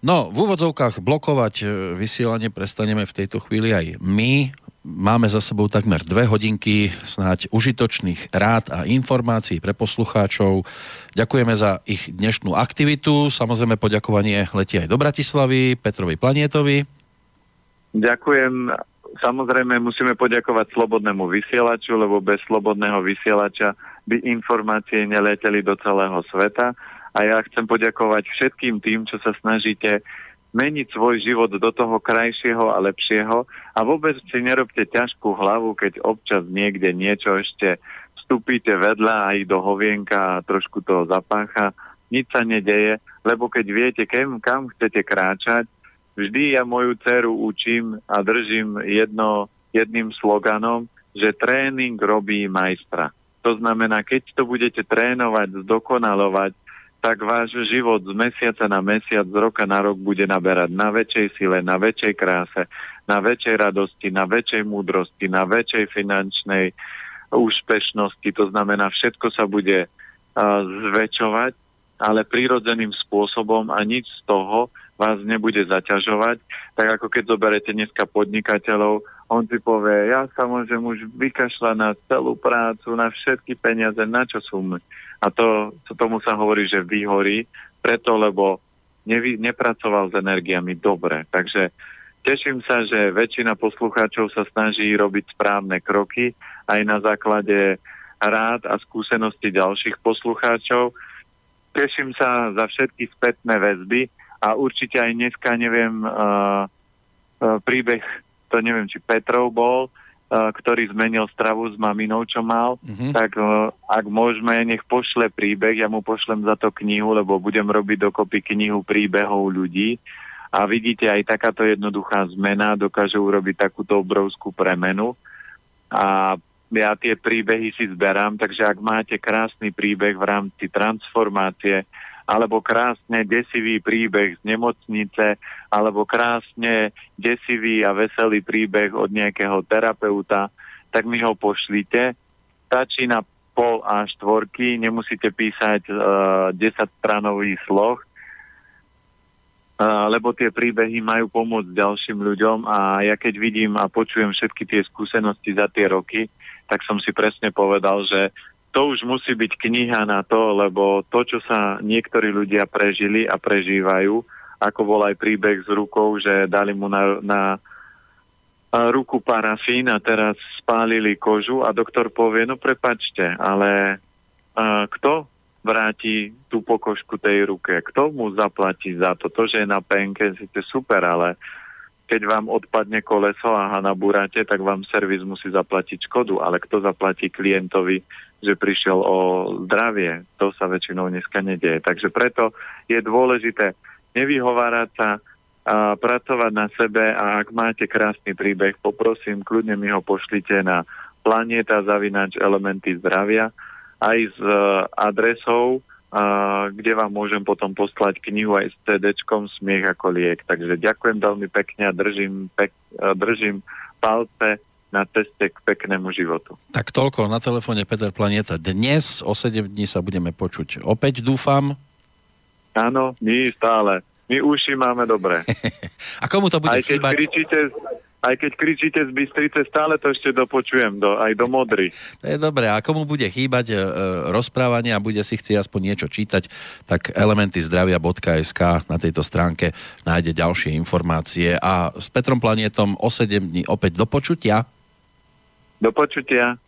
No, v úvodzovkách blokovať e, vysielanie prestaneme v tejto chvíli aj my. Máme za sebou takmer dve hodinky snáď užitočných rád a informácií pre poslucháčov. Ďakujeme za ich dnešnú aktivitu. Samozrejme poďakovanie letí aj do Bratislavy, Petrovi Planietovi. Ďakujem. Samozrejme musíme poďakovať slobodnému vysielaču, lebo bez slobodného vysielača by informácie neleteli do celého sveta. A ja chcem poďakovať všetkým tým, čo sa snažíte meniť svoj život do toho krajšieho a lepšieho a vôbec si nerobte ťažkú hlavu, keď občas niekde niečo ešte vstúpite vedľa aj do hovienka a trošku toho zapácha. Nič sa nedeje, lebo keď viete, kam, kam chcete kráčať, vždy ja moju dceru učím a držím jedno, jedným sloganom, že tréning robí majstra. To znamená, keď to budete trénovať, zdokonalovať, tak váš život z mesiaca na mesiac, z roka na rok bude naberať na väčšej sile, na väčšej kráse, na väčšej radosti, na väčšej múdrosti, na väčšej finančnej úspešnosti. To znamená, všetko sa bude uh, zväčšovať, ale prírodzeným spôsobom a nič z toho vás nebude zaťažovať, tak ako keď zoberete dneska podnikateľov, on si povie, ja sa môžem už vykašľať na celú prácu, na všetky peniaze, na čo sú mi. A to, to tomu sa hovorí, že vyhorí, preto, lebo nevy, nepracoval s energiami dobre. Takže teším sa, že väčšina poslucháčov sa snaží robiť správne kroky aj na základe rád a skúsenosti ďalších poslucháčov. Teším sa za všetky spätné väzby a určite aj dneska, neviem, uh, uh, príbeh, to neviem, či Petrov bol, uh, ktorý zmenil stravu s maminou, čo mal, mm-hmm. tak uh, ak môžeme, nech pošle príbeh, ja mu pošlem za to knihu, lebo budem robiť dokopy knihu príbehov ľudí a vidíte, aj takáto jednoduchá zmena dokáže urobiť takúto obrovskú premenu a ja tie príbehy si zberám, takže ak máte krásny príbeh v rámci transformácie, alebo krásne desivý príbeh z nemocnice, alebo krásne desivý a veselý príbeh od nejakého terapeuta, tak mi ho pošlite. Stačí na pol a štvorky, nemusíte písať uh, 10 stranový sloh, uh, lebo tie príbehy majú pomôcť ďalším ľuďom a ja keď vidím a počujem všetky tie skúsenosti za tie roky, tak som si presne povedal, že to už musí byť kniha na to, lebo to, čo sa niektorí ľudia prežili a prežívajú, ako bol aj príbeh s rukou, že dali mu na, na ruku parafín a teraz spálili kožu a doktor povie, no prepačte, ale a, kto vráti tú pokožku tej ruke? Kto mu zaplatí za to? To, že je na penke, síce super, ale keď vám odpadne koleso a nabúrate, tak vám servis musí zaplatiť škodu, ale kto zaplatí klientovi, že prišiel o zdravie? To sa väčšinou dneska nedieje. Takže preto je dôležité nevyhovárať sa, a pracovať na sebe a ak máte krásny príbeh, poprosím, kľudne mi ho pošlite na planeta zavinač elementy zdravia aj s e, adresou kde vám môžem potom poslať knihu aj s CD-čkom Smiech ako liek. Takže ďakujem veľmi pekne a držím, pek, držím palce na ceste k peknému životu. Tak toľko na telefóne Peter Planeta. Dnes o 7 dní sa budeme počuť opäť, dúfam. Áno, my stále. My uši máme dobré. [laughs] a komu to bude Aj keď chýbať? kričíte aj keď kričíte z Bystrice, stále to ešte dopočujem, do, aj do Modry. To je dobré. A komu bude chýbať e, rozprávanie a bude si chcieť aspoň niečo čítať, tak elementyzdravia.sk na tejto stránke nájde ďalšie informácie. A s Petrom Planietom o 7 dní opäť do počutia. Do počutia.